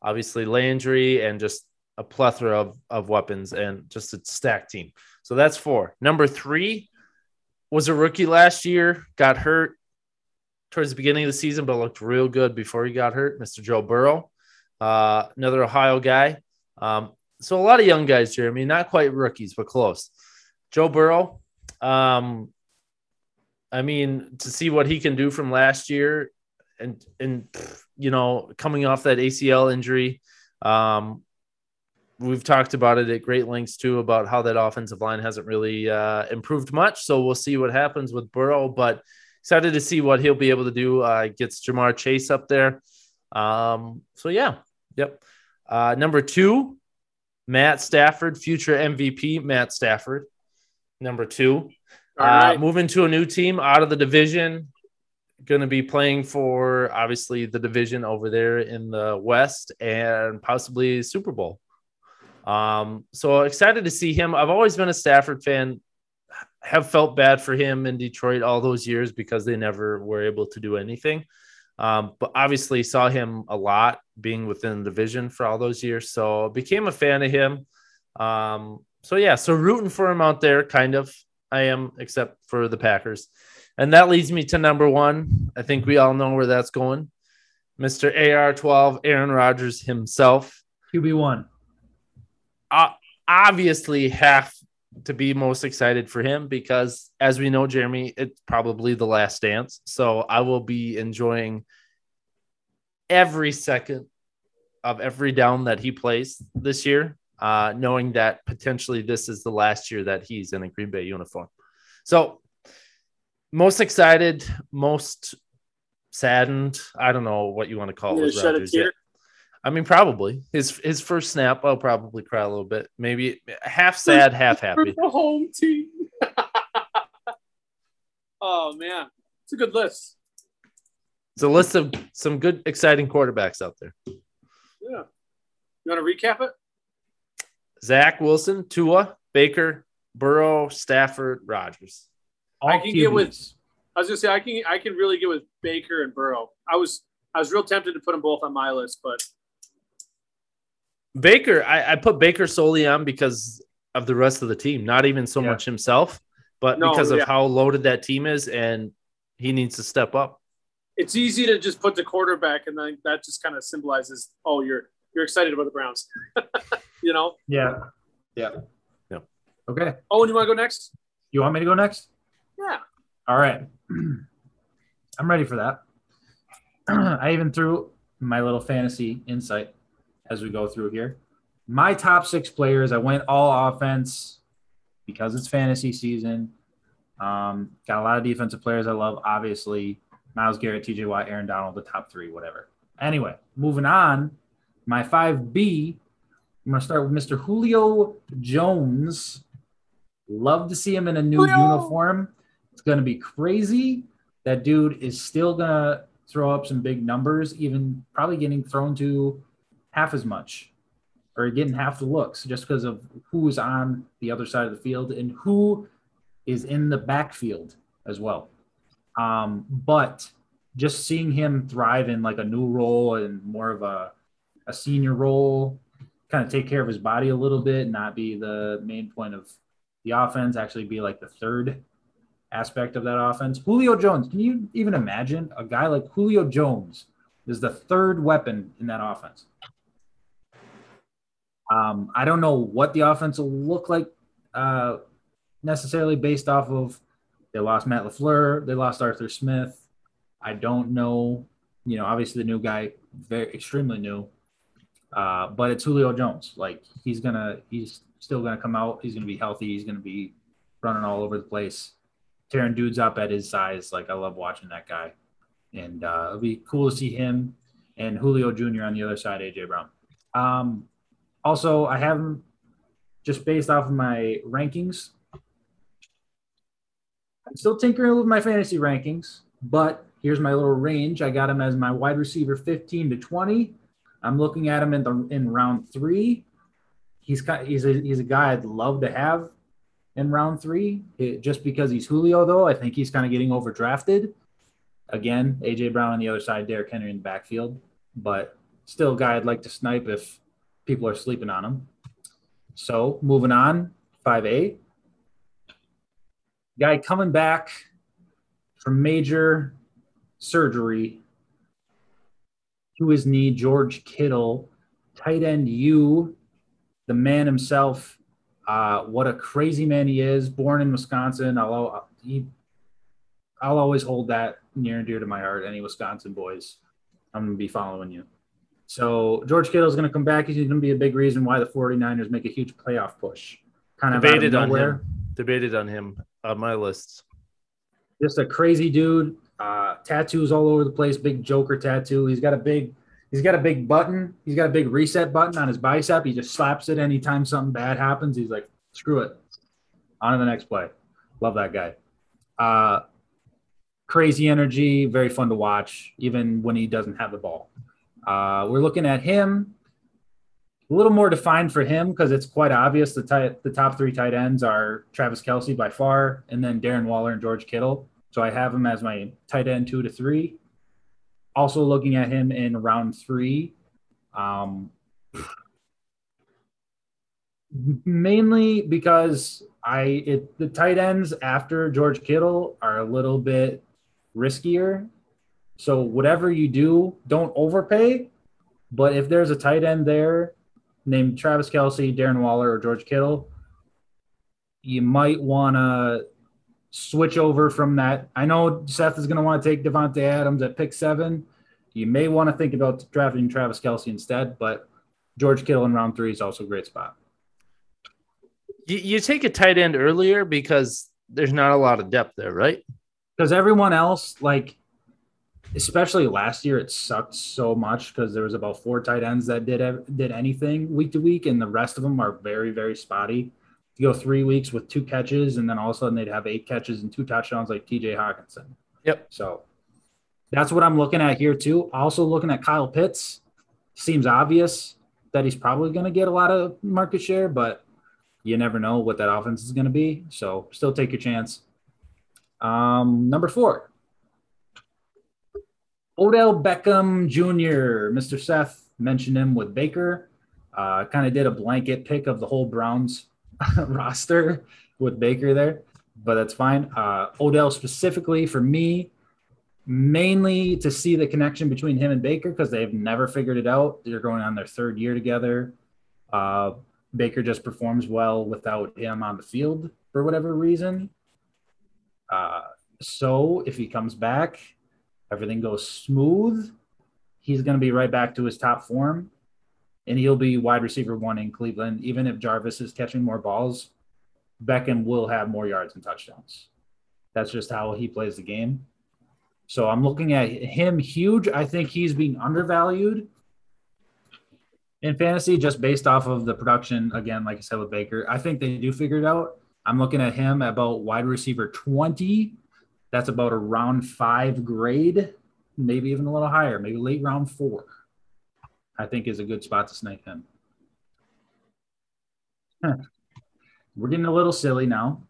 obviously Landry, and just a plethora of, of weapons and just a stacked team. So that's four. Number three was a rookie last year, got hurt towards the beginning of the season, but looked real good before he got hurt. Mr. Joe Burrow, uh, another Ohio guy. Um, so a lot of young guys, Jeremy, not quite rookies, but close. Joe Burrow, um, I mean, to see what he can do from last year, and and you know, coming off that ACL injury, um, we've talked about it at great lengths too about how that offensive line hasn't really uh, improved much. So we'll see what happens with Burrow, but excited to see what he'll be able to do. Uh, gets Ja'Marr Chase up there. Um, so yeah, yep. Uh, number two, Matt Stafford, future MVP, Matt Stafford. Number two, uh, moving to a new team out of the division, going to be playing for obviously the division over there in the West and possibly Super Bowl. Um, so excited to see him. I've always been a Stafford fan. Have felt bad for him in Detroit all those years because they never were able to do anything. Um, but obviously saw him a lot being within the division for all those years. So became a fan of him. Um, so yeah, so rooting for him out there, kind of. I am, except for the Packers. And that leads me to number one. I think we all know where that's going. Mr. AR12, Aaron Rodgers himself. QB1. Uh, obviously, have to be most excited for him because, as we know, Jeremy, it's probably the last dance. So I will be enjoying every second of every down that he plays this year, uh, knowing that potentially this is the last year that he's in a Green Bay uniform. So, most excited, most saddened. I don't know what you want to call it. I mean, probably his his first snap. I'll probably cry a little bit. Maybe half sad, half happy. The home team. oh man, it's a good list. It's a list of some good, exciting quarterbacks out there. Yeah. You want to recap it? Zach Wilson, Tua, Baker, Burrow, Stafford, Rodgers. I can get with. I was gonna say I can. I can really get with Baker and Burrow. I was. I was real tempted to put them both on my list, but Baker, I, I, put Baker solely on because of the rest of the team, not even so yeah. much himself, but no, because of yeah. how loaded that team is, and he needs to step up. It's easy to just put the quarterback, and then that just kind of symbolizes, oh, you're you're excited about the Browns, you know? Yeah, yeah, yeah. Okay. Oh, and you want to go next? You want me to go next? Yeah. All right. I'm ready for that. I even threw my little fantasy insight as we go through here. My top six players, I went all offense because it's fantasy season. Um, got a lot of defensive players I love, obviously. Myles Garrett, TJ Watt, Aaron Donald, the top three, whatever. Anyway, moving on. My 5B, I'm going to start with Mr. Julio Jones. Love to see him in a new Julio. uniform. It's going to be crazy. That dude is still going to throw up some big numbers, even probably getting thrown to half as much or getting half the looks just because of who's on the other side of the field and who is in the backfield as well. Um, but just seeing him thrive in like a new role and more of a, a senior role, kind of take care of his body a little bit, not be the main point of the offense, actually be like the third aspect of that offense. Julio Jones, can you even imagine a guy like Julio Jones is the third weapon in that offense? Um, I don't know what the offense will look like uh, necessarily based off of They lost Matt LaFleur. They lost Arthur Smith. I don't know. You know, obviously the new guy, very extremely new. Uh, but it's Julio Jones. Like he's gonna, he's still gonna come out. He's gonna be healthy. He's gonna be running all over the place, tearing dudes up at his size. Like I love watching that guy, and uh, it'll be cool to see him and Julio Jr. on the other side. AJ Brown. Um, also, I have him just based off of my rankings. I'm still tinkering with my fantasy rankings, but here's my little range. I got him as my wide receiver 15 to 20. I'm looking at him in the in round three. He's he's a he's a guy I'd love to have in round three. It, just because he's Julio, though, I think he's kind of getting overdrafted. Again, AJ Brown on the other side, Derrick Henry in the backfield, but still guy I'd like to snipe if people are sleeping on them. So moving on, 5A. Guy coming back from major surgery to his knee, George Kittle, tight end you, the man himself. Uh, what a crazy man he is. Born in Wisconsin. I'll, he, I'll always hold that near and dear to my heart. Any Wisconsin boys, I'm going to be following you. So George Kittle is going to come back. He's going to be a big reason why the 49ers make a huge playoff push. Kind of debated on him. Debated on him on my list. Just a crazy dude. Uh, tattoos all over the place. Big Joker tattoo. He's got a big. He's got a big button. He's got a big reset button on his bicep. He just slaps it anytime something bad happens. He's like, screw it. On to the next play. Love that guy. Uh, crazy energy, very fun to watch, even when he doesn't have the ball. Uh, we're looking at him a little more defined for him because it's quite obvious the tight, the top three tight ends are Travis Kelce by far, and then Darren Waller and George Kittle. So I have him as my tight end two to three. Also looking at him in round three, um, mainly because I it, the tight ends after George Kittle are a little bit riskier so whatever you do, don't overpay. But if there's a tight end there named Travis Kelce, Darren Waller, or George Kittle, you might want to switch over from that. I know Seth is going to want to take Davante Adams at pick seven. You may want to think about drafting Travis Kelce instead, but George Kittle in round three is also a great spot. You, you take a tight end earlier because there's not a lot of depth there, right? Because everyone else, like especially last year, it sucked so much because there was about four tight ends that did did anything week to week, and the rest of them are very very spotty. You go three weeks with two catches, and then all of a sudden they'd have eight catches and two touchdowns like T.J. Hockenson. Yep. So that's what I'm looking at here too. Also looking at Kyle Pitts. Seems obvious that he's probably going to get a lot of market share, but you never know what that offense is going to be. So still take your chance. Um, number four, Odell Beckham Jr., Mr. Seth mentioned him with Baker. Uh, kind of did a blanket pick of the whole Browns roster with Baker there, but that's fine. Uh, Odell specifically for me, mainly to see the connection between him and Baker because they've never figured it out. They're going on their third year together. Uh, Baker just performs well without him on the field for whatever reason. Uh, so if he comes back, everything goes smooth, he's going to be right back to his top form and he'll be wide receiver one in Cleveland. Even if Jarvis is catching more balls, Beckham will have more yards and touchdowns. That's just how he plays the game. So I'm looking at him huge. I think he's being undervalued in fantasy just based off of the production. Again, like I said with Baker, I think they do figure it out. I'm looking at him about wide receiver 20 that's about a round five grade, maybe even a little higher, maybe late round four. I think is a good spot to snipe him. We're getting a little silly now,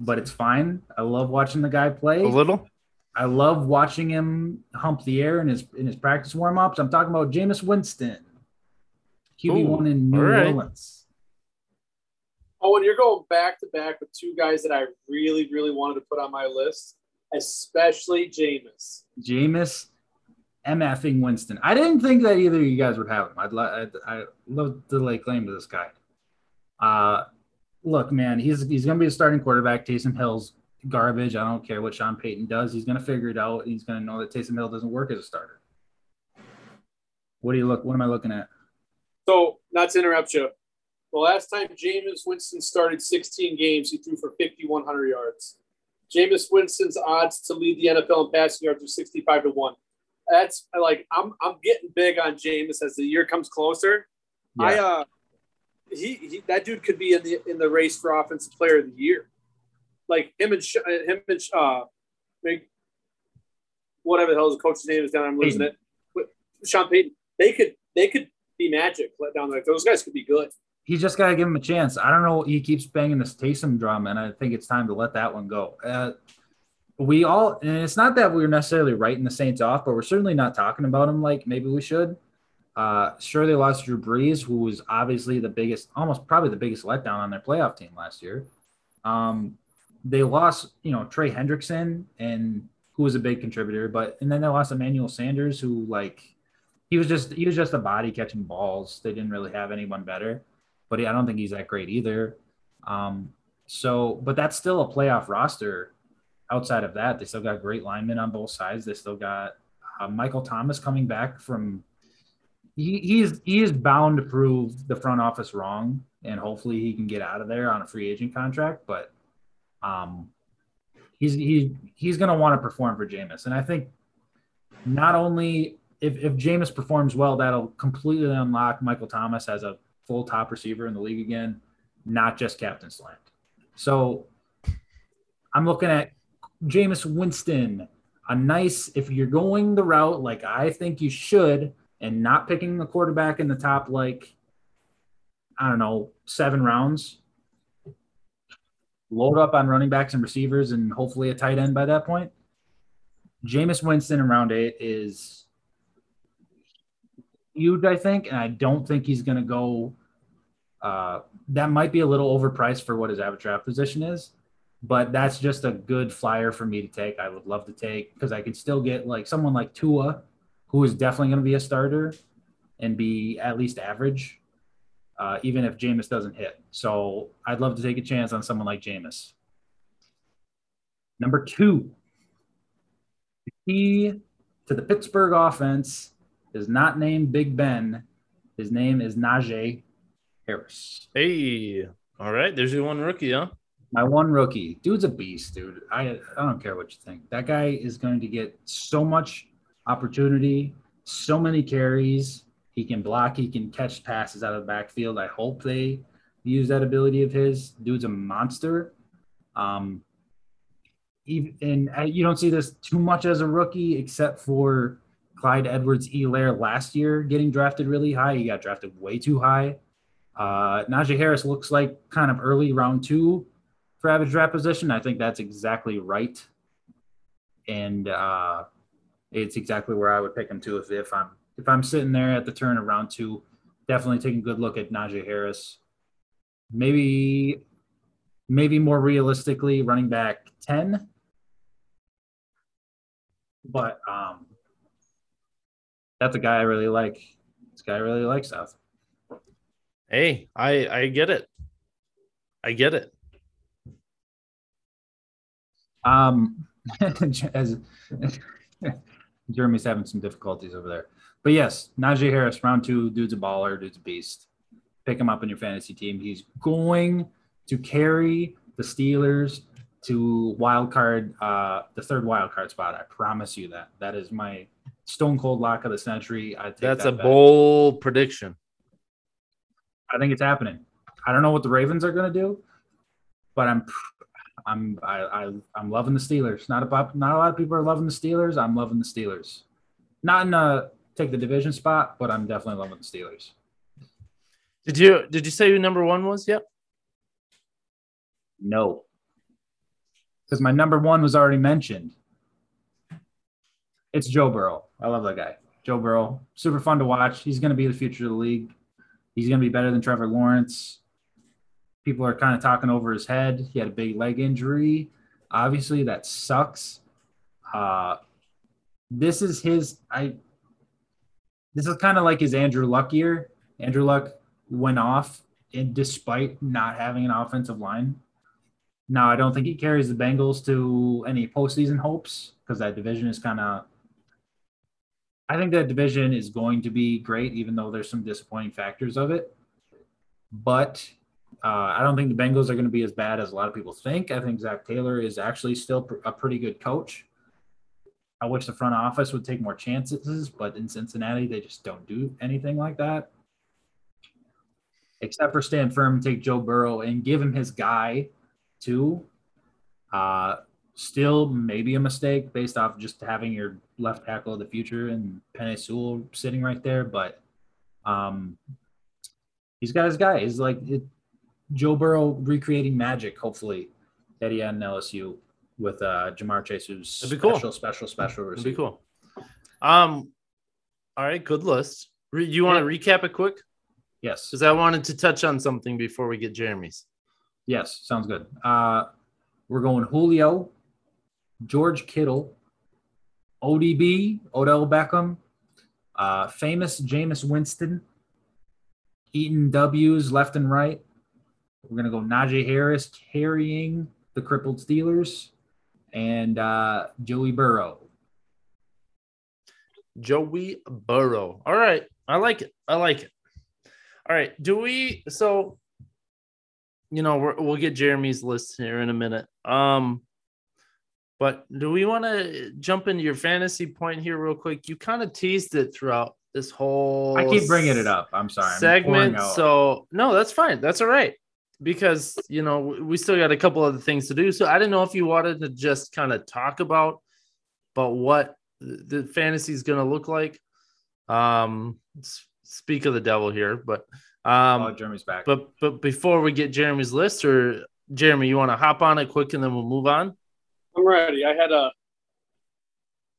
but it's fine. I love watching the guy play. A little. I love watching him hump the air in his in his practice warm ups. I'm talking about Jameis Winston, QB one in New right. Orleans. Oh, and you're going back to back with two guys that I really, really wanted to put on my list especially Jameis. Jameis MFing Winston. I didn't think that either of you guys would have him. I'd, I'd, I'd love to lay claim to this guy. Uh, look, man, he's he's going to be a starting quarterback. Taysom Hill's garbage. I don't care what Sean Payton does. He's going to figure it out. He's going to know that Taysom Hill doesn't work as a starter. What do you look? What am I looking at? So, not to interrupt you, the last time Jameis Winston started 16 games, he threw for 5,100 yards. Jameis Winston's odds to lead the NFL in passing yards are 65 to 1. That's like I'm I'm getting big on Jameis as the year comes closer. I uh he, he that dude could be in the in the race for offensive player of the year. Like him and Sh- him and uh Mc- whatever the hell the coach's name is down I'm losing Payton. it. But Sean Payton, they could they could be magic let down like those guys could be good. He's just got to give him a chance. I don't know. He keeps banging this Taysom drum, and I think it's time to let that one go. Uh, we all, and it's not that we're necessarily writing the Saints off, but we're certainly not talking about them like maybe we should. Uh, sure, they lost Drew Brees, who was obviously the biggest, almost probably the biggest letdown on their playoff team last year. Um, they lost, you know, Trey Hendrickson, and who was a big contributor, but and then they lost Emmanuel Sanders, who like he was just he was just a body catching balls. They didn't really have anyone better, but I don't think he's that great either. Um, so, but that's still a playoff roster. Outside of that, they still got great linemen on both sides. They still got uh, Michael Thomas coming back from. He, he's he is bound to prove the front office wrong, and hopefully he can get out of there on a free agent contract. But um, he's he he's going to want to perform for Jameis, and I think not only if if Jameis performs well, that'll completely unlock Michael Thomas as a full top receiver in the league again, not just captain slant. So I'm looking at Jameis Winston, a nice if you're going the route like I think you should, and not picking the quarterback in the top like I don't know seven rounds. Load up on running backs and receivers, and hopefully a tight end by that point. Jameis Winston in round eight is huge, I think, and I don't think he's going to go. Uh, that might be a little overpriced for what his average draft position is, but that's just a good flyer for me to take. I would love to take because I could still get like someone like Tua, who is definitely going to be a starter and be at least average, uh, even if Jameis doesn't hit. So I'd love to take a chance on someone like Jameis. Number two, the key to the Pittsburgh offense is not named Big Ben. His name is Najee Harris. Hey, all right. There's your one rookie, huh? My one rookie. Dude's a beast, dude. I, I don't care what you think. That guy is going to get so much opportunity, so many carries. He can block, he can catch passes out of the backfield. I hope they use that ability of his. Dude's a monster. Um, even, and uh, you don't see this too much as a rookie, except for Clyde Edwards-Helaire last year getting drafted really high. He got drafted way too high. Uh, Najee Harris looks like kind of early round two for average draft position. I think that's exactly right. And uh, it's exactly where I would pick him too if, if I'm if I'm sitting there at the turn of round two, definitely taking a good look at Najee Harris. Maybe maybe more realistically running back 10. But um that's a guy I really like. This guy really likes South. Hey, I I get it. I get it. Um, as Jeremy's having some difficulties over there, but yes, Najee Harris, round two, dude's a baller, dude's a beast. Pick him up in your fantasy team. He's going to carry the Steelers to wild card, uh, the third wild card spot. I promise you that. That is my stone cold lock of the century. I take That's that a bet. bold prediction. I think it's happening. I don't know what the Ravens are going to do, but I'm I'm I, I I'm loving the Steelers. Not about not a lot of people are loving the Steelers. I'm loving the Steelers. Not in a take the division spot, but I'm definitely loving the Steelers. Did you did you say who number one was? Yep. No, because my number one was already mentioned. It's Joe Burrow. I love that guy. Joe Burrow, super fun to watch. He's going to be the future of the league. He's going to be better than Trevor Lawrence. People are kind of talking over his head. He had a big leg injury. Obviously, that sucks. Uh, this is his. I. This is kind of like his Andrew Luck year. Andrew Luck went off, and despite not having an offensive line, Now, I don't think he carries the Bengals to any postseason hopes because that division is kind of. I think that division is going to be great, even though there's some disappointing factors of it. But uh, I don't think the Bengals are going to be as bad as a lot of people think. I think Zac Taylor is actually still pr- a pretty good coach. I wish the front office would take more chances, but in Cincinnati, they just don't do anything like that. Except for stand firm, take Joe Burrow and give him his guy too. Uh, still maybe a mistake based off just having your left tackle of the future and Penei Sewell sitting right there, but um, he's got his guy. He's like it, Joe Burrow recreating magic, hopefully, that he had in LSU with uh, Ja'Marr Chase, who's be cool. special, special, special It'd be cool. Um, all right, good list. Re- you want to recap it quick? Yes, Because I wanted to touch on something before we get Jeremy's. yes, sounds good. Uh, we're going Julio, George Kittle, ODB, Odell Beckham, uh, famous Jameis Winston, eating W's left and right. We're gonna go Najee Harris carrying the crippled Steelers, and uh, Joey Burrow. Joey Burrow. All right. I like it. I like it. All right. Do we so you know, we're, we'll get Jeremy's list here in a minute. Um but do we want to jump into your fantasy point here real quick? You kind of teased it throughout this whole I keep bringing it up. I'm sorry. I'm segment. So no, that's fine. That's all right. Because you know we- still got a couple other things to do. So I didn't know if you wanted to just kind of talk about, but what the fantasy is going to look like. Um, speak of the devil here, but oh, um, Jeremy's back. but but before we get Jeremy's list, or Jeremy, you want to hop on it quick and then we'll move on. I'm ready. I had a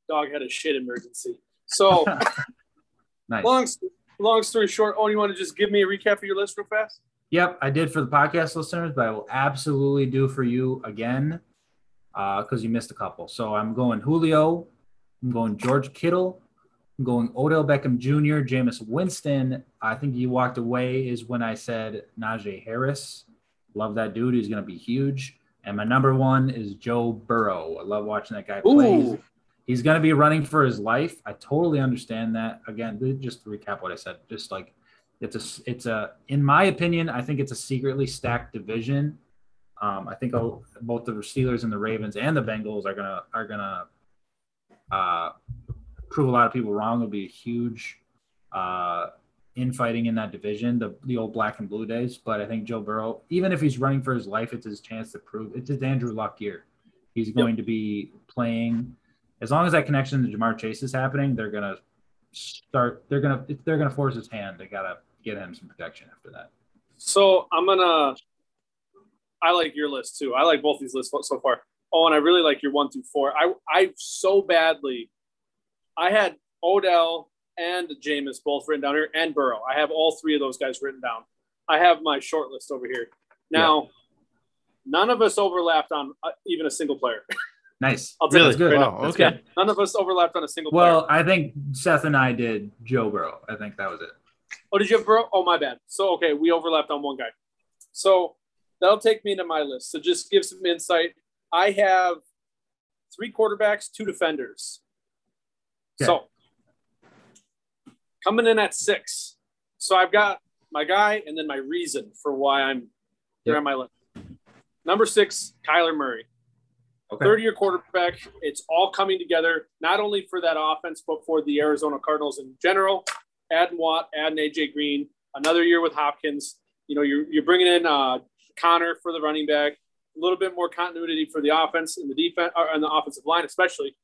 dog had a shit emergency. So nice. long long story short, oh, you want to just give me a recap of your list real fast? Yep, I did for the podcast listeners, but I will absolutely do for you again uh, because you missed a couple. So I'm going Julio, I'm going George Kittle, I'm going Odell Beckham Jr., Jameis Winston. I think you walked away is when I said Najee Harris. Love that dude. He's going to be huge. And my number one is Joe Burrow. I love watching that guy play. He's-. He's going to be running for his life. I totally understand that. Again, just to recap what I said, just like it's a, it's a, in my opinion, I think it's a secretly stacked division. Um, I think both the Steelers and the Ravens and the Bengals are gonna are gonna uh, prove a lot of people wrong. It'll be a huge uh, infighting in that division, the the old black and blue days. But I think Joe Burrow, even if he's running for his life, it's his chance to prove it's his Andrew Luck year. He's going to be playing as long as that connection to Ja'Marr Chase is happening. They're gonna start. They're gonna they're gonna force his hand. They gotta get him some protection after that. So I'm gonna. I like your list too. I like both these lists so far. Oh, and I really like your one through four. I I so badly. I had Odell and Jameis both written down here, and Burrow. I have all three of those guys written down. I have my short list over here. Now, none of us overlapped on uh, even a single player. Nice. I'll tell you Really? that's good. Wow. That's okay. good. None of us overlapped on a single Well, player. I think Seth and I did Joe Burrow. I think that was it. Oh, did you have Burrow? Oh, my bad. So okay, we overlapped on one guy. So that'll take me into my list. So just give some insight. I have three quarterbacks, two defenders. So coming in at six. So I've got my guy and then my reason for why I'm here Yep. on my list. Number six, Kyler Murray. Okay. 30 year quarterback. It's all coming together, not only for that offense, but for the Arizona Cardinals in general. Adding Watt, adding AJ Green, another year with Hopkins. You know, you're, you're bringing in uh, Conner for the running back, a little bit more continuity for the offense and the defense, and the offensive line, especially.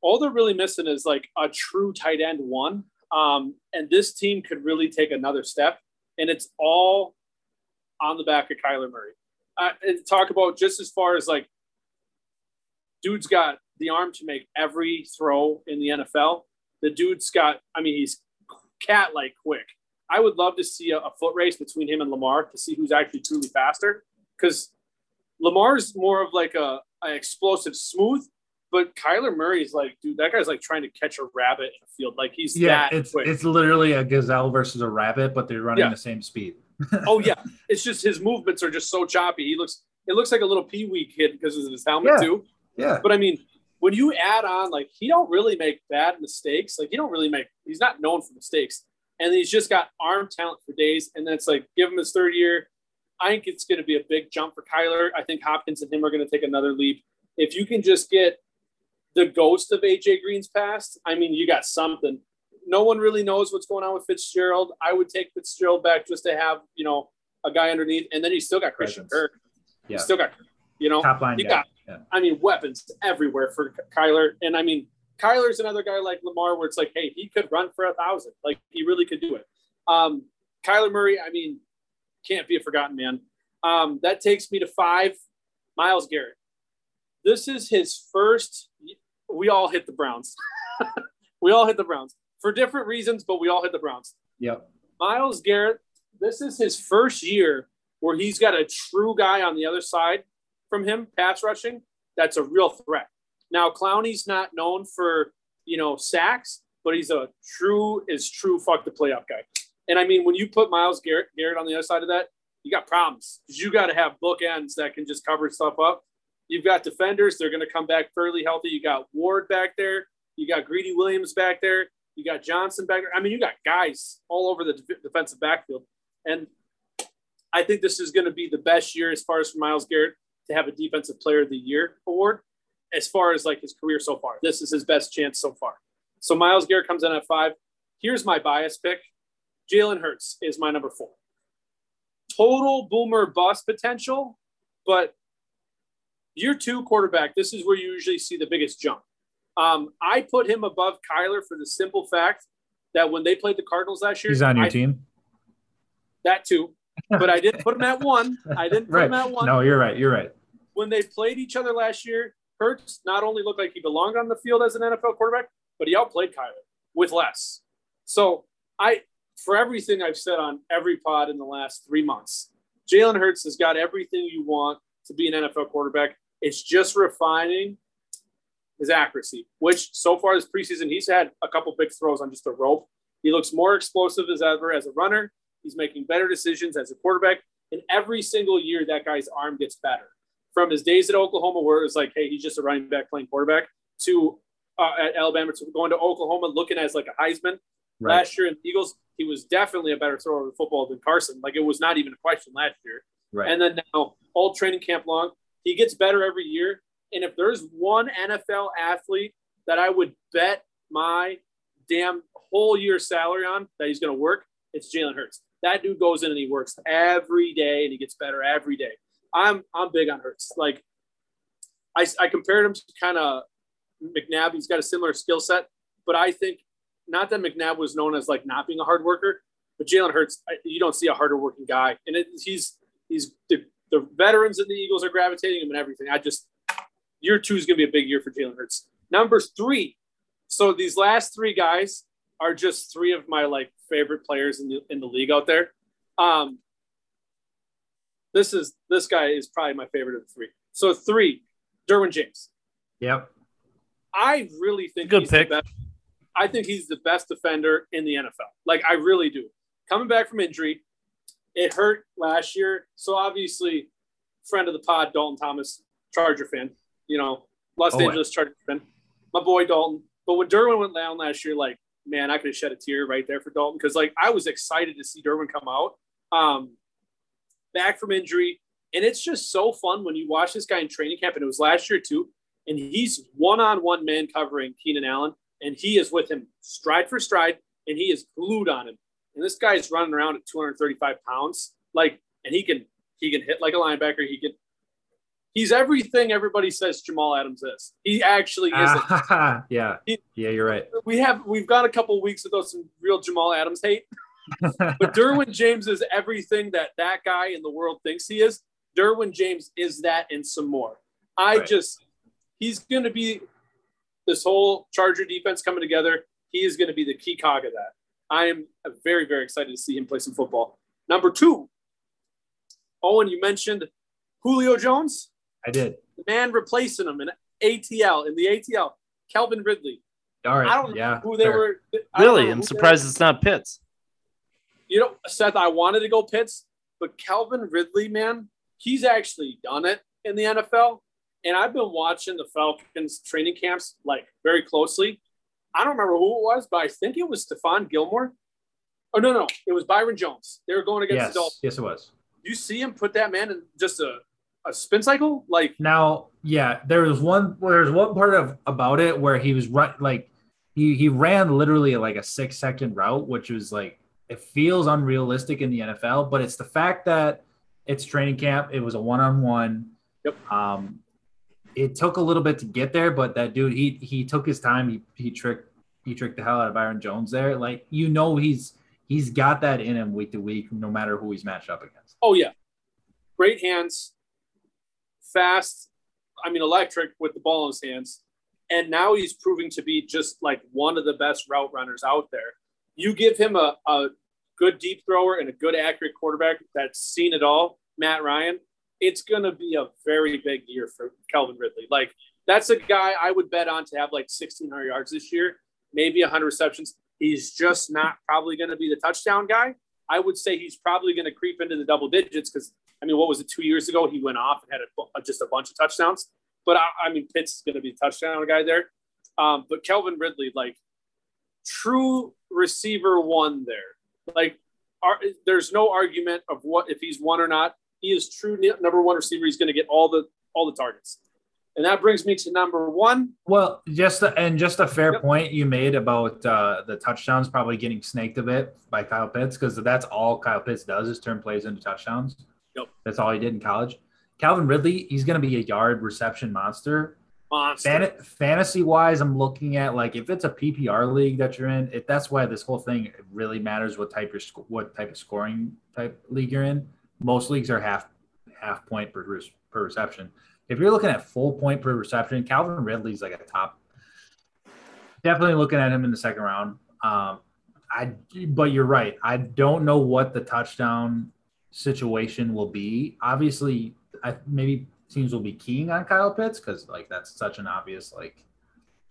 All they're really missing is like a true tight end one. Um, and this team could really take another step. And it's all on the back of Kyler Murray. Uh, and talk about just as far as like dude's got the arm to make every throw in the NFL. The dude's got, I mean, he's cat like quick. I would love to see a, a foot race between him and Lamar to see who's actually truly faster. Because Lamar's more of like a, a explosive smooth, but Kyler Murray's like, dude, that guy's like trying to catch a rabbit in a field. Like he's Yeah, that it's quick. it's literally a gazelle versus a rabbit, but they're running Yeah. the same speed. oh yeah, it's just his movements are just so choppy. He looks it looks like a little pee wee kid because of his helmet Yeah. too. Yeah. But I mean, when you add on like he don't really make bad mistakes. Like he don't really make. He's not known for mistakes, and he's just got arm talent for days. And then it's like give him his third year. I think it's going to be a big jump for Kyler. I think Hopkins and him are going to take another leap. If you can just get the ghost of AJ Green's past, I mean, you got something. No one really knows what's going on with Fitzgerald. I would take Fitzgerald back just to have you know a guy underneath, and then he's still got Christian. Kirk. Yeah. He's still got you know Top line you guy. got yeah. I mean, weapons everywhere for Kyler. And I mean, Kyler's another guy like Lamar where it's like, hey, he could run for a thousand. Like he really could do it. Um, Kyler Murray, I mean, can't be a forgotten man. Um, that takes me to five. Myles Garrett. This is his first. We all hit the Browns. we all hit the Browns for different reasons, but we all hit the Browns. Yep. Myles Garrett, this is his first year where he's got a true guy on the other side from him, pass rushing. That's a real threat. Now, Clowney's not known for, you know, sacks, but he's a true, is true fuck the playoff guy. And I mean, when you put Myles Garrett, Garrett on the other side of that, you got problems you got to have bookends that can just cover stuff up. You've got defenders, they're going to come back fairly healthy. You got Ward back there. You got Greedy Williams back there. You got Johnson back there. I mean, you got guys all over the defensive backfield. And I think this is going to be the best year as far as for Myles Garrett to have a Defensive Player of the Year award as far as like his career so far. This is his best chance so far. So Myles Garrett comes in at five. Here's my bias pick. Jalen Hurts is my number four. Total boomer bust potential, but year two quarterback, this is where you usually see the biggest jump. Um, I put him above Kyler for the simple fact that when they played the Cardinals last year, He's on your I- team. that too. But I didn't put him at one. I didn't put Right. him at one. No, you're right. You're right. When they played each other last year, Hurts not only looked like he belonged on the field as an NFL quarterback, but he outplayed Kyler with less. So I, for everything I've said on every pod in the last three months, Jalen Hurts has got everything you want to be an NFL quarterback. It's just refining his accuracy, which so far this preseason, he's had a couple big throws on just a rope. He looks more explosive as ever as a runner. He's making better decisions as a quarterback. And every single year, that guy's arm gets better. From his days at Oklahoma, where it was like, hey, he's just a running back playing quarterback, to uh, at Alabama, to going to Oklahoma looking as like a Heisman. Right. Last year in the Eagles, he was definitely a better thrower of the football than Carson. Like it was not even a question last year. Right. And then now, all training camp long, he gets better every year. And if there's one NFL athlete that I would bet my damn whole year salary on that he's going to work, it's Jalen Hurts. That dude goes in and he works every day and he gets better every day. I'm I'm big on Hurts. Like I, I compared him to kind of McNabb. He's got a similar skill set, but I think not that McNabb was known as like not being a hard worker, but Jalen Hurts, you don't see a harder working guy, and it, he's he's the, the veterans and the Eagles are gravitating him and everything. I just year two is going to be a big year for Jalen Hurts. Number three, so these last three guys are just three of my like favorite players in the in the league out there. Um, this is this guy is probably my favorite of the three. So three, Derwin James. Yep. I really think Good he's pick. The best, I think he's the best defender in the NFL. Like I really do. Coming back from injury, it hurt last year. So obviously, friend of the pod, Dalton Thomas, Charger fan. You know, Los Oh. Angeles Charger fan. My boy Dalton. But when Derwin went down last year, like man, I could have shed a tear right there for Dalton because like I was excited to see Derwin come out. Um, back from injury, and it's just so fun when you watch this guy in training camp, and it was last year too and he's one-on-one man covering Keenan Allen, and he is with him stride for stride, and he is glued on him. And this guy's running around at 235 pounds, like, and he can he can hit like a linebacker. He can. He's everything everybody says Jamal Adams is. He actually isn't. Ah, yeah. Yeah, you're right. we have we've got a couple weeks without some real Jamal Adams hate, but Derwin James is everything that that guy in the world thinks he is. Derwin James is that and some more. I Right. just he's going to be this whole Charger defense coming together. He is going to be the key cog of that. I am very very excited to see him play some football. Number two, Owen, you mentioned Julio Jones, I did. the man replacing him in ATL in the ATL. Calvin Ridley. All right. I don't know yeah. who they fair. were. Really? I'm who they surprised it's not Pitts. you know, Seth, I wanted to go Pitts, but Calvin Ridley, man, he's actually done it in the NFL. And I've been watching the Falcons training camps like very closely. I don't remember who it was, but I think it was Stephon Gilmore. Oh no, no, it was Byron Jones. They were going against Yes, the Dolphins. yes, it was. You see him put that man in just a, a spin cycle? Like Now, yeah, there was one. There was one part of about it where he was run like he he ran literally like a six second route, which was like it feels unrealistic in the NFL. But it's the fact that it's training camp. It was a one on one. Yep. Um, it took a little bit to get there, but that dude, he he took his time. He he tricked he tricked the hell out of Byron Jones there. Like you know, he's he's got that in him week to week, no matter who he's matched up against. Oh yeah, great hands, fast. I mean, electric with the ball in his hands, and now he's proving to be just like one of the best route runners out there. You give him a, a good deep thrower and a good accurate quarterback that's seen it all, Matt Ryan. It's gonna be a very big year for Calvin Ridley. Like that's a guy I would bet on to have like 1,600 yards this year, maybe 100 receptions. He's just not probably going to be the touchdown guy. I would say he's probably going to creep into the double digits because I mean, what was it? Two years ago, he went off and had a, just a bunch of touchdowns. But I, I mean, Pitts is going to be the touchdown guy there. Um, but Calvin Ridley, like true receiver one there. Like, are, there's no argument of what if he's one or not. He is true number one receiver. He's going to get all the all the targets. And that brings me to number one. Well, just a, and just a fair Yep. point you made about uh, the touchdowns probably getting snaked a bit by Kyle Pitts because that's all Kyle Pitts does is turn plays into touchdowns. Yep. That's all he did in college. Calvin Ridley, he's going to be a yard reception monster. Monster. Fan- fantasy wise, I'm looking at like if it's a PPR league that you're in, if that's why this whole thing really matters what type your sc- what type of scoring type league you're in. Most leagues are half half point per per reception. If you're looking at full point per reception, Calvin Ridley's like a top. Definitely looking at him in the second round. Um, I but you're right. I don't know what the touchdown situation will be. Obviously, I maybe teams will be keying on Kyle Pitts because like that's such an obvious like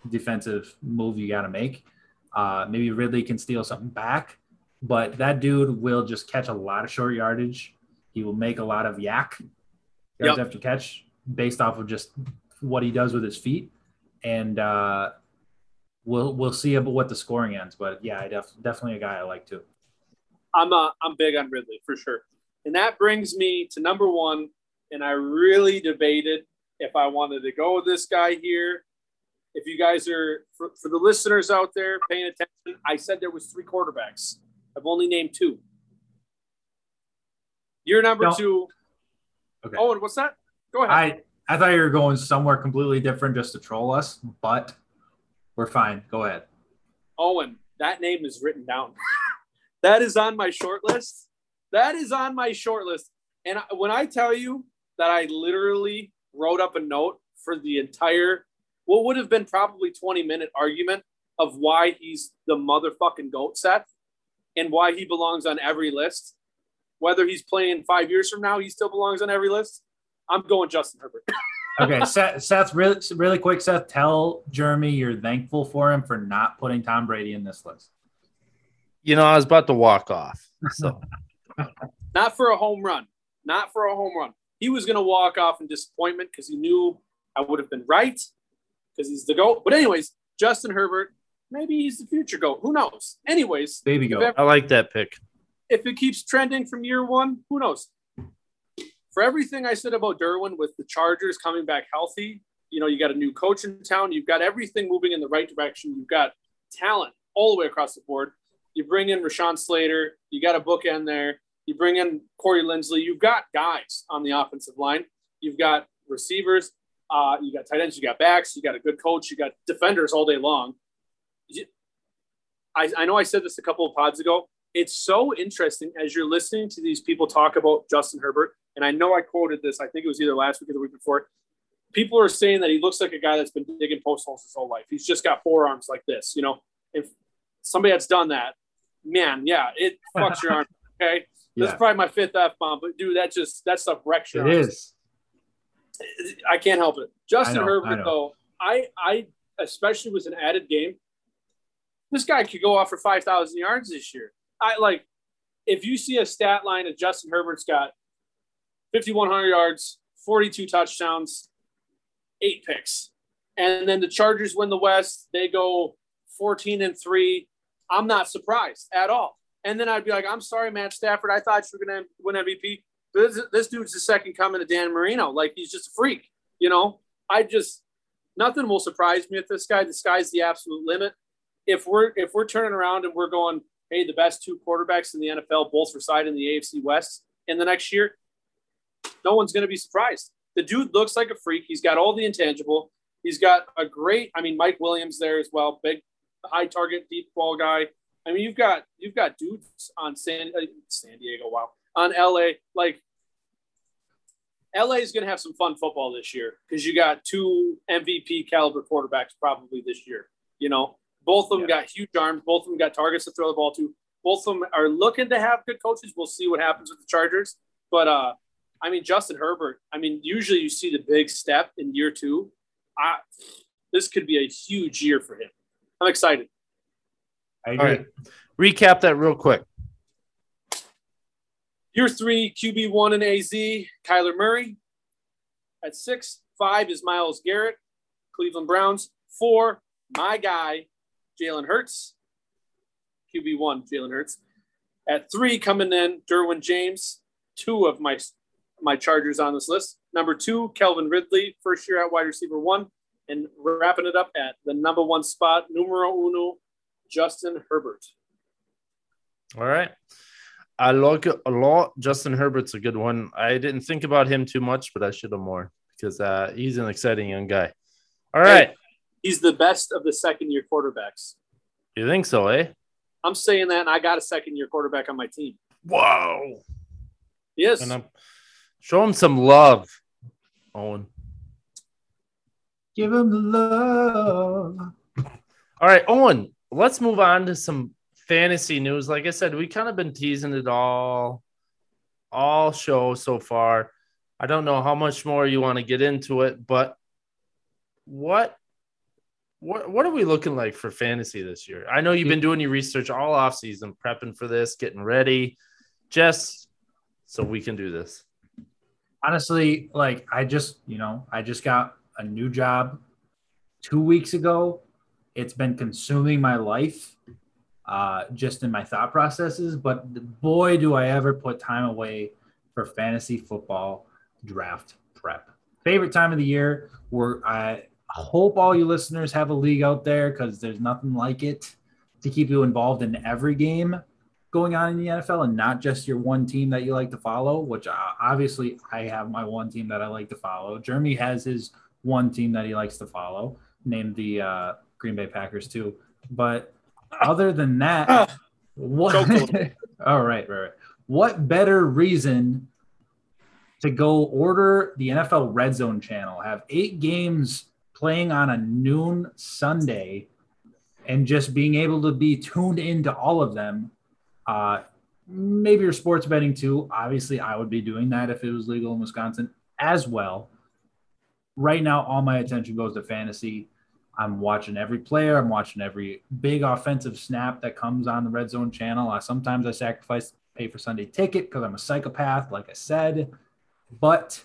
defensive move you got to make. Uh, maybe Ridley can steal something back, but that dude will just catch a lot of short yardage. He will make a lot of YAC yards Yep. after catch based off of just what he does with his feet, and uh, we'll we'll see about what the scoring ends. But yeah, I def- definitely a guy I like too. I'm uh, I'm big on Ridley for sure. And that brings me to number one. And I really debated if I wanted to go with this guy here. If you guys are for, for the listeners out there paying attention, I said there was three quarterbacks. I've only named two. You're number two. Okay. And what's that? Go ahead. I I thought you were going somewhere completely different just to troll us, but we're fine. Go ahead. Owen, that name is written down. that is on my short list. That is on my short list. And when I tell you that I literally wrote up a note for the entire, what would have been probably 20 minute argument of why he's the motherfucking GOAT set and why he belongs on every list. Whether he's playing five years from now, he still belongs on every list. I'm going Justin Herbert. Okay, Seth, Seth, really, really quick, Seth, tell Jeremy you're thankful for him for not putting Tom Brady in this list. You know, I was about to walk off. So not for a home run, not for a home run. He was going to walk off in disappointment because he knew I would have been right because he's the GOAT. But, anyways, Justin Herbert, maybe he's the future GOAT. Who knows? Anyways, Baby go. If I like that pick. If it keeps trending from year one, who knows? For everything I said about Derwin with the Chargers coming back healthy, you know, you got a new coach in town, you've got everything moving in the right direction, you've got talent all the way across the board. You bring in Rashawn Slater, you got a bookend there. You bring in Corey Linsley, you've got guys on the offensive line, you've got receivers, uh, you got tight ends, you got backs, you got a good coach, you got defenders all day long. I, I know I said this a couple of pods ago it's so interesting as you're listening to these people talk about Justin Herbert. And I know I quoted this, I think it was either last week or the week before. People are saying that he looks like a guy that's been digging post holes his whole life. He's just got forearms like this. You know, if somebody that's done that, man, yeah, it fucks your arm. Okay. This Yeah, is probably my fifth F bomb, but dude, that just, that stuff wrecks your it is. I can't help it. Justin I know, Herbert, know. though, I, I, especially with an added game, this guy could go off for 5,000 yards this year. I like, if you see a stat line of Justin Herbert's got 5,100 yards, 42 touchdowns, eight picks. And then the Chargers win the West. They go 14 and three. I'm not surprised at all. And then I'd be like, I'm sorry, Matt Stafford. I thought you were going to win MVP. This, this dude's the second coming to Dan Marino. Like he's just a freak, you know. I just nothing will surprise me with this guy. The sky's the absolute limit. If we're if we're turning around and we're going, hey, the best two quarterbacks in the NFL both reside in the AFC West in the next year, no one's going to be surprised. The dude looks like a freak. He's got all the intangible. He's got a great, I mean, Mike Williams there as well, big, high target, deep ball guy. I mean, you've got you've got dudes on San uh, San Diego, wow, on LA. Like LA is going to have some fun football this year because you got two MVP caliber quarterbacks probably this year. You know, both of them yeah. got huge arms. Both of them got targets to throw the ball to. Both of them are looking to have good coaches. We'll see what happens with the Chargers. But uh, I mean, Justin Herbert. I mean, usually you see the big step in year two. I, this could be a huge year for him. I'm excited. I agree. All right. Recap that real quick. Year three, QB one and AZ, Kyler Murray. At six, five is Myles Garrett, Cleveland Browns. Four, my guy, Jalen Hurts. QB one, Jalen Hurts. At three, coming in, Derwin James. Two of my my Chargers on this list. Number two, Calvin Ridley, first year at wide receiver one. And wrapping it up at the number one spot, numero uno, Justin Herbert. All right. I like it a lot. Justin Herbert's a good one. I didn't think about him too much, but I should have more because uh, he's an exciting young guy. All right. He's the best of the second year quarterbacks. You think so, eh? I'm saying that, and I got a second year quarterback on my team. Wow. Yes. And I'm, show him some love, Owen. Give him the love. All right, Owen, let's move on to some fantasy news. Like I said, we kind of been teasing it all, all show so far. I don't know how much more you want to get into it, but what what what are we looking like for fantasy this year? I know you've been doing your research all off season, prepping for this, getting ready, just so we can do this. Honestly, like I just, you know, I just got a new job two weeks ago. It's been consuming my life uh, just in my thought processes. But boy, do I ever put time away for fantasy football draft prep. Favorite time of the year where I hope all you listeners have a league out there because there's nothing like it to keep you involved in every game going on in the NFL and not just your one team that you like to follow, which uh, obviously I have my one team that I like to follow. Jeremy has his one team that he likes to follow, named the uh, Green Bay Packers too. But other than that, what? all right, right, right. What better reason to go order the NFL Red Zone channel? Have eight games playing on a noon Sunday, and just being able to be tuned into all of them. Uh, maybe your sports betting too. Obviously, I would be doing that if it was legal in Wisconsin as well. Right now, all my attention goes to fantasy. I'm watching every player. I'm watching every big offensive snap that comes on the red zone channel. I, sometimes I sacrifice pay for Sunday ticket because I'm a psychopath, like I said. But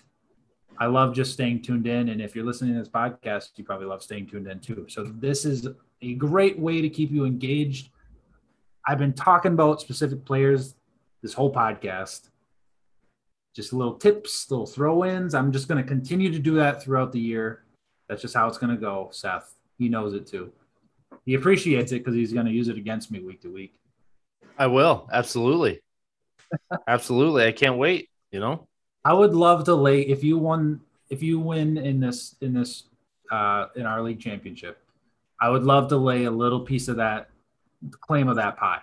I love just staying tuned in. And if you're listening to this podcast, you probably love staying tuned in too. So this is a great way to keep you engaged. I've been talking about specific players this whole podcast. Just little tips, little throw ins. I'm just going to continue to do that throughout the year. That's just how it's going to go, Seth. He knows it too. He appreciates it because he's going to use it against me week to week. I will absolutely, absolutely. I can't wait. You know, I would love to lay if you won if you win in this in this uh, in our league championship. I would love to lay a little piece of that claim of that pie,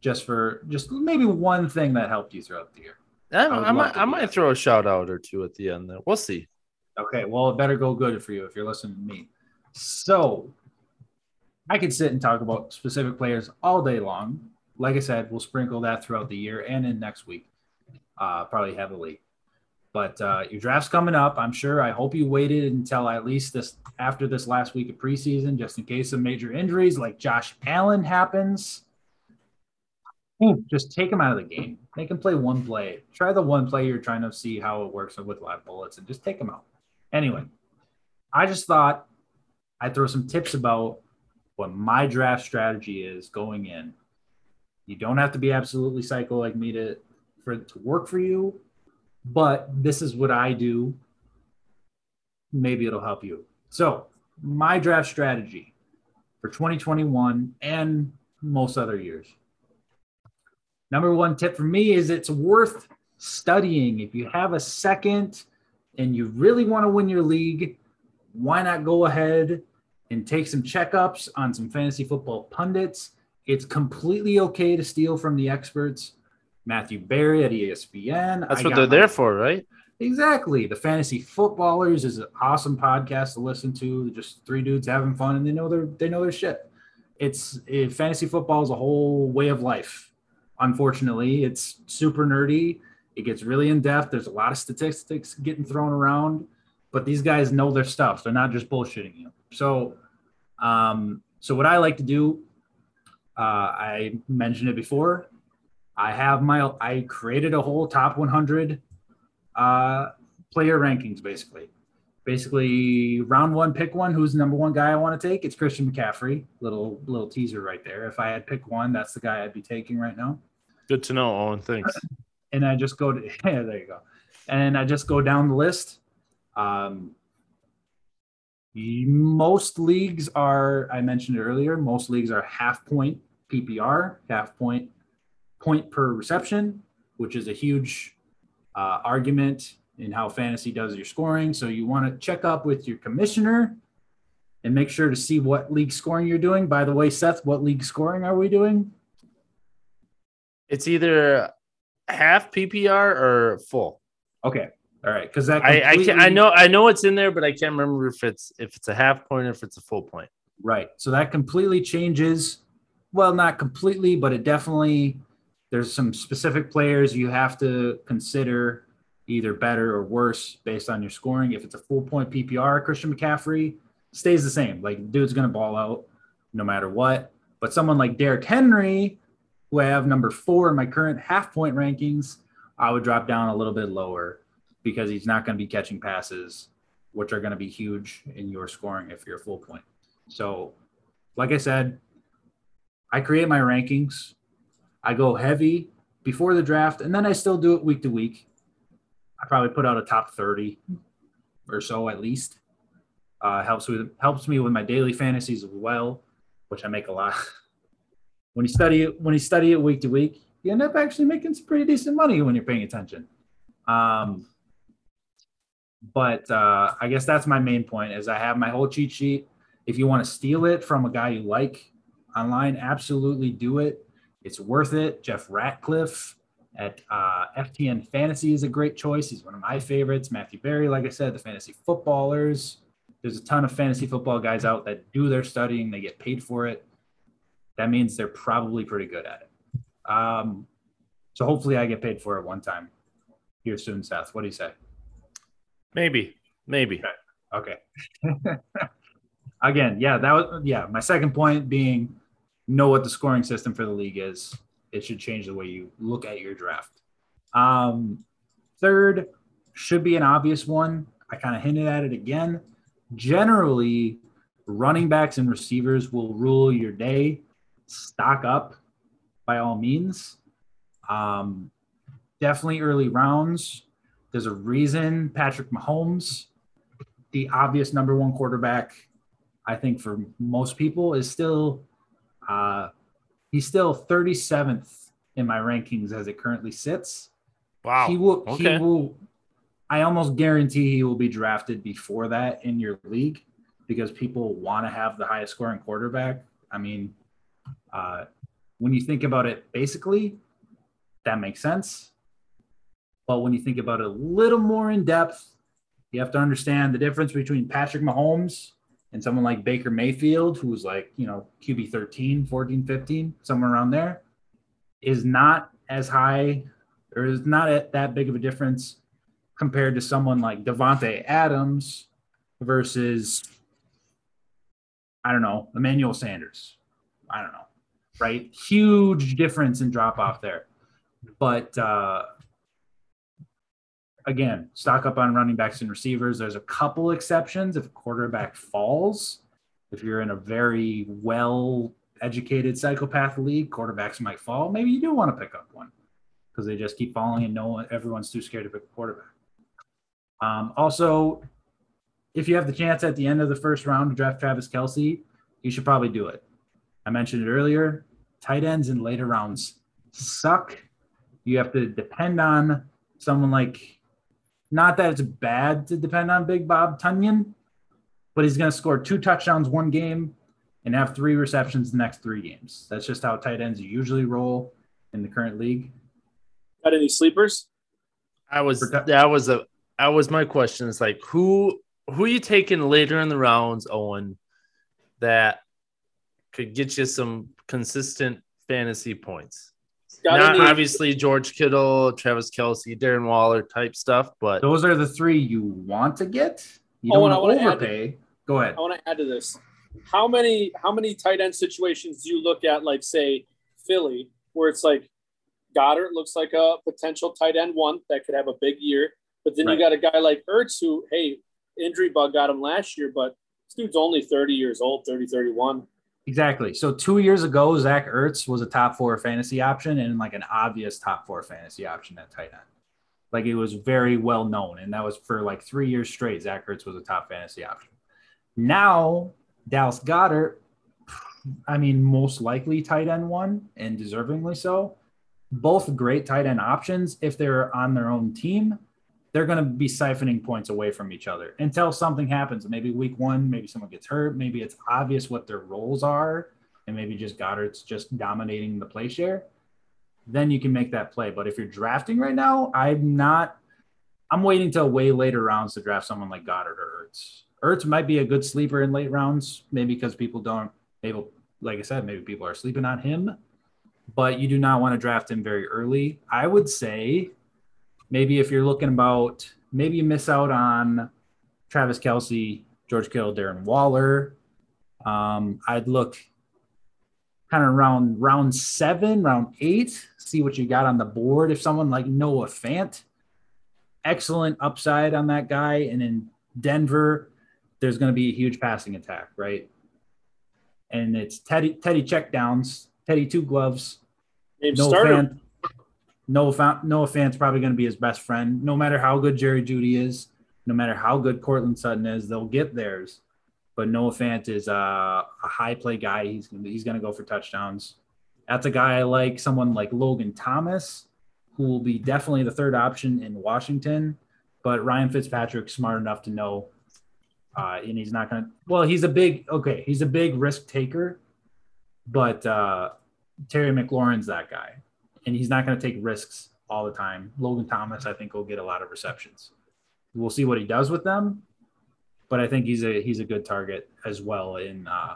just for just maybe one thing that helped you throughout the year. I, I, I might I might throw a shout out or two at the end. There, we'll see. Okay, well, it better go good for you if you're listening to me. So I could sit and talk about specific players all day long. Like I said, we'll sprinkle that throughout the year and in next week, uh, probably heavily. But uh, your draft's coming up. I'm sure. I hope you waited until at least this after this last week of preseason, just in case of major injuries like Josh Allen happens. just take them out of the game. Make them play one play. Try the one play you're trying to see how it works with live bullets and just take them out. Anyway, I just thought I'd throw some tips about what my draft strategy is going in. You don't have to be absolutely psycho like me to for it to work for you, but this is what I do. Maybe it'll help you. So, my draft strategy for 2021 and most other years. Number one tip for me is it's worth studying. If you have a second and you really want to win your league, why not go ahead and take some checkups on some fantasy football pundits? It's completely okay to steal from the experts. Matthew Berry at ESPN. That's I what they're my- there for, right? Exactly. The Fantasy Footballers is an awesome podcast to listen to. Just three dudes having fun, and they know their they know their shit. It's it, fantasy football is a whole way of life. Unfortunately, it's super nerdy. It gets really in depth. There's a lot of statistics getting thrown around, but these guys know their stuff. They're not just bullshitting you. So, um, so what I like to do, uh, I mentioned it before. I have my I created a whole top 100 uh, player rankings basically. Basically, round one, pick one. Who's the number one guy I want to take? It's Christian McCaffrey. Little little teaser right there. If I had pick one, that's the guy I'd be taking right now. Good to know, Owen. Thanks. And I just go to yeah, there you go. And I just go down the list. Um, most leagues are, I mentioned earlier, most leagues are half point PPR, half point point per reception, which is a huge uh, argument in how fantasy does your scoring. So you want to check up with your commissioner and make sure to see what league scoring you're doing. By the way, Seth, what league scoring are we doing? It's either half PPR or full. Okay. All right. Because that I, I can I know I know it's in there, but I can't remember if it's if it's a half point or if it's a full point. Right. So that completely changes. Well, not completely, but it definitely, there's some specific players you have to consider either better or worse based on your scoring. If it's a full point PPR, Christian McCaffrey stays the same. Like, dude's going to ball out no matter what. But someone like Derrick Henry, who I have number four in my current half point rankings, I would drop down a little bit lower because he's not going to be catching passes, which are going to be huge in your scoring if you're a full point. So, like I said, I create my rankings. I go heavy before the draft, and then I still do it week to week. I probably put out a top 30 or so at least. Uh, helps with helps me with my daily fantasies as well, which I make a lot. when you study it, when you study it week to week, you end up actually making some pretty decent money when you're paying attention. Um, but uh, I guess that's my main point is I have my whole cheat sheet. If you want to steal it from a guy you like online, absolutely do it. It's worth it. Jeff Ratcliffe at uh, FTN Fantasy is a great choice. He's one of my favorites. Matthew Berry, like I said, the fantasy footballers. There's a ton of fantasy football guys out that do their studying. They get paid for it. That means they're probably pretty good at it. Um, so hopefully I get paid for it one time here soon, Seth. What do you say? Maybe, maybe. Okay. Again, yeah, that was yeah. My second point being know what the scoring system for the league is. It should change the way you look at your draft. Um, third should be an obvious one. I kind of hinted at it again. Generally, running backs and receivers will rule your day. Stock up by all means. Um, definitely early rounds. There's a reason Patrick Mahomes, the obvious number one quarterback, I think for most people, is still uh, he's still 37th in my rankings as it currently sits. Wow. He will Okay. he will I almost guarantee he will be drafted before that in your league because people want to have the highest scoring quarterback. I mean, uh, when you think about it basically, that makes sense. But when you think about it a little more in depth, you have to understand the difference between Patrick Mahomes and someone like Baker Mayfield, who's like, you know, QB 13, 14, 15, somewhere around there, is not as high or is not at that big of a difference compared to someone like Davante Adams versus, I don't know, Emmanuel Sanders. I don't know. right? Huge difference in drop off there. But uh, again, stock up on running backs and receivers. There's a couple exceptions if a quarterback falls. If you're in a very well educated psychopath league, quarterbacks might fall. Maybe you do want to pick up one because they just keep falling and no one, everyone's too scared to pick a quarterback. Um, also, if you have the chance at the end of the first round to draft Travis Kelce, you should probably do it. I mentioned it earlier. Tight ends in later rounds suck. You have to depend on someone like, not that it's bad to depend on Big Bob Tonyan, but he's going to score two touchdowns one game and have three receptions the next three games. That's just how tight ends usually roll in the current league. Got any sleepers? I was that was a that was my question. It's like who who you taking later in the rounds, Owen, that could get you some consistent fantasy points. Got Not any- obviously George Kittle, Travis Kelce, Darren Waller type stuff, but those are the three you want to get. You oh, don't want to overpay. Go ahead. I want to add to this. How many how many tight end situations do you look at, like say Philly, where it's like Goedert looks like a potential tight end one that could have a big year, but then right. you got a guy like Ertz who, hey, injury bug got him last year, but this dude's only 30 years old, 30, 31. Exactly. So two years ago, Zach Ertz was a top four fantasy option and like an obvious top four fantasy option at tight end. Like it was very well known, and that was for like three years straight. Zach Ertz was a top fantasy option. Now Dallas Goedert, I mean, most likely tight end one, and deservingly so. Both great tight end options if they're on their own team. They're going to be siphoning points away from each other until something happens. Maybe week one, maybe someone gets hurt. Maybe it's obvious what their roles are, and maybe just Goedert's just dominating the play share. Then you can make that play. But if you're drafting right now, I'm not. I'm waiting till way later rounds to draft someone like Goedert or Ertz. Ertz might be a good sleeper in late rounds, maybe because people don't, maybe, like I said, maybe people are sleeping on him, but you do not want to draft him very early. I would say maybe if you're looking about, maybe you miss out on Travis Kelce, George Kittle, Darren Waller. Um, I'd look kind of around round seven, round eight, see what you got on the board. If someone like Noah Fant, excellent upside on that guy. And in Denver, there's going to be a huge passing attack, right? And it's Teddy Teddy checkdowns, Teddy two gloves. no fan, no fan, Noah Fant's probably going to be his best friend. No matter how good Jerry Jeudy is, no matter how good Courtland Sutton is, they'll get theirs. But Noah Fant is a, a high play guy. He's he's going to go for touchdowns. That's a guy I like. Someone like Logan Thomas, who will be definitely the third option in Washington. But Ryan Fitzpatrick's smart enough to know uh, and he's not going to. Well, he's a big okay. He's a big risk taker, but uh, Terry McLaurin's that guy, and he's not going to take risks all the time. Logan Thomas, I think, will get a lot of receptions. We'll see what he does with them, but I think he's a he's a good target as well in uh,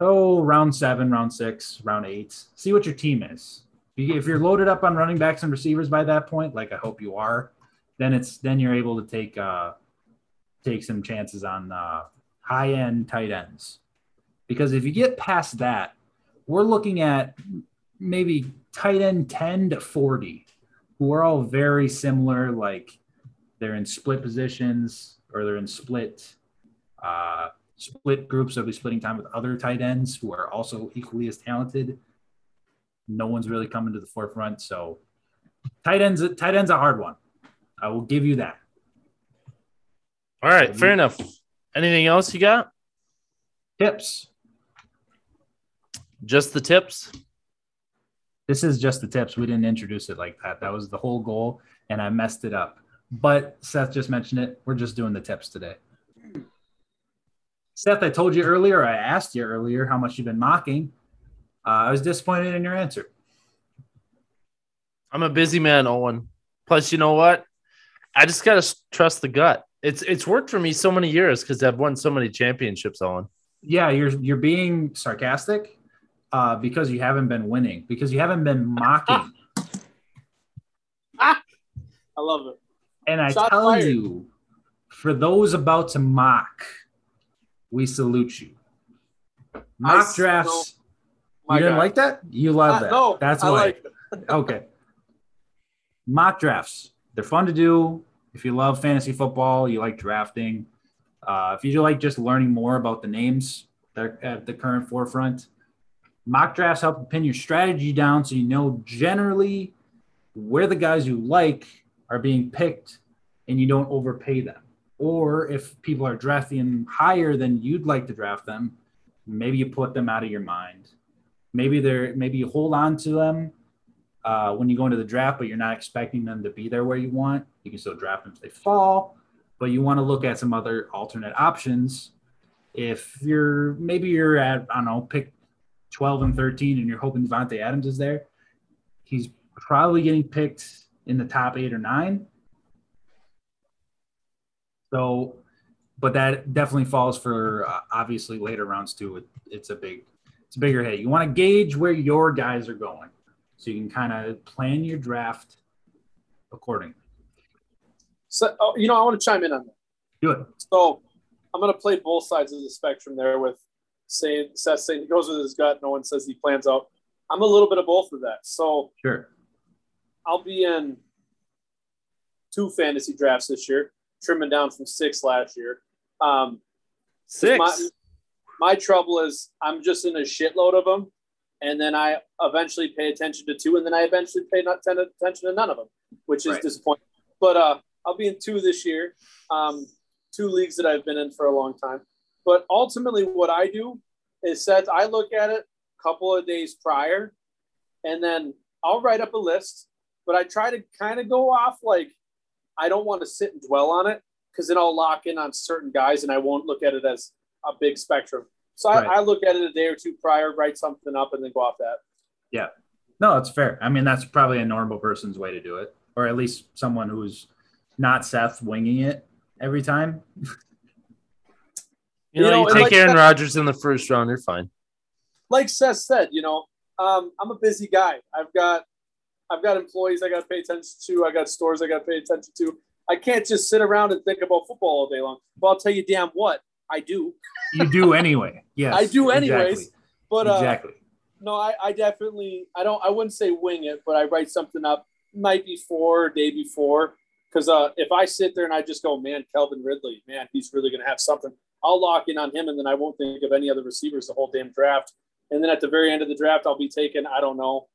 oh round seven, round six, round eight. See what your team is. If you're loaded up on running backs and receivers by that point, like I hope you are, then it's then you're able to take. Uh, take some chances on uh, high end tight ends. Because if you get past that, we're looking at maybe tight end 10 to 40, who are all very similar. Like they're in split positions or they're in split uh, split groups. They'll be splitting time with other tight ends who are also equally as talented. No one's really coming to the forefront. So tight ends, tight ends a hard one. I will give you that. All right, fair enough. Anything else you got? Tips. Just the tips. This is just the tips. We didn't introduce it like that. That was the whole goal, and I messed it up. But Seth just mentioned it. We're just doing the tips today. Seth, I told you earlier, I asked you earlier how much you've been mocking. Uh, I was disappointed in your answer. I'm a busy man, Owen. Plus, you know what? I just got to trust the gut. It's it's worked for me so many years because I've won so many championships on. Yeah, you're you're being sarcastic uh, because you haven't been winning because you haven't been mocking. I love it. And I Shot tell fired. you, for those about to mock, we salute you. Mock I drafts you didn't guy. like that? You love Uh, that. no, That's I why. like okay. Mock drafts. They're fun to do. If you love fantasy football, you like drafting. Uh, if you like just learning more about the names that are at the current forefront, mock drafts help pin your strategy down so you know generally where the guys you like are being picked and you don't overpay them. Or if people are drafting higher than you'd like to draft them, maybe you put them out of your mind. Maybe they're maybe you hold on to them uh, when you go into the draft, but you're not expecting them to be there where you want. You can still draft them if they fall, but you want to look at some other alternate options. If you're maybe you're at I don't know pick 12 and 13 and you're hoping Davante Adams is there, he's probably getting picked in the top eight or nine. So, but that definitely falls for uh, obviously later rounds too. It, it's a big, it's a bigger hit. You want to gauge where your guys are going, so you can kind of plan your draft accordingly. So, oh, you know, I want to chime in on that. Do it. So I'm going to play both sides of the spectrum there with saying Seth saying he goes with his gut. No one says he plans out. I'm a little bit of both of that. So Sure. I'll be in two fantasy drafts this year, trimming down from six last year. Um, Six. My, my trouble is I'm just in a shitload of them, and then I eventually pay attention to two, and then I eventually pay not ten attention to none of them, which is Right. disappointing. But uh, I'll be in two this year, um, two leagues that I've been in for a long time. But ultimately, what I do is that I look at it a couple of days prior, and then I'll write up a list. But I try to kind of go off like I don't want to sit and dwell on it because then I'll lock in on certain guys and I won't look at it as a big spectrum. So Right. I, I look at it a day or two prior, write something up, and then go off that. Yeah. No, it's fair. I mean, that's probably a normal person's way to do it, or at least someone who's not Seth winging it every time. You know, You know, you take like Aaron that- Rodgers in the first round, you're fine. Like Seth said, you know, um, I'm a busy guy. I've got I've got employees I got to pay attention to. I got stores I got to pay attention to. I can't just sit around and think about football all day long. But I'll tell you damn what I do. You do anyway. Yes, I do anyways. Exactly. But uh, exactly. No, I, I definitely I don't I wouldn't say wing it, but I write something up night before, day before. Because uh, if I sit there and I just go, man, Calvin Ridley, man, he's really gonna have something. I'll lock in on him, and then I won't think of any other receivers the whole damn draft. And then at the very end of the draft, I'll be taking I don't know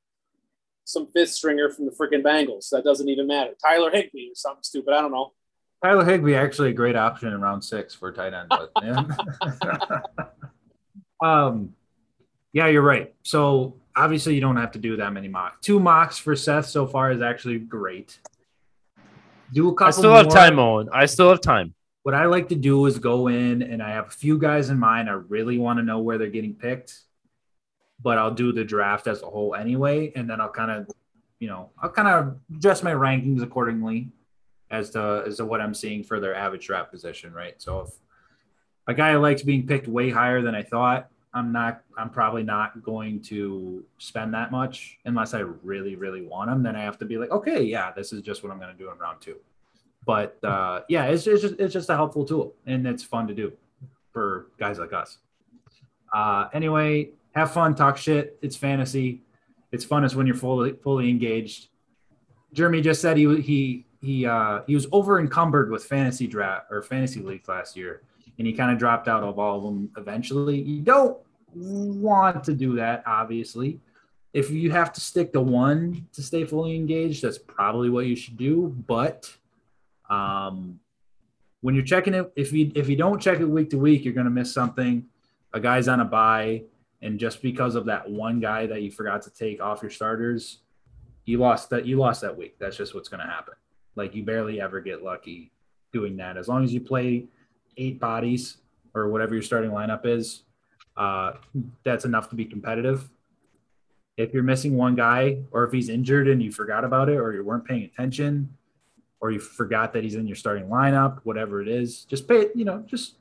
some fifth stringer from the freaking Bengals. That doesn't even matter. Tyler Higbee or something stupid. I don't know. Tyler Higbee actually a great option in round six for tight end, but yeah. um, yeah, you're right. So obviously you don't have to do that many mocks. Two mocks for Seth so far is actually great. Do a couple. I still have time, Owen. I still have time. What I like to do is go in and I have a few guys in mind. I really want to know where they're getting picked, but I'll do the draft as a whole anyway, and then I'll kind of, you know, I'll kind of adjust my rankings accordingly as to as to what I'm seeing for their average draft position, right? So if a guy likes being picked way higher than I thought, I'm not. I'm probably not going to spend that much unless I really, really want him. Then I have to be like, okay, yeah, this is just what I'm going to do in round two. But uh, yeah, it's, it's just it's just a helpful tool, and it's fun to do for guys like us. Uh, anyway, have fun, talk shit. It's fantasy. It's funnest when you're fully fully engaged. Jeremy just said he he he uh, he was over encumbered with fantasy draft or fantasy leagues last year, and he kind of dropped out of all of them eventually. You don't want to do that, obviously. If you have to stick to one to stay fully engaged, that's probably what you should do. But um, when you're checking it, if you if you don't check it week to week, you're going to miss something. A guy's on a buy, and just because of that one guy that you forgot to take off your starters, you lost that you lost that week. That's just what's going to happen. Like you barely ever get lucky doing that. As long as you play eight bodies or whatever your starting lineup is, uh, that's enough to be competitive. If you're missing one guy, or if he's injured and you forgot about it, or you weren't paying attention, or you forgot that he's in your starting lineup, whatever it is, just pay it, you know, just,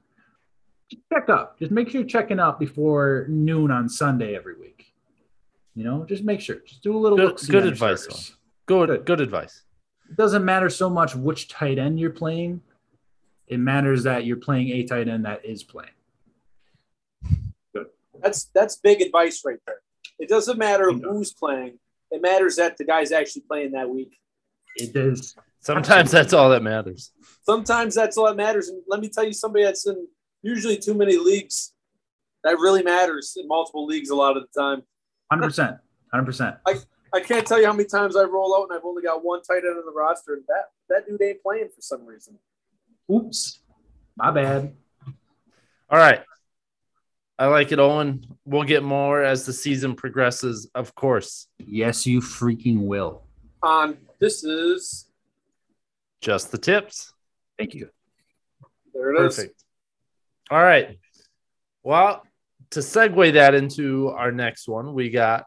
just check up. Just make sure you're checking up before noon on Sunday every week. You know, just make sure. Just do a little Good- good advice, starters. Good, good advice. It doesn't matter so much which tight end you're playing. It matters that you're playing a tight end that is playing. Good. That's that's big advice right there. It doesn't matter who's playing. It matters that the guy's actually playing that week. It is. Sometimes that's all that matters. Sometimes that's all that matters. And let me tell you, somebody that's in usually too many leagues, that really matters in multiple leagues a lot of the time. 100%. 100%. I I can't tell you how many times I roll out and I've only got one tight end on the roster, and that that dude ain't playing for some reason. Oops. My bad. All right. I like it, Owen. We'll get more as the season progresses, of course. Yes, you freaking will. On this is Just the tips. Thank you. there it is. Perfect. All right. Well, to segue that into our next one, we got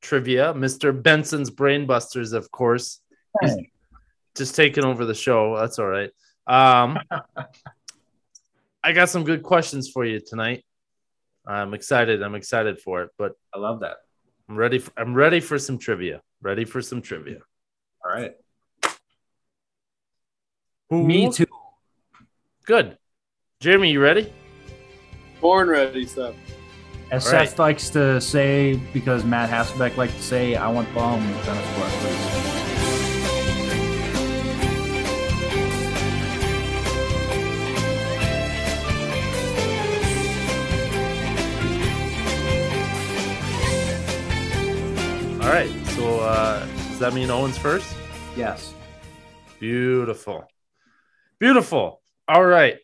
trivia. Mr. Benson's Brainbusters, of course. He's just taking over the show. That's all right. Um, I got some good questions for you tonight. I'm excited. I'm excited for it, but I love that. I'm ready. For, I'm ready for some trivia. Ready for some trivia. All right. Who- Me too. Good. Jeremy, you ready? Born ready stuff. As All right. Seth likes to say, because Matt Hasselbeck likes to say, I want bum tennis court, please. All right. So uh, does that mean Owen's first? Yes. Beautiful. Beautiful. All right.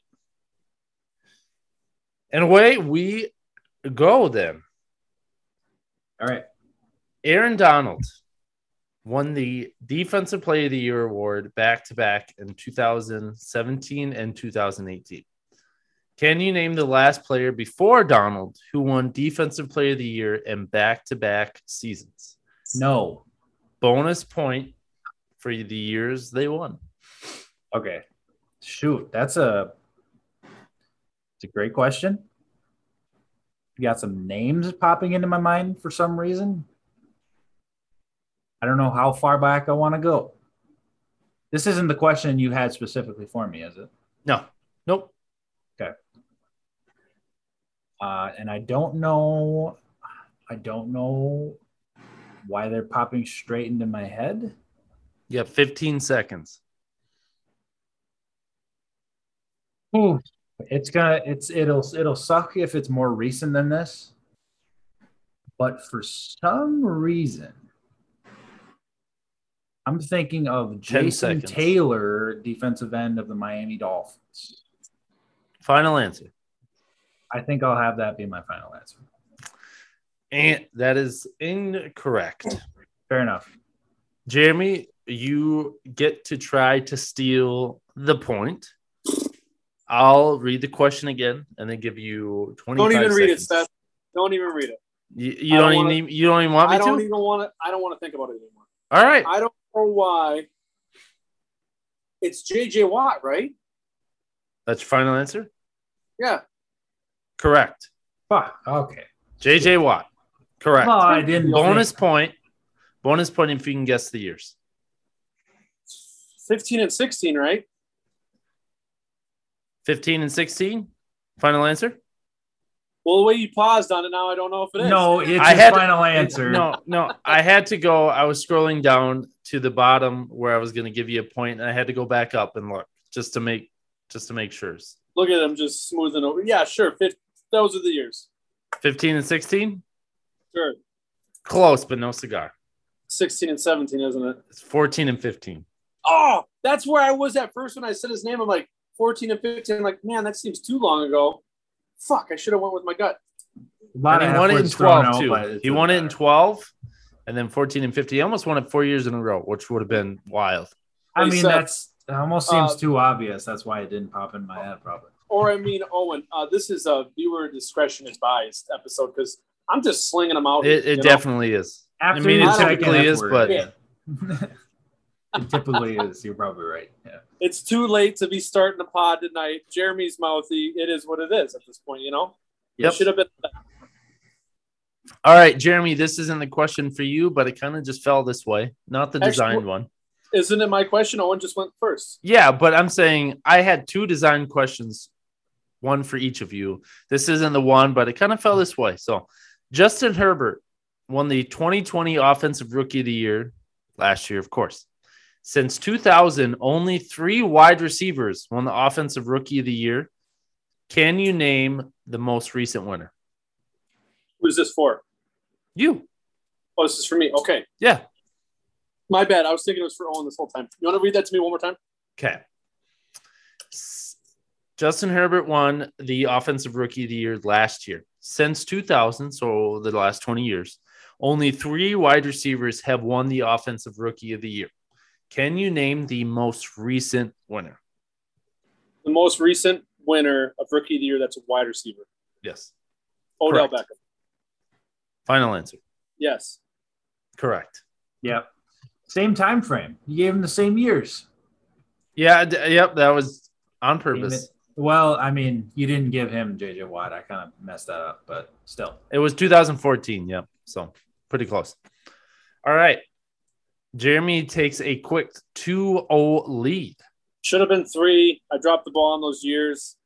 And away we go then. All right. Aaron Donald won the Defensive Player of the Year award back to back in 2017 and 2018. Can you name the last player before Donald who won Defensive Player of the Year in back to back seasons? No. Bonus point for the years they won. Okay. Shoot, that's a it's a great question. You got some names popping into my mind for some reason. I don't know how far back I want to go. This isn't the question you had specifically for me, is it? No, nope. Okay. Uh, and I don't know. I don't know why they're popping straight into my head. Have 15 seconds. Ooh, it's gonna it's it'll it'll suck if it's more recent than this. But for some reason, I'm thinking of Jason. Taylor, defensive end of the Miami Dolphins. Final answer. I think I'll have that be my final answer. And that is incorrect. Fair enough. Jeremy, you get to try to steal the point. I'll read the question again and then give you 25 Don't even read it. Seth. Don't even read it. You, you don't don't, wanna- even you don't even want me to. I don't to? even want to. I don't want to think about it anymore. All right. I don't know why. It's J.J. Watt, right? That's your final answer? Yeah. Correct. Fuck. Okay. JJ Watt. Correct. No, I didn't. Bonus point. Bonus point if you can guess the years. 15 and 16, right? 15 and 16. Final answer? Well, the way you paused on it now, I don't know if it is. No, it's I had- final answer. No, no. I had to go. I was scrolling down to the bottom where I was going to give you a point, and I had to go back up and look just to make just to make sure. Look at them just smoothing over. Yeah, sure. 50, those are the years. 15 and 16? Sure. Close, but no cigar. 16 and 17, isn't it? It's 14 and 15. Oh, that's where I was at first when I said his name. I'm like 14 and 15. Like, man, that seems too long ago. Fuck, I should have went with my gut. And he won it in 12 too. but He doesn't won it in 12 and then 14 and 50. He almost won it four years in a row, which would have been wild. I mean, Seth, that's it almost seems uh, too obvious. That's why it didn't pop in my head, probably. Or I mean, Owen, uh, this is a viewer discretion advised episode because I'm just slinging them out. It, you it know? definitely is. After mean, it second typically is, but- Yeah. it typically is. You're probably right. Yeah. It's too late to be starting a pod tonight. Jeremy's mouthy. It is what it is at this point, you know? Yep. Should have been. All right, Jeremy, this isn't the question for you, but it kind of just fell this way. Not the Actually, designed one. Isn't it my question? Owen just went first. Yeah, but I'm saying I had two design questions, one for each of you. This isn't the one, but it kind of fell this way. So, Justin Herbert won the 2020 Offensive Rookie of the Year last year, of course. Since 2000, only three wide receivers won the Offensive Rookie of the Year. Can you name the most recent winner? Who's this for? You. Oh, this is for me. Okay. Yeah. My bad. I was thinking it was for Owen this whole time. You want to read that to me one more time? Okay. Justin Herbert won the Offensive Rookie of the Year last year. Since 2000, so the last 20 years, only three wide receivers have won the Offensive Rookie of the Year. Can you name the most recent winner? The most recent winner of Rookie of the Year that's a wide receiver. Yes. Odell Correct. Beckham. Final answer. Yes. Correct. Yep. Same time frame. You gave him the same years. Yeah. d- Yep. That was on purpose. Well, I mean, you didn't give him JJ Watt. I kind of messed that up, but still. It was 2014. Yep. So pretty close. All right. Jeremy takes a quick 2 0 lead. Should have been three. I dropped the ball on those years.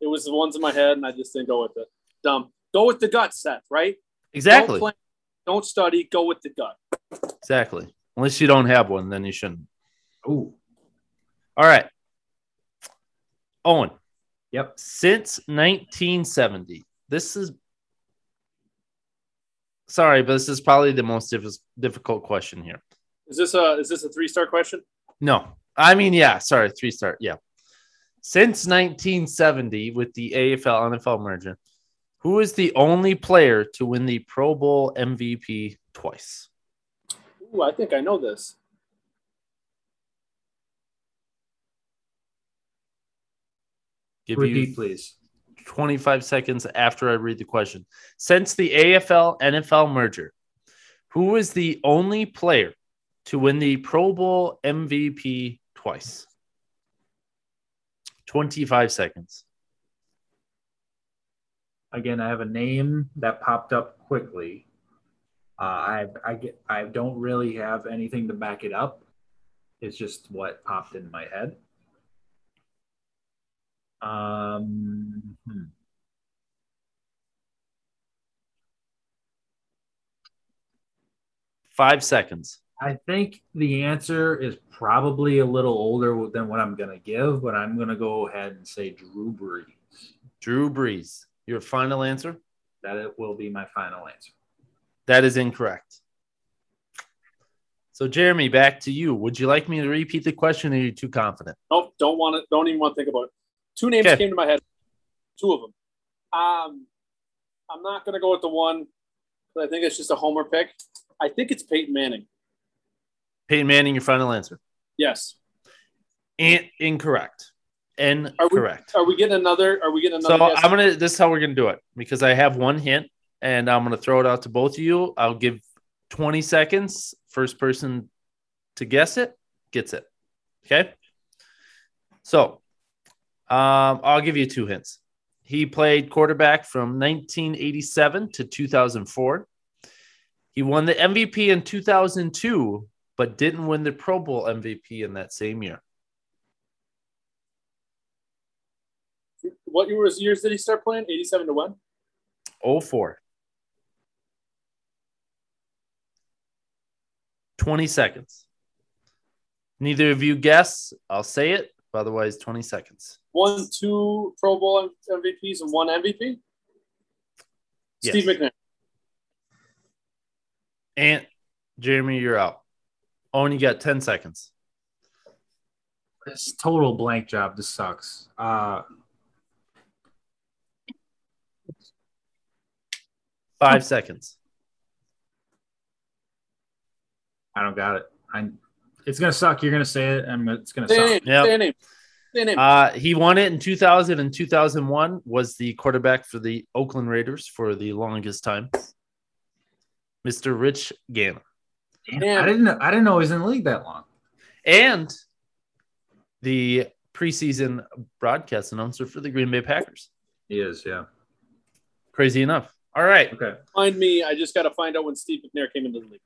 It was the ones in my head, and I just didn't go with it. Dumb. Go with the gut, Seth, right? Exactly. Don't, plan, don't study. Go with the gut. Exactly. Unless you don't have one, then you shouldn't. Ooh. All right. Owen, Yep. since 1970, this is sorry, but this is probably the most diff- difficult question here. Is this a is this a three star question? No, I mean, yeah, sorry, three star. Yeah. Since 1970, with the AFL NFL merger, who is the only player to win the Pro Bowl MVP twice? Ooh, I think I know this. Give you please. 25 seconds after I read the question. Since the AFL NFL merger, who is the only player to win the Pro Bowl MVP twice? 25 seconds. Again, I have a name that popped up quickly. Uh, I I get I don't really have anything to back it up. It's just what popped in my head. Um, hmm. Five seconds. I think the answer is probably a little older than what I'm going to give, but I'm going to go ahead and say Drew Brees. Drew Brees. Your final answer? That it will be my final answer. That is incorrect. So, Jeremy, back to you. Would you like me to repeat the question or are you too confident? Nope, don't want to. Don't even want to think about it. Two names Okay. came to my head. Two of them. Um, I'm not going to go with the one. But I think it's just a homer pick. I think it's Peyton Manning. Peyton Manning, your final answer. Yes. And incorrect. Incorrect. Are we getting another? Are we getting So another? guess? I'm gonna. This is how we're gonna do it because I have one hint, and I'm gonna throw it out to both of you. I'll give 20 seconds. First person to guess it gets it. Okay. So, um, I'll give you two hints. He played quarterback from 1987 to 2004. He won the MVP in 2002, but didn't win the Pro Bowl MVP in that same year. what years, did he start playing? 87 to one. 04. 20 seconds. Neither of you guess. I'll say it. Otherwise, 20 seconds. One, two Pro Bowl MVPs and one MVP. Yes. Steve McNair. And Jeremy, you're out. Owen, you got 10 seconds. This total blank job. This sucks. Uh, Five seconds. I don't got it. I. It's gonna suck. You're gonna say it, and it's gonna Say a suck. name. Yep. Say a name. Name. Uh, he won it in 2000 and 2001. Was the quarterback for the Oakland Raiders for the longest time. Mr. Rich Gannon. Damn, Damn. I didn't. know- I didn't know he was in the league that long. And the preseason broadcast announcer for the Green Bay Packers. He is. Yeah. Crazy enough. All right. Okay. Find me. I just got to find out when Steve McNair came into the league.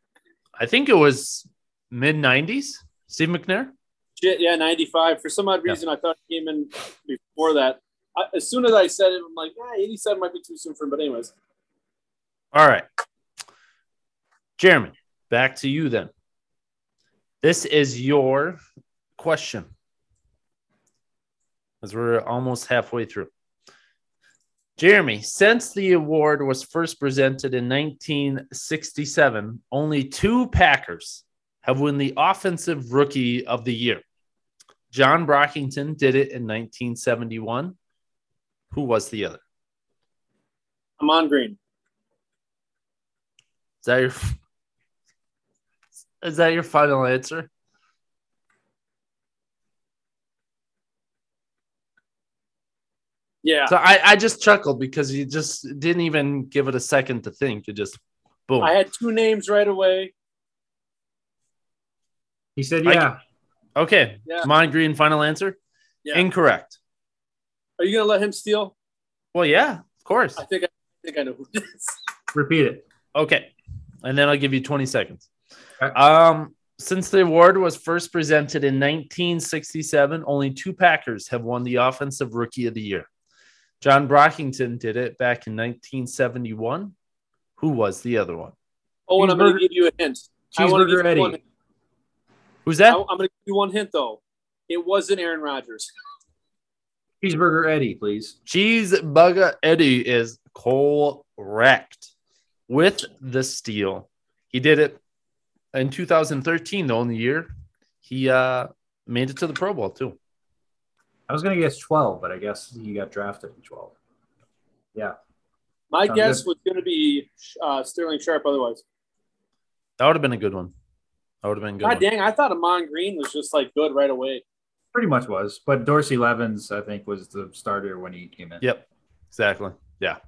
I think it was mid 90s. Steve McNair. Shit, yeah, 95. For some odd Yeah. reason, I thought he came in before that. I, as soon as I said it, I'm like, yeah, 87 might be too soon for him. But anyways, All right. Jeremy, back to you then. This is your question. As we're almost halfway through. Jeremy, since the award was first presented in 1967, only two Packers have won the Offensive Rookie of the Year. John Brockington did it in 1971. Who was the other? Ahman Green. Is that your is that your final answer? Yeah. So I, I just chuckled because you just didn't even give it a second to think. You just boom. I had two names right away. He said, I- "Yeah." okay. Yeah. Mon Green, final answer? Yeah. Incorrect. Are you gonna let him steal? Well, yeah, of course. I think I think I know who it is. Repeat it. Okay. And then I'll give you 20 seconds. Okay. Um, since the award was first presented in 1967, only two Packers have won the Offensive Rookie of the Year. John Brockington did it back in 1971. Who was the other one? Oh, and I'm gonna give you a hint. I wanna give Cheeseburger you Eddie. one- Who's I, that? I'm gonna give you one hint though. It wasn't Aaron Rodgers. Cheeseburger Eddie, please. Cheeseburger Eddie is correct with the steal. He did it in 2013, the only year he uh, made it to the Pro Bowl too. I was gonna guess twelve, but I guess he got drafted in twelve. Yeah. My Sounds guess good. was gonna be uh, Sterling Sharpe. Otherwise, That would have been a good one. That would have been good. God one. dang, I thought Ahman Green was just like good right away. Pretty much was, but Dorsey Levens, I think, was the starter when he came in. Yep, exactly. Yeah,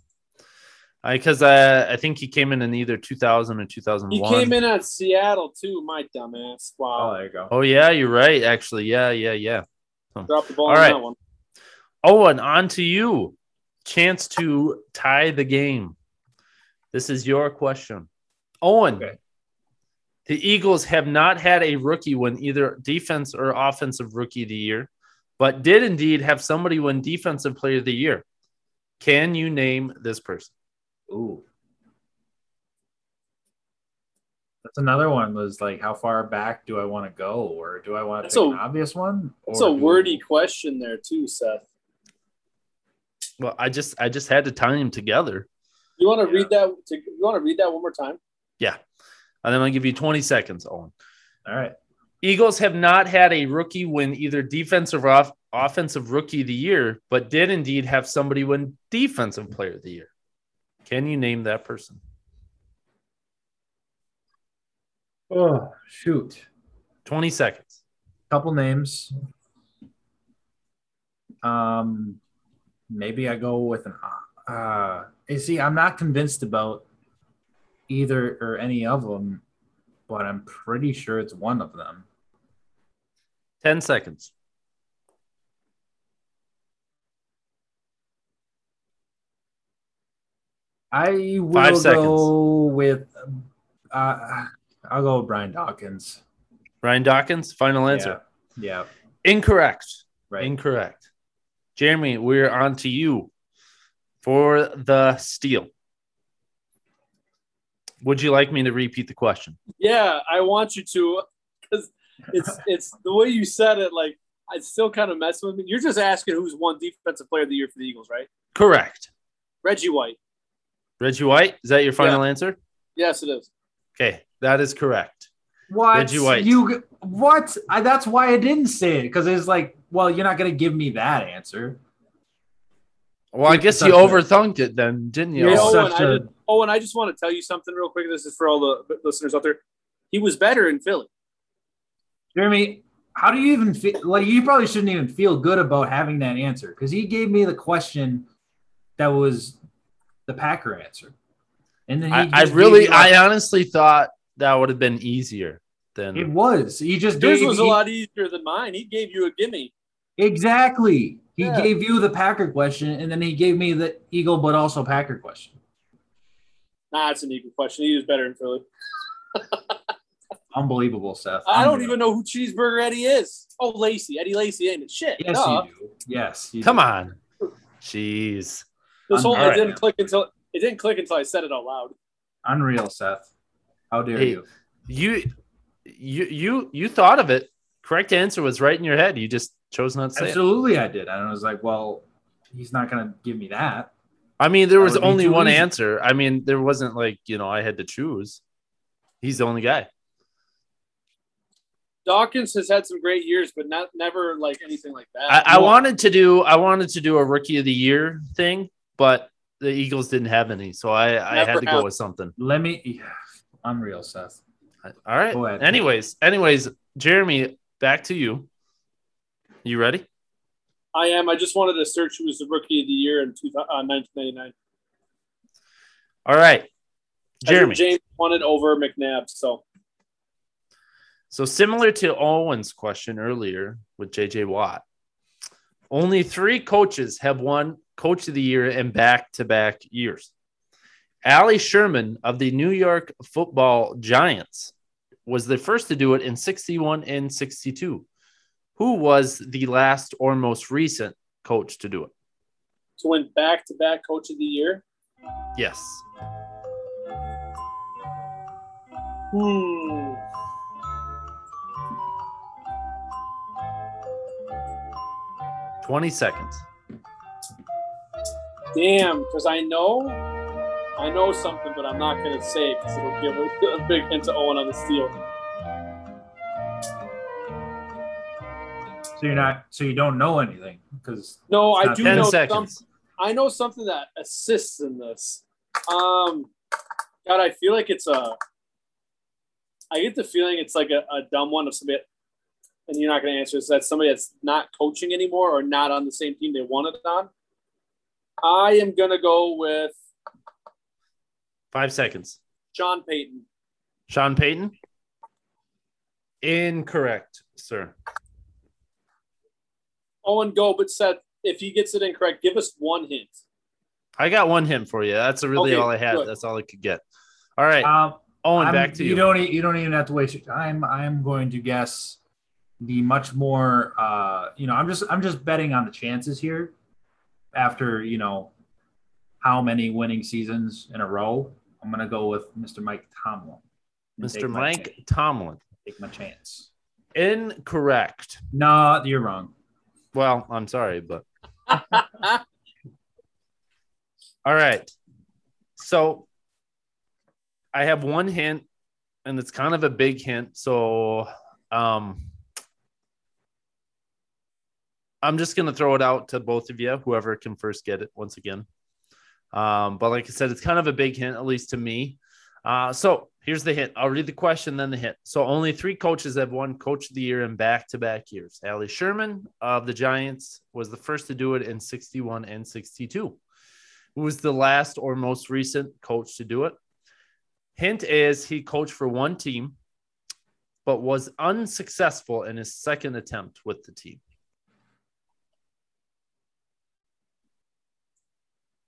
because uh, I think he came in in either 2000 or 2001. He came in at Seattle too. My dumbass. Oh, Wow, there you go. Oh yeah, you're right. Actually, yeah, yeah, yeah. dropped the ball all on right. that one. Owen, on to you. Chance to tie the game. This is your question. Owen, Okay. the Eagles have not had a rookie win either defense or offensive rookie of the year, but did indeed have somebody win defensive player of the year. Can you name this person? Ooh. That's another one was like, how far back do I want to go? Or do I want to That's pick a- an obvious one? It's a do- wordy question there too, Seth. Well, I just I just had to tie them together. You want to Yeah. read that? To, you want to read that one more time? Yeah, and then I'll give you 20 seconds, Owen. All right. Eagles have not had a rookie win either defensive or off- offensive rookie of the year, but did indeed have somebody win defensive player of the year. Can you name that person? Oh, shoot. 20 seconds. Couple names. Um, maybe I go with an. Uh, you see, I'm not convinced about either or any of them, but I'm pretty sure it's one of them. 10 seconds. I will Five seconds. go with. Uh, I'll go with Brian Dawkins. Brian Dawkins, final answer. Yeah. Incorrect. Right. Incorrect. Jeremy, we're on to you for the steal. Would you like me to repeat the question? Yeah, I want you to, because it's it's the way you said it. Like I still kind of messing with me. You're just asking who's one defensive player of the year for the Eagles, right? Correct. Reggie White. Reggie White, is that your final answer? Yes, it is. Okay, that is correct. What Reggie White. you? What? I, that's why I didn't say it because it's like, well, you're not gonna give me that answer. Well, I guess you a- overthunked it then, didn't you? Yeah, such Owen, I a- did- Oh, and I just want to tell you something real quick. This is for all the listeners out there. He was better in Philly. Jeremy, how do you even feel? Like, you probably shouldn't even feel good about having that answer because he gave me the question that was the Packer answer, and then he I, I really, like- I honestly thought that would have been easier than. it was. He just Yours gave was a lot easier than mine. He gave you a gimme. exactly. He Yeah. gave you the Packer question, and then he gave me the Eagle, but also Packer question. Nah, it's an Eagle question. He was better in Philly. Unbelievable, Seth. I don't even know who Cheeseburger Eddie is. Oh, Lacy. Eddie Lacy ain't it? Shit. Yes, duh. you do. Yes, you Come do. on, jeez. This whole All right. it didn't click until it didn't click until I said it out loud. Unreal, Seth. How dare Hey, you? You you you you thought of it. Correct answer was right in your head. You just chose not to say it. Absolutely, I did. And I was like, well, he's not going to give me that. I mean, there That was only one easy. answer. I mean, there wasn't like, you know, I had to choose. He's the only guy. Dawkins has had some great years, but not never like anything like that. I, I wanted to do I wanted to do a rookie of the year thing, but the Eagles didn't have any, so I, I had to go with something. Let me. Yeah, unreal, Seth. All right. Ahead. Anyways, anyways, Jeremy, back to you. You ready? I am. I just wanted to search who was the rookie of the year in two, uh, 1999. All right. Jeremy. James won it over McNabb. So So similar to Owen's question earlier with JJ Watt, only three coaches have won Coach of the Year in back-to-back years. Allie Sherman of the New York Football Giants was the first to do it in 61 and 62. Who was the last or most recent coach to do it? to win back to back coach of the year. Yes. Hmm. Twenty seconds. Damn, because I know, I know something, but I'm not gonna say because it'll give a, a big hint to Owen on the steal. So you're not. So you don't know anything because No, I do Ten know seconds. some. I know something that assists in this. Um, God, I feel like it's a. I get the feeling it's like a, a dumb one of somebody, and you're not going to answer. Is that somebody that's not coaching anymore or not on the same team they wanted on? I am going to go with Five seconds. John Payton. Sean Payton. Incorrect, sir. Owen, go, but Seth, if he gets it incorrect, give us one hint. I got one hint for you. That's really Okay, all I had. good. That's all I could get. All right, um, Owen, I'm- back to you. don't. e- You don't even have to waste your time. I'm going to guess the much more. Uh, you know, I'm just. I'm just betting on the chances here. After you know, how many winning seasons in a row? I'm going to go with Mr. Mike Tomlin. Mr. Mike Tomlin. Take my chance. Incorrect. No, you're wrong. Well, I'm sorry, but all right. So I have one hint, and it's kind of a big hint. So um I'm just gonna throw it out to both of you, whoever can first get it once again. Um, but like I said, it's kind of a big hint, at least to me. Uh, so here's the hint. I'll read the question, then the hint. So only three coaches have won Coach of the Year in back-to-back years. Allie Sherman of the Giants was the first to do it in 61 and 62. Who was the last or most recent coach to do it? Hint is he coached for one team, but was unsuccessful in his second attempt with the team.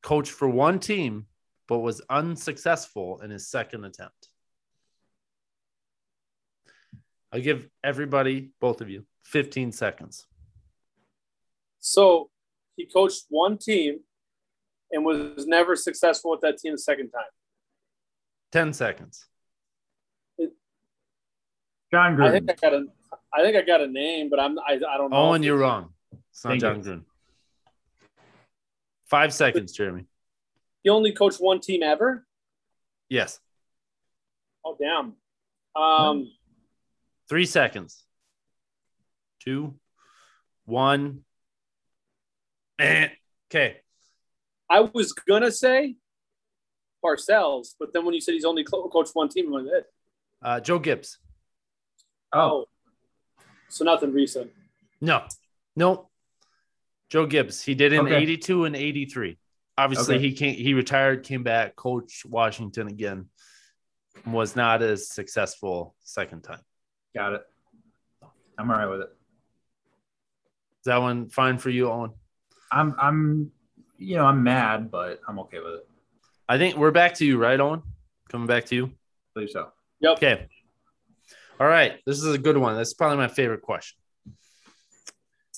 Coached for one team, but was unsuccessful in his second attempt. I'll give everybody, both of you, 15 seconds. So he coached one team and was never successful with that team the second time. 10 seconds. John I think I got a, I think I got a name, but I'm I, I don't know. Owen, if you're wrong. It's not John you. Gruden. Five seconds, Jeremy. He only coached one team ever. Yes. Oh damn. Um, Three seconds. Two, one. Eh. Okay. I was gonna say Parcells, but then when you said he's only co- coached one team, I'm like, eh. Uh, Joe Gibbs. oh, so nothing recent. No, no. Joe Gibbs. He did in Okay. 82 and 83. Obviously, Okay. he came, he retired, came back, coached Washington again. Was not as successful second time. got it. I'm all right with it. Is that one fine for you, Owen? I'm. I'm. You know, I'm mad, but I'm okay with it. I think we're back to you, right, Owen? Coming back to you. I believe so. Yep. Okay. All right. This is a good one. That's probably my favorite question.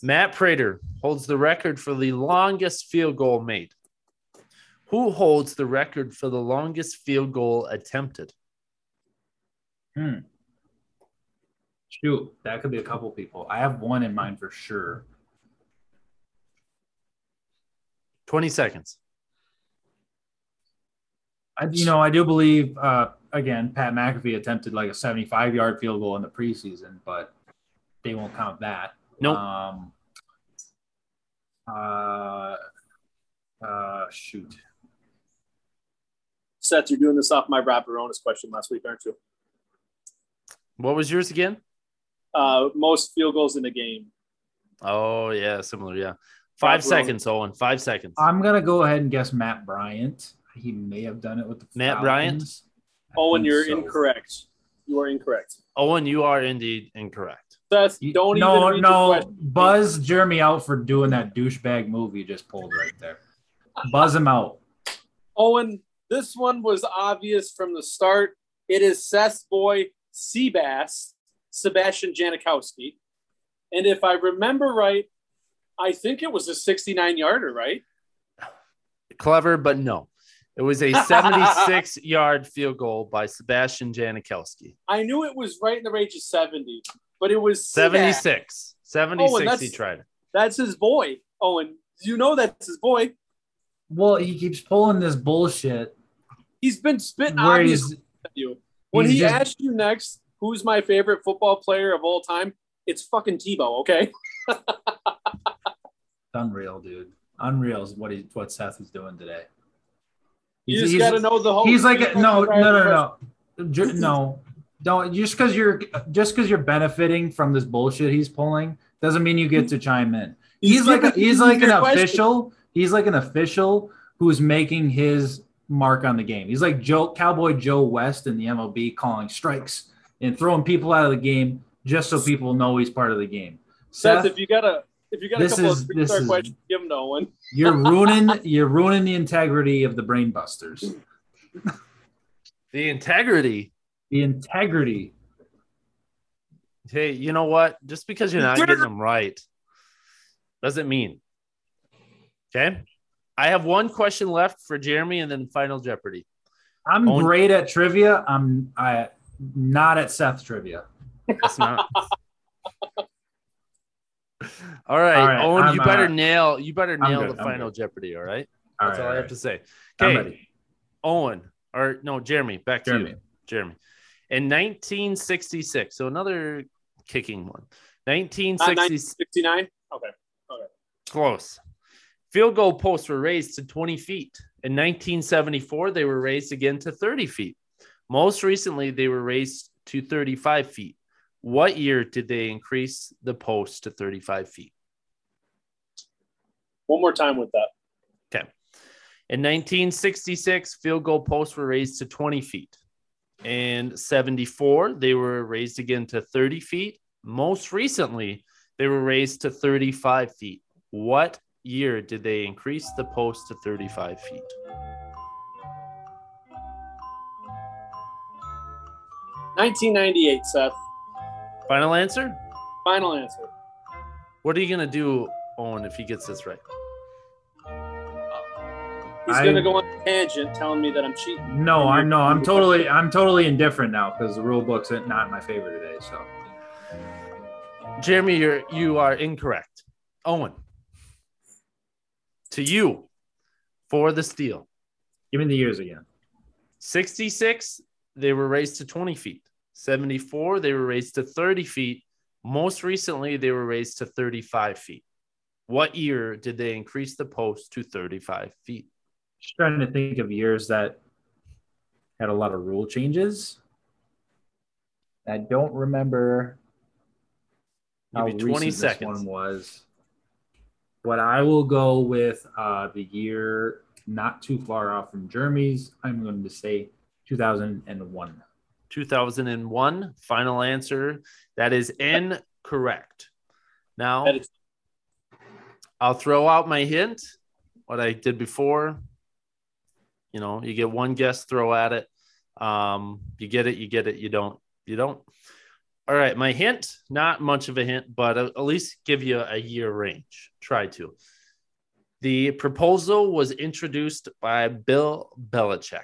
Matt Prater holds the record for the longest field goal made. Who holds the record for the longest field goal attempted? Hmm. Shoot, that could be a couple people. I have one in mind for sure. 20 seconds. I, you know, I do believe, uh, again, Pat McAfee attempted like a 75 yard field goal in the preseason, but they won't count that. Nope. Um, uh, uh, shoot. Seth, you're doing this off my Rob Bironas question last week, aren't you? What was yours again? Uh, most field goals in a game. Oh, yeah, similar. Yeah. Five Rob seconds, Owen. Five seconds. I'm going to go ahead and guess Matt Bryant. He may have done it with the Matt Bryant? Falcons. I Owen, you're so. incorrect. You are incorrect. Owen, you are indeed incorrect. Seth, don't no, even read the no. question. Buzz Jeremy out for doing that douchebag move you just pulled right there. Buzz him out. Owen, this one was obvious from the start. It is Seth's boy, Seabass, Sebastian Janikowski. And if I remember right, I think it was a 69 yarder, right? Clever, but no. It was a 76 yard field goal by Sebastian Janikowski. I knew it was right in the range of 70, but it was Seabass. 76. 76 he tried. That's his boy, Owen. You know that's his boy. Well, he keeps pulling this bullshit He's been spitting where obvious at you. When he just- asked you next, who's my favorite football player of all time? It's fucking Tebow, okay? unreal, dude. Unreal is what he what Seth is doing today. You He's- just he's- got to know the whole. He's like a, no, no, no, no, Ju- no. Don't just because you're just because you're benefiting from this bullshit he's pulling doesn't mean you get to chime in. He's, like a, he's like an your question. official. He's like an official who's making his mark on the game. He's like Joe Cowboy Joe West in the MLB calling strikes and throwing people out of the game just so people know he's part of the game. Seth, Seth, if you got a if you got a this couple is- of this three star is- questions, give them to Owen. you're ruining you're ruining the integrity of the brainbusters. The integrity. The integrity. Hey, you know what? Just because you're not getting them right doesn't mean. Okay. I have one question left for Jeremy and then Final Jeopardy. I'm Own- great at trivia. I'm I not at Seth trivia. It's not. all right, All right, Owen, I'm, you better uh, nail. You better nail good, the I'm Final good. Jeopardy. All right. All That's right, all I have to say. Okay. Owen, or no, Jeremy, back to you. Jeremy. In 1966, so another kicking one. 1960, 69. Okay. close. Field goal posts were raised to 20 feet. In 1974, they were raised again to 30 feet. Most recently, they were raised to 35 feet. What year did they increase the post to 35 feet? One more time with that. Okay. In 1966, field goal posts were raised to 20 feet. In 74, they were raised again to 30 feet. Most recently, they were raised to 35 feet. What year did they increase the post to 35 feet? Nineteen ninety eight, Seth. Final answer? Final answer. What are you going to do, Owen, if he gets this right? He's I- gonna go on a tangent telling me that I'm cheating. No, I'm no, I'm totally I'm totally indifferent now because the rule book's not in my favor today. So Jeremy, you're, you are incorrect. Owen, to you for the steal. give me the years again. 66, they were raised to 20 feet. 74, they were raised to 30 feet. Most recently, they were raised to 35 feet. What year did they increase the post to 35 feet? Just trying to think of years that had a lot of rule changes. I don't remember how you 20 recent seconds. this one was. But I will go with uh, the year not too far off from Jeremy's. I'm going to say 2001. 2001. Final answer. That is incorrect. Now, That is I'll throw out my hint, what I did before. You know, you get one guess, throw at it. Um, you get it, you get it, you don't, you don't. All right, my hint, not much of a hint, but at at least give you a year range. Try to. The proposal was introduced by Bill Belichick.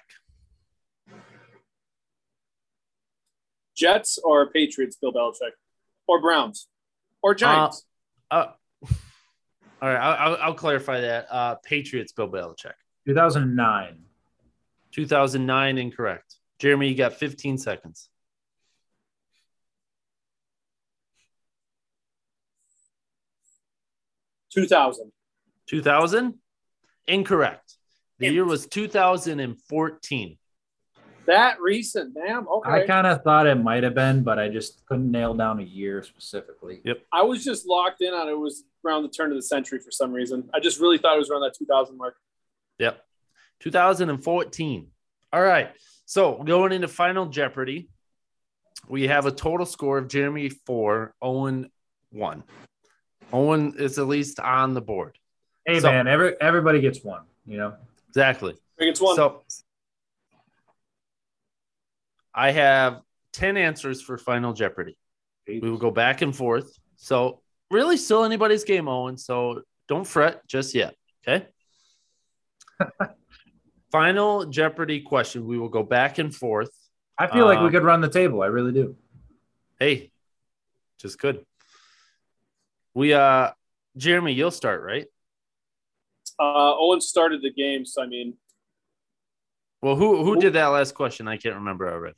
Jets or Patriots, Bill Belichick, or Browns, or Giants. Uh, all right, I'll, I'll, I'll clarify that. Uh, Patriots, Bill Belichick. 2009. 2009, incorrect. Jeremy, you got 15 seconds. Two thousand. 2000, incorrect. The year was 2014. That recent, damn. Okay. I kind of thought it might have been, but I just couldn't nail down a year specifically. Yep. I was just locked in on it was around the turn of the century for some reason. I just really thought it was around that 2000 mark. Yep. 2014. All right. So going into Final Jeopardy, we have a total score of Jeremy four, Owen one. Owen is at least on the board. Hey So- man, every everybody gets one. You know. Exactly. I think one. So I have 10 answers for Final Jeopardy. We will go back and forth. So really still anybody's game, Owen. So don't fret just yet. Okay. Final Jeopardy question. We will go back and forth. I feel like we Um, could run the table. I really do. Hey, just good. We uh Jeremy, you'll start, right? uh, Owen started the game, so I mean, Well, who who did that last question? I can't remember already.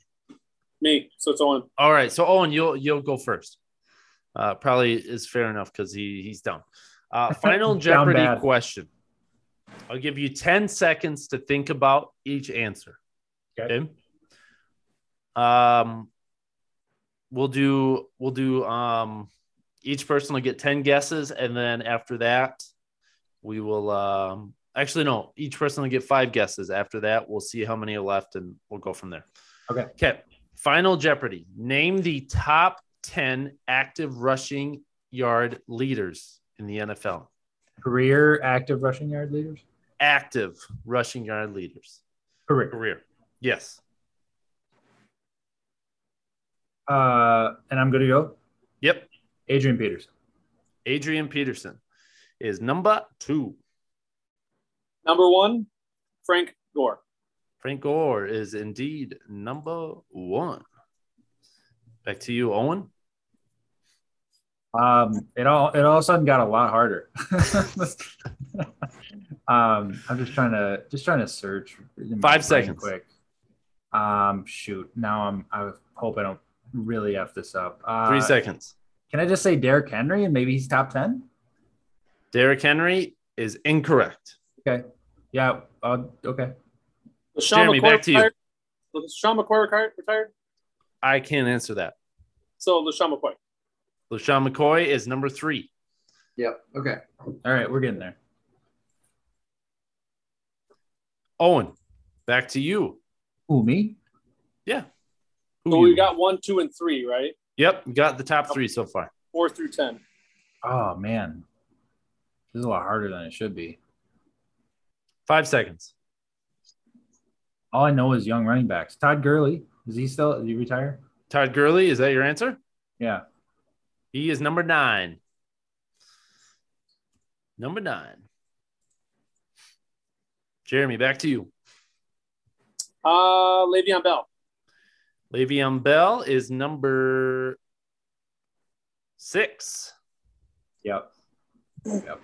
me. So it's Owen. All right, so Owen, you'll you'll go first. Uh, probably is fair enough because he he's down. Uh, final Jeopardy bad. question. I'll give you ten seconds to think about each answer. Okay. Okay. Um, we'll do we'll do um each person will get ten guesses, and then after that, we will um actually no, each person will get five guesses. After that, we'll see how many are left, and we'll go from there. Okay. Okay. Final Jeopardy. Name the top 10 active rushing yard leaders in the NFL. Career active rushing yard leaders. Active rushing yard leaders. Career. Career. Yes. Uh, and I'm going to go. Yep. Adrian Peterson. Adrian Peterson is number two. Number one, Frank Gore. Frank Gore is indeed number one. Back to you, Owen. Um, it all it all of a sudden got a lot harder. um, I'm just trying to just trying to search. Five seconds. quick. Um, shoot. Now I'm. I hope I don't really f this up. Uh, Three seconds. Can I just say Derrick Henry and maybe he's top ten? Derrick Henry is incorrect. Okay. Yeah. Uh, okay. LeSean Jeremy, McCoy back to you. retired. LeSean McCoy retired- retired. I can't answer that. So LeSean McCoy. LeSean McCoy is number three. Yep. Okay. All right. We're getting there. Owen, back to you. Who me? Yeah. Who So we got one, two, and three, right? Yep, you got the top three so far. Four through ten. Oh man, this is a lot harder than it should be. Five seconds. All I know is young running backs. Todd Gurley is he still? Did he retire? Todd Gurley, is that your answer? Yeah. He is number nine. Number nine. Jeremy, back to you. Uh, Le'Veon Bell. Le'Veon Bell is number six. Yep. Yep.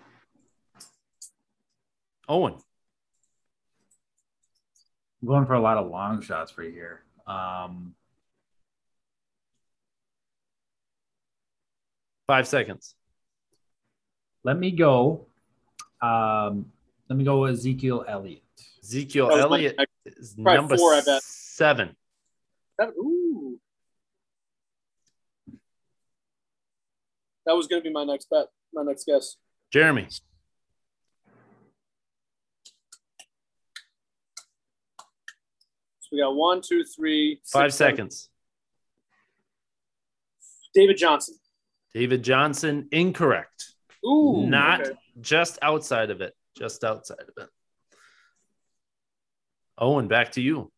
Owen, I'm going for a lot of long shots for you here. Um, five seconds. let me go. Um, let me go with Ezekiel Elliott. Ezekiel That was my Elliott next- is probably number four, I bet. seven. That, ooh. That was going to be my next bet, my next guess. Jeremy, So we got one, two, three, six, five seven. seconds. David Johnson. David Johnson, incorrect. Ooh, Not okay. just outside of it. Just outside of it. Owen, back to you.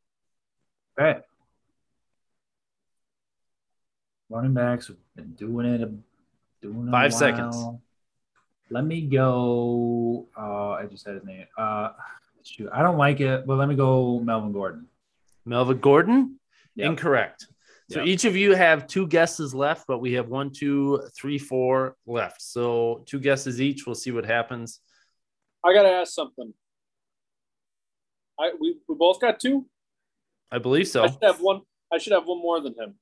Okay. Running backs have been doing it. Doing it Five while. seconds. Let me go. Uh, I just had his name. Uh, shoot, I don't like it, but let me go Melvin Gordon. Melvin Gordon, Yep. incorrect. So Yeah. each of you have two guesses left, but we have one, two, three, four left. So two guesses each. We'll see what happens. I gotta ask something. I we, we both got two. I believe so. I should have one. I should have one more than him.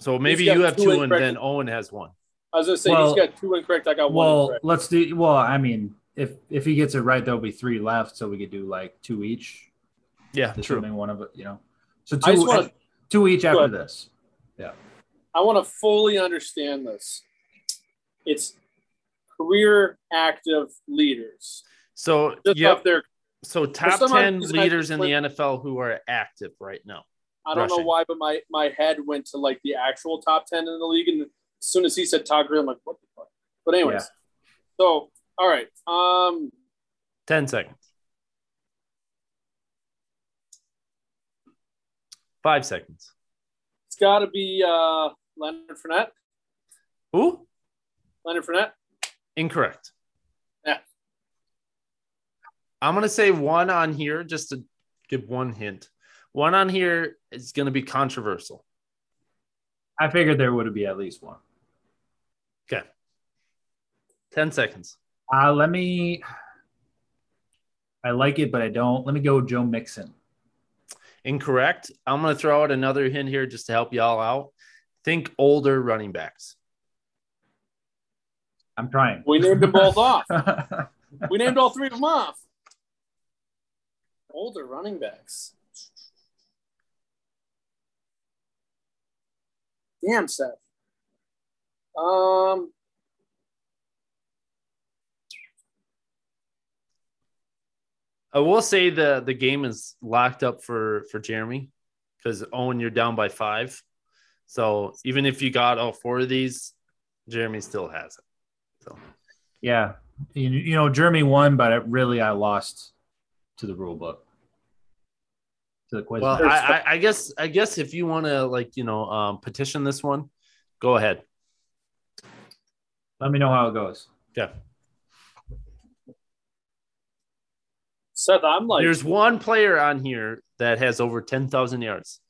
So maybe you have two two, and then Owen has one. I was gonna say Well- he's got two incorrect. I got one Well, let's do. Well, I mean, if if he gets it right, there'll be three left, so we could do like two each. Yeah, true. Assuming one of it, you know. So I just two, wanna- two each after ahead. this. Yeah. I want to fully understand this. It's career active leaders. So Just yep. up there. So top ten leaders in the NFL who are active right now. I don't know why, but my my head went to like the actual top ten in the league, and as soon as he said Todd Gurley, I'm like, what the fuck? But anyways, Yeah. so all right. Um, Ten seconds. Five seconds. it's got to be uh, Leonard Fournette. Who? Leonard Fournette. Incorrect. Yeah. I'm gonna say one on here just to give one hint. One on here is gonna be controversial. I figured there would be at least one. Okay. Ten seconds. Uh, let me. I like it, but I don't. Let me go Joe Mixon. Incorrect. I'm gonna throw out another hint here just to help y'all out. Think older running backs. I'm trying. We named them both off. We named all three of them off. Older running backs. Damn, Seth. Um, I will say the the game is locked up for for Jeremy because Owen, you're down by five. So even if you got all four of these, Jeremy still has it. So yeah, you, you know, Jeremy won, but it really I lost to the rule book. To the quiz. well. I, I, I guess I guess if you want to like you know um, petition this one, go ahead. Let me know how it goes. Yeah. Seth, I'm like There's one player on here that has over ten thousand yards.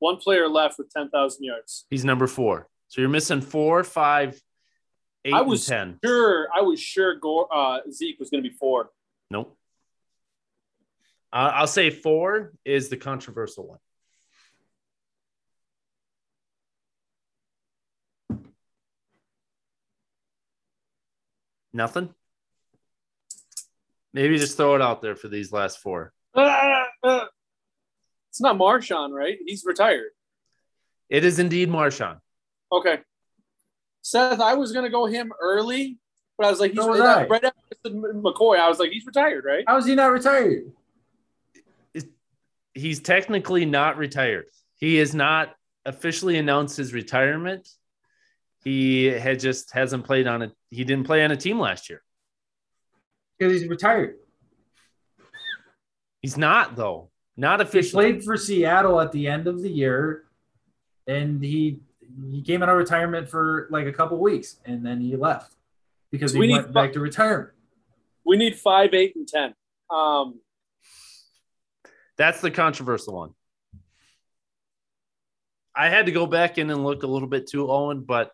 one player left with 10,000 yards. He's number four. So you're missing four, five, eight, I was ten. Sure, I was sure Gore, uh, Zeke was going to be four. Nope. Uh, I'll say four is the controversial one. Nothing. Maybe just throw it out there for these last four. Ah, ah. It's not Marshawn, right? He's retired. It is indeed Marshawn. Okay. Seth, I was going to go him early, but I was like, he's So was right after McCoy. I was like, he's retired, right? How is he not retired? He's technically not retired. He has not officially announced his retirement. He had just hasn't played on a he didn't play on a team last year. Because he's retired. He's not though. Not He played for Seattle at the end of the year, and he he came out of retirement for like a couple weeks, and then he left because So he we went need- back to retirement. We need five, eight, and 10. Um, That's the controversial one. I had to go back in and look a little bit too, Owen, but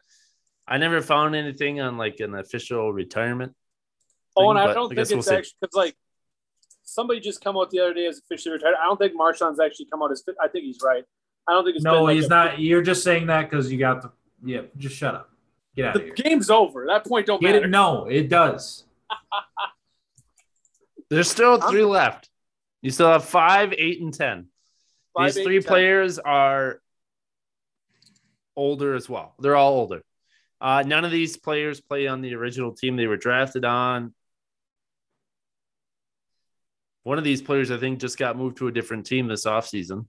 I never found anything on like an official retirement. Oh, and I don't guess think it's we'll actually because, like, somebody just come out the other day as officially retired. I don't think Marshawn's actually come out as fit. I think he's right. I don't think it's been No, like he's a- not. You're just saying that because you got the. Yeah, just shut up. Get out The of here. game's over. That point don't Get matter. it? No, it does. There's still three left. You still have five, eight, and ten. Five, These eight, three 10. players are older as well. They're all older. Uh, none of these players play on the original team they were drafted on. One of these players, I think, just got moved to a different team this offseason.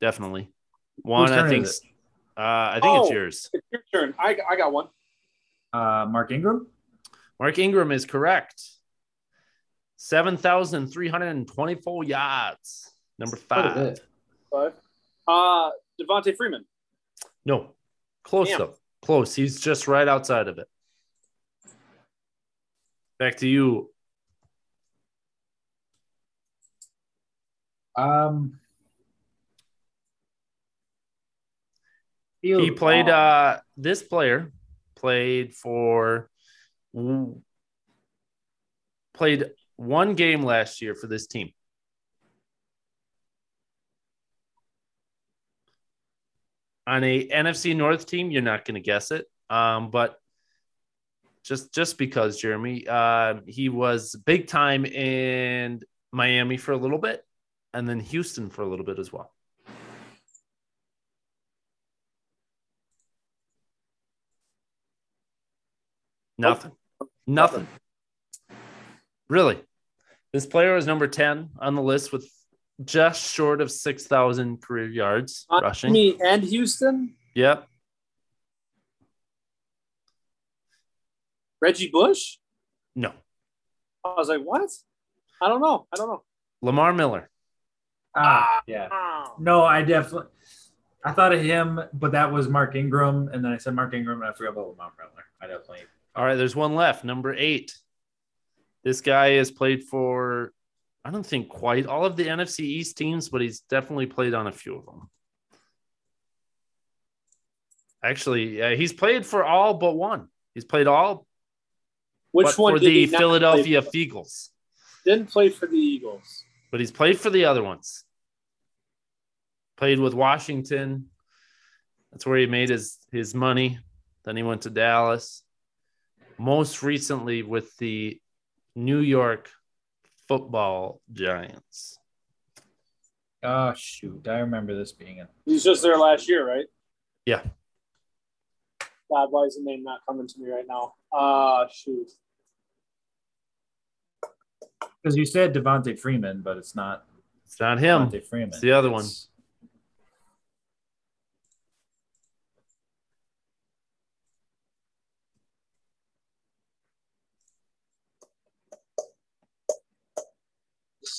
Definitely. One, I think. Uh, I think it's Oh. yours. It's your turn. I, I got one. Uh, Mark Ingram. Mark Ingram is correct. 7,324 yards. Number five. bit. Five. Uh, Devonta Freeman. No, close Damn. though. Close. He's just right outside of it. Back to you. Um, He, he played. Uh, this player played for played one game last year for this team. On a NFC North team, you're not going to guess it. Um, but just just because Jeremy, uh, he was big time in Miami for a little bit, and then Houston for a little bit as well. Nothing. Nothing. Really. This player is number 10 on the list with just short of 6,000 career yards uh, rushing. Me and Houston? Yep. Reggie Bush? No. I was like, what? I don't know. I don't know. Lamar Miller. Ah, yeah. No, I definitely. I thought of him, but that was Mark Ingram, and then I said Mark Ingram, and I forgot about Lamar Miller. I definitely. All right, there's one left. Number eight. This guy has played for, I don't think quite all of the NFC East teams, but he's definitely played on a few of them. Actually, uh, he's played for all but one. He's played all. Which one for the Philadelphia Eagles? Didn't play for the Eagles, but he's played for the other ones. Played with Washington. That's where he made his his money. Then he went to Dallas most recently with the New York football giants. Oh shoot. I remember this being in. He's just there last year, right? Yeah. God, why is the name not coming to me right now? Ah, uh, shoot. Because you said Devonta Freeman, but it's not. It's not him. Devonta Freeman. It's the other it's, one.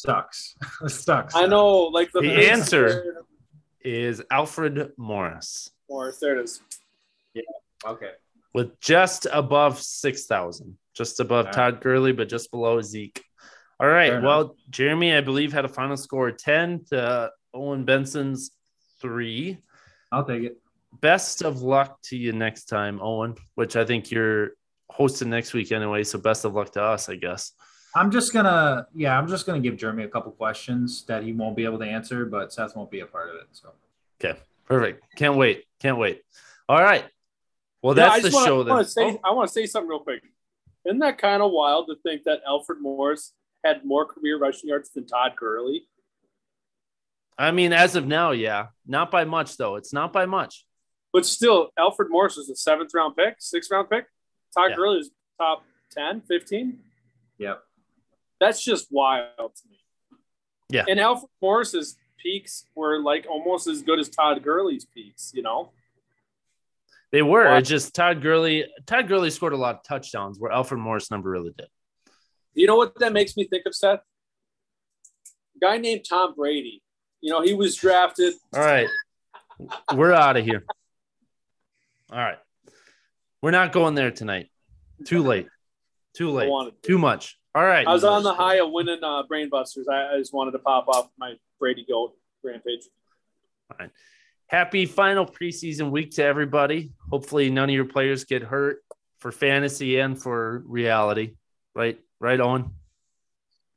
Sucks. sucks. I know, like the, the answer is Alfred Morris. Morris, there it is. Yeah. Okay. With just above six thousand, just above All Todd right. Gurley, but just below Zeke. All right. Well. Jeremy, I believe, had a final score ten to Owen Benson's three. I'll take it. Best of luck to you next time, Owen. Which I think you're hosting next week anyway. So best of luck to us, I guess. I'm just gonna, yeah, I'm just gonna give Jeremy a couple questions that he won't be able to answer, but Seth won't be a part of it. So, okay, perfect. Can't wait. Can't wait. All right. Well, that's yeah, the wanna, show. I want to say, oh. I want to say something real quick. Isn't that kind of wild to think that Alfred Morris had more career rushing yards than Todd Gurley? I mean, as of now, yeah, not by much though. It's not by much. But still, Alfred Morris was a seventh round pick, sixth round pick. Todd yeah. Gurley is top 10, 15. Yep. That's just wild to me. Yeah. And Alfred Morris's peaks were like almost as good as Todd Gurley's peaks, you know? They were. Wow. just Todd Gurley. Todd Gurley scored a lot of touchdowns where Alfred Morris never really did. You know what that makes me think of, Seth? A guy named Tom Brady. You know, he was drafted. All right. We're out of here. All right. We're not going there tonight. Too late. Too late. Too much. All right. I was on the high of winning uh, Brainbusters. I, I just wanted to pop off my Brady Goat rampage. All right. Happy final preseason week to everybody. Hopefully, none of your players get hurt for fantasy and for reality. Right, right, Owen.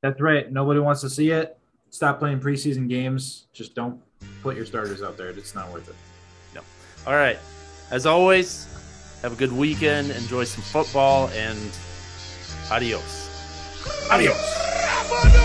That's right. Nobody wants to see it. Stop playing preseason games. Just don't put your starters out there. It's not worth it. No. All right. As always, have a good weekend. Enjoy some football and adios. Adiós.